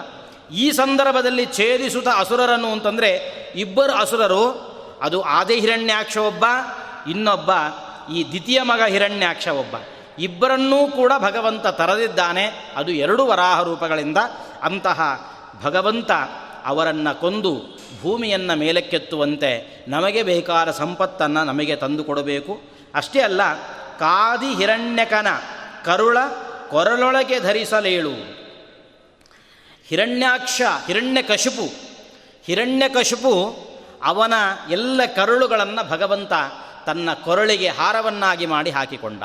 ಈ ಸಂದರ್ಭದಲ್ಲಿ ಛೇದಿಸುತ್ತ ಅಸುರರನ್ನು ಅಂತಂದರೆ ಇಬ್ಬರು ಅಸುರರು, ಅದು ಆದಿ ಹಿರಣ್ಯಾಕ್ಷ ಒಬ್ಬ, ಇನ್ನೊಬ್ಬ ಈ ದ್ವಿತೀಯ ಮಗ ಹಿರಣ್ಯಾಕ್ಷ ಒಬ್ಬ. ಇಬ್ಬರನ್ನೂ ಕೂಡ ಭಗವಂತ ತರದಿದ್ದಾನೆ, ಅದು ಎರಡು ವರಾಹ ರೂಪಗಳಿಂದ ಅಂತಹ ಭಗವಂತ ಅವರನ್ನು ಕೊಂದು ಭೂಮಿಯನ್ನು ಮೇಲಕ್ಕೆತ್ತುವಂತೆ ನಮಗೆ ಬೇಕಾದ ಸಂಪತ್ತನ್ನು ನಮಗೆ ತಂದು ಕೊಡಬೇಕು. ಅಷ್ಟೇ ಅಲ್ಲ, ಕಾದಿ ಹಿರಣ್ಯಕನ ಕರುಳ ಕೊರಳೊಳಗೆ ಧರಿಸಲೇಳು. ಹಿರಣ್ಯಾಕ್ಷ, ಹಿರಣ್ಯಕಶಿಪು. ಹಿರಣ್ಯಕಶಿಪು ಅವನ ಎಲ್ಲ ಕರುಳುಗಳನ್ನು ಭಗವಂತ ತನ್ನ ಕೊರಳಿಗೆ ಹಾರವನ್ನಾಗಿ ಮಾಡಿ ಹಾಕಿಕೊಂಡ.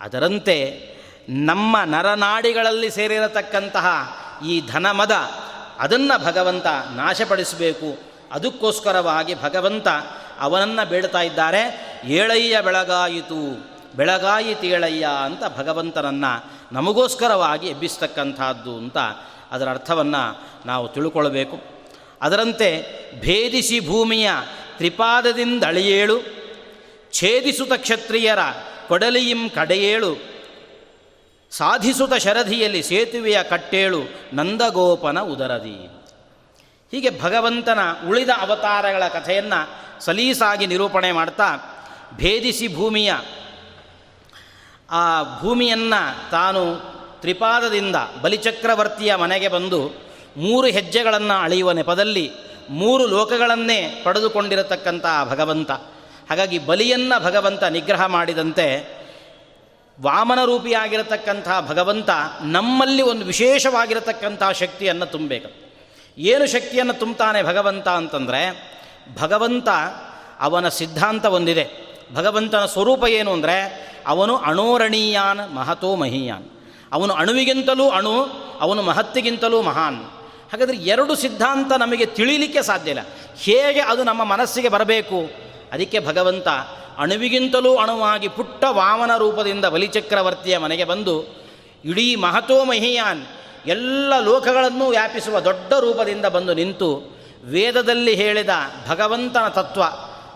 ಅದರಂತೆ ನಮ್ಮ ನರನಾಡಿಗಳಲ್ಲಿ ಸೇರಿರತಕ್ಕಂತಹ ಈ ಧನಮದ ಅದನ್ನು ಭಗವಂತ ನಾಶಪಡಿಸಬೇಕು. ಅದಕ್ಕೋಸ್ಕರವಾಗಿ ಭಗವಂತ ಅವನನ್ನು ಬೇಡ್ತಾ ಇದ್ದಾರೆ. ಏಳಯ್ಯ ಬೆಳಗಾಯಿತು. ಬೆಳಗಾಯಿತೇಳಯ್ಯ ಅಂತ ಭಗವಂತನನ್ನು ನಮಗೋಸ್ಕರವಾಗಿ ಎಬ್ಬಿಸ್ತಕ್ಕಂಥದ್ದು ಅಂತ ಅದರ ಅರ್ಥವನ್ನು ನಾವು ತಿಳ್ಕೊಳ್ಬೇಕು. ಅದರಂತೆ ಭೇದಿಸಿ ಭೂಮಿಯ ತ್ರಿಪಾದದಿಂದ ಅಳಿಯೇಳು ಛೇದಿಸುತ್ತ ಕ್ಷತ್ರಿಯರ ಕೊಡಲಿಯಿಂ ಕಡೆಯೇಳು, ಸಾಧಿಸುತ ಶರಧಿಯಲ್ಲಿ ಸೇತುವೆಯ ಕಟ್ಟೇಳು ನಂದಗೋಪನ ಉದರದಿ. ಹೀಗೆ ಭಗವಂತನ ಉಳಿದ ಅವತಾರಗಳ ಕಥೆಯನ್ನು ಸಲೀಸಾಗಿ ನಿರೂಪಣೆ ಮಾಡ್ತಾ ಭೇದಿಸಿ ಭೂಮಿಯ ಆ ಭೂಮಿಯನ್ನು ತಾನು ತ್ರಿಪಾದದಿಂದ ಬಲಿಚಕ್ರವರ್ತಿಯ ಮನೆಗೆ ಬಂದು ಮೂರು ಹೆಜ್ಜೆಗಳನ್ನು ಅಳೆಯುವ ನೆಪದಲ್ಲಿ ಮೂರು ಲೋಕಗಳನ್ನೇ ಪಡೆದುಕೊಂಡಿರತಕ್ಕಂಥ ಭಗವಂತ. ಹಾಗಾಗಿ ಬಲಿಯನ್ನು ಭಗವಂತ ನಿಗ್ರಹ ಮಾಡಿದಂತೆ ವಾಮನ ರೂಪಿಯಾಗಿರತಕ್ಕಂಥ ಭಗವಂತ ನಮ್ಮಲ್ಲಿ ಒಂದು ವಿಶೇಷವಾಗಿರತಕ್ಕಂಥ ಶಕ್ತಿಯನ್ನು ತುಂಬಬೇಕು. ಏನು ಶಕ್ತಿಯನ್ನು ತುಂಬುತ್ತಾನೆ ಭಗವಂತ ಅಂತಂದರೆ ಭಗವಂತ ಅವನ ಸಿದ್ಧಾಂತ ಒಂದಿದೆ. ಭಗವಂತನ ಸ್ವರೂಪ ಏನು ಅಂದರೆ ಅವನು ಅಣೋರಣೀಯಾನ್ ಮಹತೋ ಮಹೀಯಾನ್. ಅವನು ಅಣುವಿಗಿಂತಲೂ ಅಣು, ಅವನು ಮಹತ್ತಿಗಿಂತಲೂ ಮಹಾನ್. ಹಾಗಾದರೆ ಎರಡು ಸಿದ್ಧಾಂತ ನಮಗೆ ತಿಳಿಲಿಕ್ಕೆ ಸಾಧ್ಯ ಇಲ್ಲ. ಹೇಗೆ ಅದು ನಮ್ಮ ಮನಸ್ಸಿಗೆ ಬರಬೇಕು? ಅದಕ್ಕೆ ಭಗವಂತ ಅಣುವಿಗಿಂತಲೂ ಅಣುವಾಗಿ ಪುಟ್ಟ ವಾಮನ ರೂಪದಿಂದ ಬಲಿಚಕ್ರವರ್ತಿಯ ಮನೆಗೆ ಬಂದು, ಇಡೀ ಮಹತೋ ಮಹಿಯಾನ್, ಎಲ್ಲ ಲೋಕಗಳನ್ನು ವ್ಯಾಪಿಸುವ ದೊಡ್ಡ ರೂಪದಿಂದ ಬಂದು ನಿಂತು ವೇದದಲ್ಲಿ ಹೇಳಿದ ಭಗವಂತನ ತತ್ವ,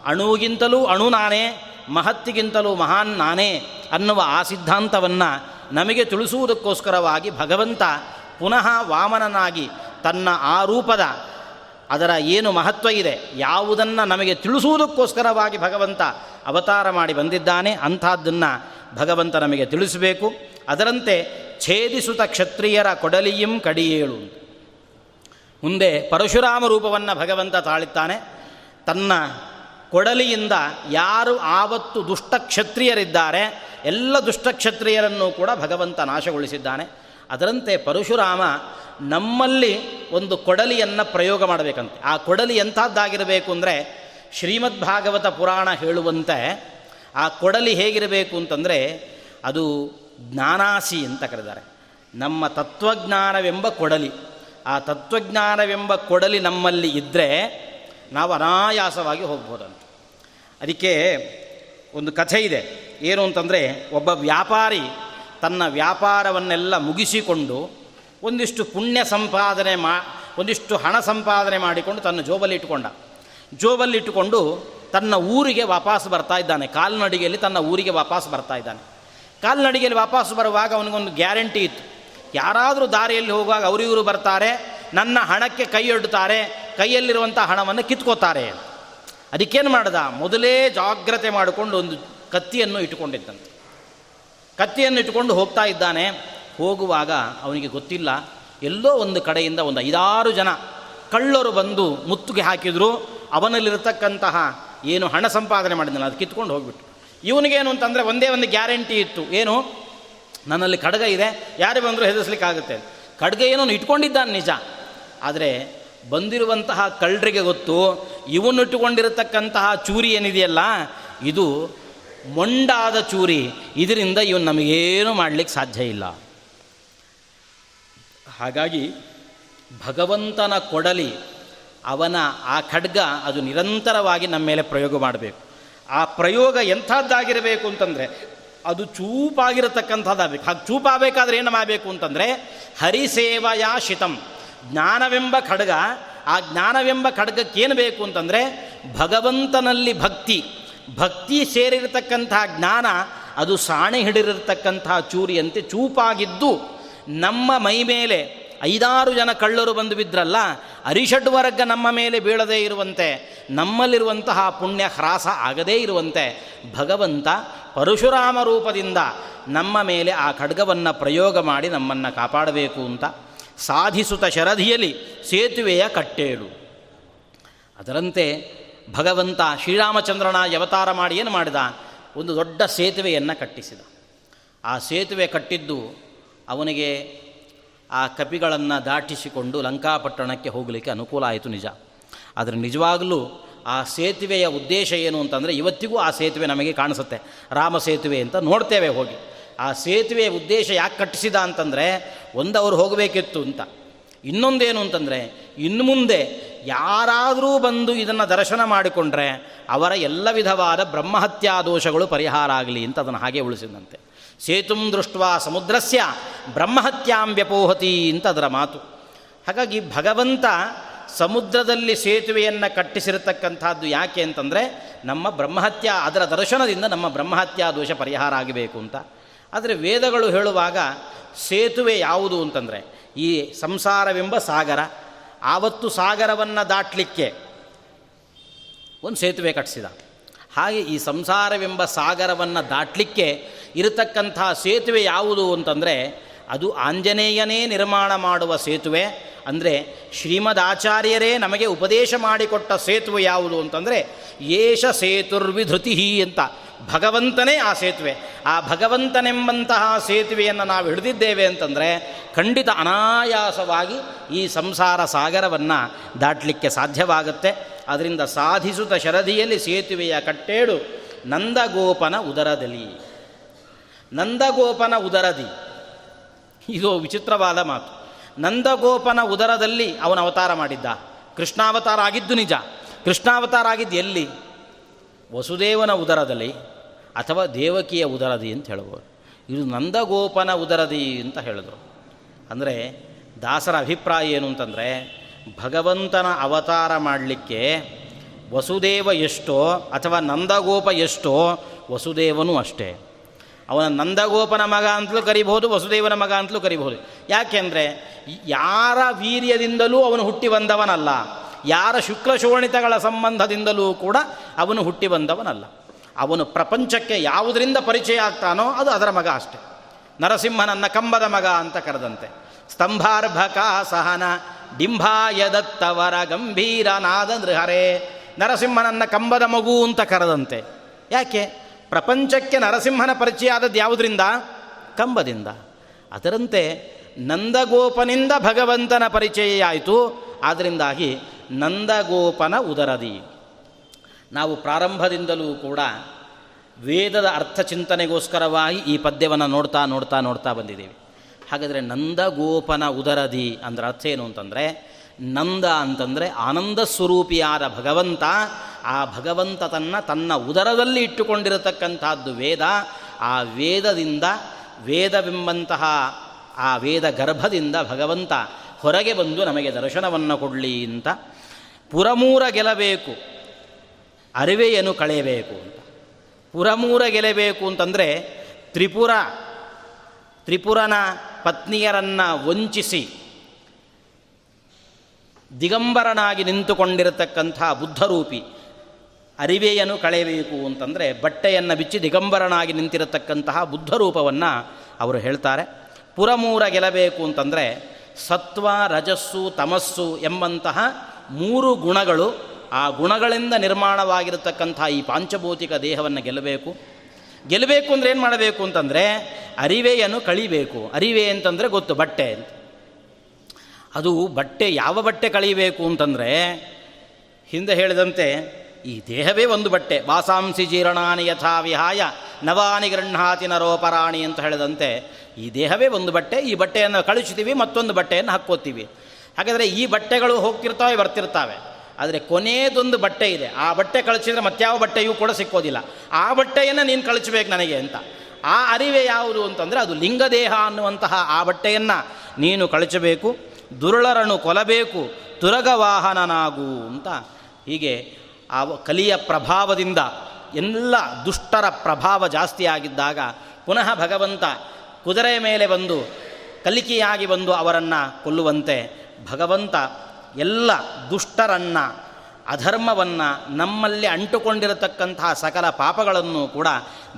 ಅಣುವಿಗಿಂತಲೂ ಅಣು ನಾನೇ, ಮಹತ್ತಿಗಿಂತಲೂ ಮಹಾನ್ ನಾನೇ ಅನ್ನುವ ಆ ಸಿದ್ಧಾಂತವನ್ನು ನಮಗೆ ತಿಳಿಸುವುದಕ್ಕೋಸ್ಕರವಾಗಿ ಭಗವಂತ ಪುನಃ ವಾಮನನಾಗಿ ತನ್ನ ಆ ರೂಪದ ಅದರ ಏನು ಮಹತ್ವ ಇದೆ ಯಾವುದನ್ನು ನಮಗೆ ತಿಳಿಸುವುದಕ್ಕೋಸ್ಕರವಾಗಿ ಭಗವಂತ ಅವತಾರ ಮಾಡಿ ಬಂದಿದ್ದಾನೆ, ಅಂಥದ್ದನ್ನು ಭಗವಂತ ನಮಗೆ ತಿಳಿಸಬೇಕು. ಅದರಂತೆ ಛೇದಿಸುತ ಕ್ಷತ್ರಿಯರ ಕೊಡಲಿಯಂ ಕಡಿಯೇಳು. ಮುಂದೆ ಪರಶುರಾಮ ರೂಪವನ್ನು ಭಗವಂತ ತಾಳಿದ್ದಾನೆ. ತನ್ನ ಕೊಡಲಿಯಿಂದ ಯಾರು ಆವತ್ತು ದುಷ್ಟ ಕ್ಷತ್ರಿಯರಿದ್ದಾರೆ ಎಲ್ಲ ದುಷ್ಟಕ್ಷತ್ರಿಯರನ್ನು ಕೂಡ ಭಗವಂತ ನಾಶಗೊಳಿಸಿದ್ದಾನೆ. ಅದರಂತೆ ಪರಶುರಾಮ ನಮ್ಮಲ್ಲಿ ಒಂದು ಕೊಡಲಿಯನ್ನು ಪ್ರಯೋಗ ಮಾಡಬೇಕಂತೆ. ಆ ಕೊಡಲಿ ಎಂಥದ್ದಾಗಿರಬೇಕು ಅಂದರೆ ಶ್ರೀಮದ್ ಭಾಗವತ ಪುರಾಣ ಹೇಳುವಂತೆ ಆ ಕೊಡಲಿ ಹೇಗಿರಬೇಕು ಅಂತಂದರೆ ಅದು ಜ್ಞಾನಾಸಿ ಅಂತ ಕರೆದಾರೆ. ನಮ್ಮ ತತ್ವಜ್ಞಾನವೆಂಬ ಕೊಡಲಿ, ಆ ತತ್ವಜ್ಞಾನವೆಂಬ ಕೊಡಲಿ ನಮ್ಮಲ್ಲಿ ಇದ್ದರೆ ನಾವು ಅನಾಯಾಸವಾಗಿ ಹೋಗ್ಬೋದಂತ. ಅದಕ್ಕೆ ಒಂದು ಕಥೆ ಇದೆ. ಏನು ಅಂತಂದರೆ ಒಬ್ಬ ವ್ಯಾಪಾರಿ ತನ್ನ ವ್ಯಾಪಾರವನ್ನೆಲ್ಲ ಮುಗಿಸಿಕೊಂಡು ಒಂದಿಷ್ಟು ಪುಣ್ಯ ಸಂಪಾದನೆ ಮಾ, ಒಂದಿಷ್ಟು ಹಣ ಸಂಪಾದನೆ ಮಾಡಿಕೊಂಡು ತನ್ನ ಜೋಬಲ್ಲಿ ಇಟ್ಟುಕೊಂಡ. ಜೋಬಲ್ಲಿ ಇಟ್ಟುಕೊಂಡು ತನ್ನ ಊರಿಗೆ ವಾಪಸ್ ಬರ್ತಾ ಇದ್ದಾನೆ. ಕಾಲ್ನಡಿಗೆಯಲ್ಲಿ ತನ್ನ ಊರಿಗೆ ವಾಪಸ್ ಬರ್ತಾ ಇದ್ದಾನೆ. ಕಾಲ್ನಡಿಗೆಯಲ್ಲಿ ವಾಪಸ್ ಬರುವಾಗ ಅವನಿಗೊಂದು ಗ್ಯಾರಂಟಿ ಇತ್ತು. ಯಾರಾದರೂ ದಾರಿಯಲ್ಲಿ ಹೋಗುವಾಗ ಅವರಿವರು ಬರ್ತಾರೆ, ನನ್ನ ಹಣಕ್ಕೆ ಕೈಯೊಡ್ಡುತ್ತಾರೆ ಕೈಯಲ್ಲಿರುವಂಥ ಹಣವನ್ನು ಕಿತ್ಕೋತಾರೆ ಅದಕ್ಕೇನು ಮಾಡ್ದ? ಮೊದಲೇ ಜಾಗ್ರತೆ ಮಾಡಿಕೊಂಡು ಒಂದು ಕತ್ತಿಯನ್ನು ಇಟ್ಟುಕೊಂಡಿದ್ದಂತೆ. ಕತ್ತಿಯನ್ನು ಇಟ್ಟುಕೊಂಡು ಹೋಗ್ತಾ ಇದ್ದಾನೆ. ಹೋಗುವಾಗ ಅವನಿಗೆ ಗೊತ್ತಿಲ್ಲ. ಎಲ್ಲೋ ಒಂದು ಕಡೆಯಿಂದ ಒಂದು ಐದಾರು ಜನ ಕಳ್ಳರು ಬಂದು ಮುತ್ತುಗೆ ಹಾಕಿದ್ರು. ಅವನಲ್ಲಿರತಕ್ಕಂತಹ ಏನು ಹಣ ಸಂಪಾದನೆ ಮಾಡಿದ್ನಲ್ಲ, ಅದು ಕಿತ್ಕೊಂಡು ಹೋಗ್ಬಿಟ್ಟು ಇವನಿಗೇನು ಅಂತಂದರೆ ಒಂದೇ ಒಂದು ಗ್ಯಾರಂಟಿ ಇತ್ತು. ಏನು? ನನ್ನಲ್ಲಿ ಖಡ್ಗ ಇದೆ. ಯಾರೇ ಬಂದರೂ ಹೆದರ್ಸ್ಲಿಕ್ಕಾಗುತ್ತೆ. ಖಡ್ಗ ಏನೋ ಇಟ್ಕೊಂಡಿದ್ದಾನೆ ನಿಜ. ಆದರೆ ಬಂದಿರುವಂತಹ ಕಳ್ಳರಿಗೆ ಗೊತ್ತು, ಇವನು ಇಟ್ಟುಕೊಂಡಿರತಕ್ಕಂತಹ ಚೂರಿ ಏನಿದೆಯಲ್ಲ, ಇದು ಮೊಂಡಾದ ಚೂರಿ, ಇದರಿಂದ ಇವನು ನಮಗೇನು ಮಾಡಲಿಕ್ಕೆ ಸಾಧ್ಯ ಇಲ್ಲ. ಹಾಗಾಗಿ ಭಗವಂತನ ಕೊಡಲಿ, ಅವನ ಆ ಖಡ್ಗ ಅದು ನಿರಂತರವಾಗಿ ನಮ್ಮ ಮೇಲೆ ಪ್ರಯೋಗ ಮಾಡಬೇಕು. ಆ ಪ್ರಯೋಗ ಎಂಥದ್ದಾಗಿರಬೇಕು ಅಂತಂದರೆ, ಅದು ಚೂಪಾಗಿರತಕ್ಕಂಥದ್ದಾಗಬೇಕು. ಹಾಗೆ ಚೂಪಾಗಬೇಕಾದ್ರೆ ಏನು ಮಾಡಬೇಕು ಅಂತಂದರೆ, ಹರಿಸೇವಯ ಶಿತಂ. ಜ್ಞಾನವೆಂಬ ಖಡ್ಗ, ಆ ಜ್ಞಾನವೆಂಬ ಖಡ್ಗಕ್ಕೇನು ಬೇಕು ಅಂತಂದರೆ, ಭಗವಂತನಲ್ಲಿ ಭಕ್ತಿ. ಭಕ್ತಿ ಸೇರಿರತಕ್ಕಂಥ ಜ್ಞಾನ, ಅದು ಸಾಣೆ ಹಿಡಿದಿರತಕ್ಕಂಥ ಚೂರಿಯಂತೆ ಚೂಪಾಗಿದ್ದು, ನಮ್ಮ ಮೈ ಮೇಲೆ ಐದಾರು ಜನ ಕಳ್ಳರು ಬಂದು ಬಿದ್ರಲ್ಲ ಅರಿಷಡ್ವರ್ಗ ನಮ್ಮ ಮೇಲೆ ಬೀಳದೇ ಇರುವಂತೆ, ನಮ್ಮಲ್ಲಿರುವಂತಹ ಪುಣ್ಯ ಹ್ರಾಸ ಆಗದೇ ಇರುವಂತೆ, ಭಗವಂತ ಪರಶುರಾಮ ರೂಪದಿಂದ ನಮ್ಮ ಮೇಲೆ ಆ ಖಡ್ಗವನ್ನು ಪ್ರಯೋಗ ಮಾಡಿ ನಮ್ಮನ್ನು ಕಾಪಾಡಬೇಕು ಅಂತ ಸಾಧಿಸುತ್ತ ಶರಧಿಯಲ್ಲಿ ಸೇತುವೆಯ ಕಟ್ಟೇಳು. ಅದರಂತೆ ಭಗವಂತ ಶ್ರೀರಾಮಚಂದ್ರನ ಅವತಾರ ಮಾಡಿ ಏನು ಮಾಡಿದ? ಒಂದು ದೊಡ್ಡ ಸೇತುವೆಯನ್ನು ಕಟ್ಟಿಸಿದ. ಆ ಸೇತುವೆ ಕಟ್ಟಿದ್ದು ಅವನಿಗೆ ಆ ಕಪಿಗಳನ್ನು ದಾಟಿಸಿಕೊಂಡು ಲಂಕಾಪಟ್ಟಣಕ್ಕೆ ಹೋಗಲಿಕ್ಕೆ ಅನುಕೂಲ ಆಯಿತು ನಿಜ. ಆದರೆ ನಿಜವಾಗಲೂ ಆ ಸೇತುವೆಯ ಉದ್ದೇಶ ಏನು ಅಂತಂದರೆ ಇವತ್ತಿಗೂ ಆ ಸೇತುವೆ ನಮಗೆ ಕಾಣಿಸುತ್ತೆ. ರಾಮ ಸೇತುವೆ ಅಂತ ನೋಡ್ತೇವೆ ಹೋಗಿ. ಆ ಸೇತುವೆಯ ಉದ್ದೇಶ ಯಾಕೆ ಕಟ್ಟಿಸಿದ ಅಂತಂದರೆ ಒಂದು ಅವರು ಹೋಗಬೇಕಿತ್ತು ಅಂತ. ಇನ್ನೊಂದೇನು ಅಂತಂದರೆ ಇನ್ನು ಮುಂದೆ ಯಾರಾದರೂ ಬಂದು ಇದನ್ನು ದರ್ಶನ ಮಾಡಿಕೊಂಡ್ರೆ ಅವರ ಎಲ್ಲ ವಿಧವಾದ ಬ್ರಹ್ಮಹತ್ಯಾ ದೋಷಗಳು ಪರಿಹಾರ ಆಗಲಿ ಅಂತ ಅದನ್ನು ಹಾಗೆ ಉಳಿಸಿದಂತೆ. ಸೇತುಂ ದೃಷ್ಟ ಸಮುದ್ರಸ್ಯ ಬ್ರಹ್ಮಹತ್ಯಾಂ ವ್ಯಪೋಹತಿ ಅಂತ ಅದರ ಮಾತು. ಹಾಗಾಗಿ ಭಗವಂತ ಸಮುದ್ರದಲ್ಲಿ ಸೇತುವೆಯನ್ನು ಕಟ್ಟಿಸಿರತಕ್ಕಂಥದ್ದು ಯಾಕೆ ಅಂತಂದರೆ, ನಮ್ಮ ಬ್ರಹ್ಮಹತ್ಯ, ಅದರ ದರ್ಶನದಿಂದ ನಮ್ಮ ಬ್ರಹ್ಮಹತ್ಯಾ ದೋಷ ಪರಿಹಾರ ಆಗಬೇಕು ಅಂತ. ಆದರೆ ವೇದಗಳು ಹೇಳುವಾಗ ಸೇತುವೆ ಯಾವುದು ಅಂತಂದರೆ ಈ ಸಂಸಾರವೆಂಬ ಸಾಗರ, ಆವತ್ತು ಸಾಗರವನ್ನು ದಾಟಲಿಕ್ಕೆ ಒಂದು ಸೇತುವೆ ಕಟ್ಟಿಸಿದ ಹಾಗೆ ಈ ಸಂಸಾರವೆಂಬ ಸಾಗರವನ್ನು ದಾಟಲಿಕ್ಕೆ ಇರತಕ್ಕಂಥ ಸೇತುವೆ ಯಾವುದು ಅಂತಂದರೆ ಅದು ಆಂಜನೇಯನೇ ನಿರ್ಮಾಣ ಮಾಡುವ ಸೇತುವೆ ಅಂದರೆ ಶ್ರೀಮದ್ ಆಚಾರ್ಯರೇ ನಮಗೆ ಉಪದೇಶ ಮಾಡಿಕೊಟ್ಟ ಸೇತುವೆ ಯಾವುದು ಅಂತಂದರೆ ಏಷ ಸೇತುರ್ವಿಧೃತಿ ಅಂತ. ಭಗವಂತನೇ ಆ ಸೇತುವೆ. ಆ ಭಗವಂತನೆಂಬಂತಹ ಸೇತುವೆಯನ್ನು ನಾವು ಹಿಡಿದಿದ್ದೇವೆ ಅಂತಂದರೆ ಖಂಡಿತ ಅನಾಯಾಸವಾಗಿ ಈ ಸಂಸಾರ ಸಾಗರವನ್ನು ದಾಟಲಿಕ್ಕೆ ಸಾಧ್ಯವಾಗುತ್ತೆ. ಅದರಿಂದ ಸಾಧಿಸುತ್ತ ಶರದಿಯಲ್ಲಿ ಸೇತುವೆಯ ಕಟ್ಟೇಡು ನಂದಗೋಪನ ಉದರದಲ್ಲಿ ನಂದಗೋಪನ ಉದರದಿ. ಇದು ವಿಚಿತ್ರವಾದ ಮಾತು. ನಂದಗೋಪನ ಉದರದಲ್ಲಿ ಅವನ ಅವತಾರ ಮಾಡಿದ್ದ. ಕೃಷ್ಣಾವತಾರ ಆಗಿದ್ದು ನಿಜ. ಕೃಷ್ಣಾವತಾರ ಆಗಿದ್ದು ಎಲ್ಲಿ? ವಸುದೇವನ ಉದರದಲ್ಲಿ ಅಥವಾ ದೇವಕಿಯ ಉದರದಿ ಅಂತ ಹೇಳ್ಬೋದು. ಇದು ನಂದಗೋಪನ ಉದರದಿ ಅಂತ ಹೇಳಿದ್ರು. ಅಂದರೆ ದಾಸರ ಅಭಿಪ್ರಾಯ ಏನು ಅಂತಂದರೆ, ಭಗವಂತನ ಅವತಾರ ಮಾಡಲಿಕ್ಕೆ ವಸುದೇವ ಎಷ್ಟೋ ಅಥವಾ ನಂದಗೋಪ ಎಷ್ಟೋ ವಸುದೇವನೂ ಅಷ್ಟೇ. ಅವನ ನಂದಗೋಪನ ಮಗ ಅಂತಲೂ ಕರಿಬಹುದು, ವಸುದೇವನ ಮಗ ಅಂತಲೂ ಕರಿಬಹುದು. ಯಾಕೆಂದರೆ ಯಾರ ವೀರ್ಯದಿಂದಲೂ ಅವನು ಹುಟ್ಟಿ ಬಂದವನಲ್ಲ. ಯಾರ ಶುಕ್ಲ ಶೋಣಿತಗಳ ಸಂಬಂಧದಿಂದಲೂ ಕೂಡ ಅವನು ಹುಟ್ಟಿ ಬಂದವನಲ್ಲ. ಅವನು ಪ್ರಪಂಚಕ್ಕೆ ಯಾವುದರಿಂದ ಪರಿಚಯ ಆಗ್ತಾನೋ ಅದು ಅದರ ಮಗ ಅಷ್ಟೆ. ನರಸಿಂಹನನ್ನ ಕಂಬದ ಮಗ ಅಂತ ಕರೆದಂತೆ. ಸ್ತಂಭಾರ್ಭಕ ಸಹನ ಡಿಂಭಾಯದತ್ತವರ ಗಂಭೀರ ನಾದ ನೃಹರೇ. ನರಸಿಂಹನನ್ನ ಕಂಬದ ಮಗು ಅಂತ ಕರೆದಂತೆ. ಯಾಕೆ? ಪ್ರಪಂಚಕ್ಕೆ ನರಸಿಂಹನ ಪರಿಚಯ ಆದದ್ದು ಯಾವುದರಿಂದ ಕಂಬದಿಂದ. ಅದರಂತೆ ನಂದಗೋಪನಿಂದ ಭಗವಂತನ ಪರಿಚಯ ಆಯಿತು ಆದ್ದರಿಂದಾಗಿ ನಂದಗೋಪನ ಉದರದಿ. ನಾವು ಪ್ರಾರಂಭದಿಂದಲೂ ಕೂಡ ವೇದದ ಅರ್ಥ ಚಿಂತನೆಗೋಸ್ಕರವಾಗಿ ಈ ಪದ್ಯವನ್ನು ನೋಡ್ತಾ ನೋಡ್ತಾ ನೋಡ್ತಾ ಬಂದಿದ್ದೀವಿ. ಹಾಗಾದರೆ ನಂದಗೋಪನ ಉದರದಿ ಅಂದ್ರೆ ಅರ್ಥ ಏನು ಅಂತಂದರೆ, ನಂದ ಅಂತಂದರೆ ಆನಂದ ಸ್ವರೂಪಿಯಾದ ಭಗವಂತ, ಆ ಭಗವಂತ ತನ್ನ ತನ್ನ ಉದರದಲ್ಲಿ ಇಟ್ಟುಕೊಂಡಿರತಕ್ಕಂಥದ್ದು ವೇದ. ಆ ವೇದದಿಂದ ವೇದವೆಂಬಂತಹ ಆ ವೇದ ಗರ್ಭದಿಂದ ಭಗವಂತ ಹೊರಗೆ ಬಂದು ನಮಗೆ ದರ್ಶನವನ್ನು ಕೊಡಲಿ ಅಂತ. ಪುರಮೂರ ಗೆಲ್ಲಬೇಕು. ಅರಿವೆಯನ್ನು ಕಳೆಯಬೇಕು ಅಂತ. ಪುರಮೂರ ಗೆಲ್ಲಬೇಕು ಅಂತಂದರೆ ತ್ರಿಪುರ, ತ್ರಿಪುರನ ಪತ್ನಿಯರನ್ನು ವಂಚಿಸಿ ದಿಗಂಬರನಾಗಿ ನಿಂತುಕೊಂಡಿರತಕ್ಕಂಥ ಬುದ್ಧರೂಪಿ ಅರಿವೆಯನ್ನು ಕಳೆಯಬೇಕು ಅಂತಂದರೆ ಬಟ್ಟೆಯನ್ನು ಬಿಚ್ಚಿ ದಿಗಂಬರನಾಗಿ ನಿಂತಿರತಕ್ಕಂತಹ ಬುದ್ಧರೂಪವನ್ನು ಅವರು ಹೇಳ್ತಾರೆ. ಪುರಮೂರ ಗೆಲ್ಲಬೇಕು ಅಂತಂದರೆ ಸತ್ವ, ರಜಸ್ಸು, ತಮಸ್ಸು ಎಂಬಂತಹ ಮೂರು ಗುಣಗಳು ಆ ಗುಣಗಳಿಂದ ನಿರ್ಮಾಣವಾಗಿರತಕ್ಕಂಥ ಈ ಪಾಂಚಭೌತಿಕ ದೇಹವನ್ನು ಗೆಲ್ಲಬೇಕು. ಗೆಲ್ಲಬೇಕು ಅಂದರೆ ಏನು ಮಾಡಬೇಕು ಅಂತಂದರೆ ಅರಿವೆಯನ್ನು ಕಳಿಬೇಕು. ಅರಿವೆ ಅಂತಂದರೆ ಗೊತ್ತು, ಬಟ್ಟೆ ಅಂತ. ಅದು ಬಟ್ಟೆ, ಯಾವ ಬಟ್ಟೆ ಕಳಿಬೇಕು ಅಂತಂದರೆ ಹಿಂದೆ ಹೇಳಿದಂತೆ ಈ ದೇಹವೇ ಒಂದು ಬಟ್ಟೆ. ವಾಸಾಂಸಿ ಜೀರ್ಣಾನಿ ಯಥಾ ವಿಹಾಯ ನವಾನಿ ಗೃಹಾತಿ ನರೋಪರಾಣಿ ಅಂತ ಹೇಳಿದಂತೆ ಈ ದೇಹವೇ ಒಂದು ಬಟ್ಟೆ, ಈ ಬಟ್ಟೆಯನ್ನು ಕಳಿಸ್ತೀವಿ ಮತ್ತೊಂದು ಬಟ್ಟೆಯನ್ನು ಹಾಕ್ಕೋತೀವಿ. ಹಾಗಾದರೆ ಈ ಬಟ್ಟೆಗಳು ಹೋಗ್ತಿರ್ತಾವೆ, ಬರ್ತಿರ್ತಾವೆ. ಆದರೆ ಕೊನೆಯದೊಂದು ಬಟ್ಟೆ ಇದೆ. ಆ ಬಟ್ಟೆ ಕಳಿಸಿದ್ರೆ ಮತ್ಯಾವ ಬಟ್ಟೆಯೂ ಕೂಡ ಸಿಕ್ಕೋದಿಲ್ಲ. ಆ ಬಟ್ಟೆಯನ್ನು ನೀನು ಕಳಿಸ್ಬೇಕು ನನಗೆ ಅಂತ. ಆ ಅರಿವೆ ಯಾವುದು ಅಂತಂದರೆ ಅದು ಲಿಂಗದೇಹ ಅನ್ನುವಂತಹ ಆ ಬಟ್ಟೆಯನ್ನು ನೀನು ಕಳಚಬೇಕು ದುರುಳರನ್ನು ಕೊಲಬೇಕು ತುರಗವಾಹನನಾಗು ಅಂತ ಹೀಗೆ ಆ ಕಲಿಯ ಪ್ರಭಾವದಿಂದ ಎಲ್ಲ ದುಷ್ಟರ ಪ್ರಭಾವ ಜಾಸ್ತಿ ಆಗಿದ್ದಾಗ ಪುನಃ ಭಗವಂತ ಕುದುರೆ ಮೇಲೆ ಬಂದು, ಕಲಿಕೆಯಾಗಿ ಬಂದು ಅವರನ್ನು ಕೊಲ್ಲುವಂತೆ ಭಗವಂತ ಎಲ್ಲ ದುಷ್ಟರನ್ನು, ಅಧರ್ಮವನ್ನು ನಮ್ಮಲ್ಲಿ ಅಂಟುಕೊಂಡಿರತಕ್ಕಂತಹ ಸಕಲ ಪಾಪಗಳನ್ನು ಕೂಡ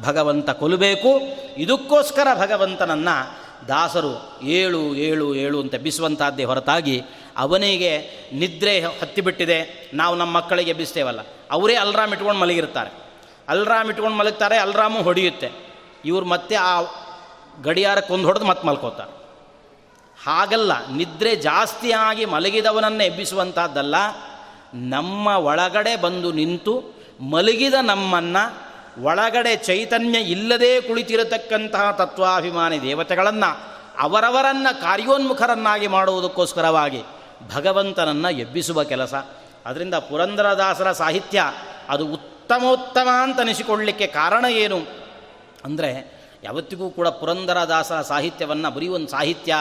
ಭಗವಂತ ಕೊಲ್ಲಬೇಕು. ಇದಕ್ಕೋಸ್ಕರ ಭಗವಂತನನ್ನು ದಾಸರು ಏಳು ಏಳು ಏಳು ಅಂತ ಬಿಸುವಂತಹದ್ದೇ ಹೊರತಾಗಿ ಅವನಿಗೆ ನಿದ್ರೆ ಹತ್ತಿಬಿಟ್ಟಿದೆ. ನಾವು ನಮ್ಮ ಮಕ್ಕಳಿಗೆ ಎಬ್ಬಿಸ್ತೇವಲ್ಲ, ಅವರೇ ಅಲ್ರಾಮ್ ಇಟ್ಕೊಂಡು ಮಲಗಿರ್ತಾರೆ. ಅಲ್ರಾಮ್ ಇಟ್ಕೊಂಡು ಮಲಗ್ತಾರೆ, ಅಲ್ರಾಮು ಹೊಡೆಯುತ್ತೆ. ಇವ್ರು ಮತ್ತೆ ಆ ಗಡಿಯಾರಕ್ಕೊಂದು ಹೊಡೆದು ಮತ್ತೆ ಮಲ್ಕೋತಾರೆ. ಹಾಗಲ್ಲ, ನಿದ್ರೆ ಜಾಸ್ತಿಯಾಗಿ ಮಲಗಿದವನನ್ನು ಎಬ್ಬಿಸುವಂಥದ್ದಲ್ಲ ನಮ್ಮ ಒಳಗಡೆ ಬಂದು ನಿಂತು ಮಲಗಿದ ನಮ್ಮನ್ನು ಒಳಗಡೆ ಚೈತನ್ಯ ಇಲ್ಲದೇ ಕುಳಿತಿರತಕ್ಕಂತಹ ತತ್ವಾಭಿಮಾನಿ ದೇವತೆಗಳನ್ನು, ಅವರವರನ್ನು ಕಾರ್ಯೋನ್ಮುಖರನ್ನಾಗಿ ಮಾಡುವುದಕ್ಕೋಸ್ಕರವಾಗಿ ಭಗವಂತನನ್ನು ಎಬ್ಬಿಸುವ ಕೆಲಸ. ಅದರಿಂದ ಪುರಂದರದಾಸರ ಸಾಹಿತ್ಯ ಅದು ಉತ್ತಮೋತ್ತಮ ಅಂತ ಅನಿಸಿಕೊಳ್ಳಲಿಕ್ಕೆ ಕಾರಣ ಏನು? ಅಂದರೆ ಯಾವತ್ತಿಗೂ ಕೂಡ ಪುರಂದರದಾಸರ ಸಾಹಿತ್ಯವನ್ನು ಬರೀ ಒಂದು ಸಾಹಿತ್ಯ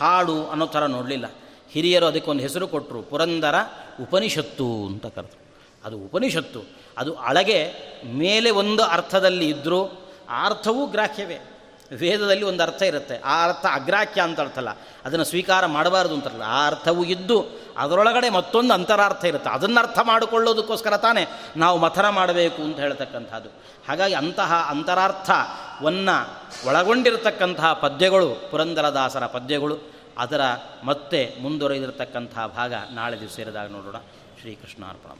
ಹಾಡು ಅನ್ನೋ ಥರ ನೋಡಲಿಲ್ಲ. ಹಿರಿಯರು ಅದಕ್ಕೊಂದು ಹೆಸರು ಕೊಟ್ಟರು ಪುರಂದರ ಉಪನಿಷತ್ತು ಅಂತ ಕರೆದು ಅದು ಉಪನಿಷತ್ತು. ಅದು ಅಳಗೆ ಮೇಲೆ ಒಂದು ಅರ್ಥದಲ್ಲಿ ಇದ್ದರೂ ಆ ಅರ್ಥವೂ ಗ್ರಾಹ್ಯವೇ. ವೇದದಲ್ಲಿ ಒಂದು ಅರ್ಥ ಇರುತ್ತೆ. ಆ ಅರ್ಥ ಅಗ್ರಾಖ್ಯ ಅಂತ ಅರ್ಥಲ್ಲ. ಅದನ್ನು ಸ್ವೀಕಾರ ಮಾಡಬಾರ್ದು ಅಂತಾರಲ್ಲ ಆ ಅರ್ಥವು ಇದ್ದು ಅದರೊಳಗಡೆ ಮತ್ತೊಂದು ಅಂತರಾರ್ಥ ಇರುತ್ತೆ. ಅದನ್ನು ಅರ್ಥ ಮಾಡಿಕೊಳ್ಳೋದಕ್ಕೋಸ್ಕರ ತಾನೇ ನಾವು ಮಥನ ಮಾಡಬೇಕು ಅಂತ ಹೇಳ್ತಕ್ಕಂಥದ್ದು. ಹಾಗಾಗಿ ಅಂತಹ ಅಂತರಾರ್ಥವನ್ನು ಒಳಗೊಂಡಿರತಕ್ಕಂತಹ ಪದ್ಯಗಳು, ಪುರಂದರದಾಸರ ಪದ್ಯಗಳು, ಅದರ ಮತ್ತೆ ಮುಂದುವರೆದಿರತಕ್ಕಂತಹ ಭಾಗ ನಾಳೆ ದಿವಸ ಸೇರಿದಾಗ ನೋಡೋಣ. ಶ್ರೀಕೃಷ್ಣ ಅರ್ಪಣ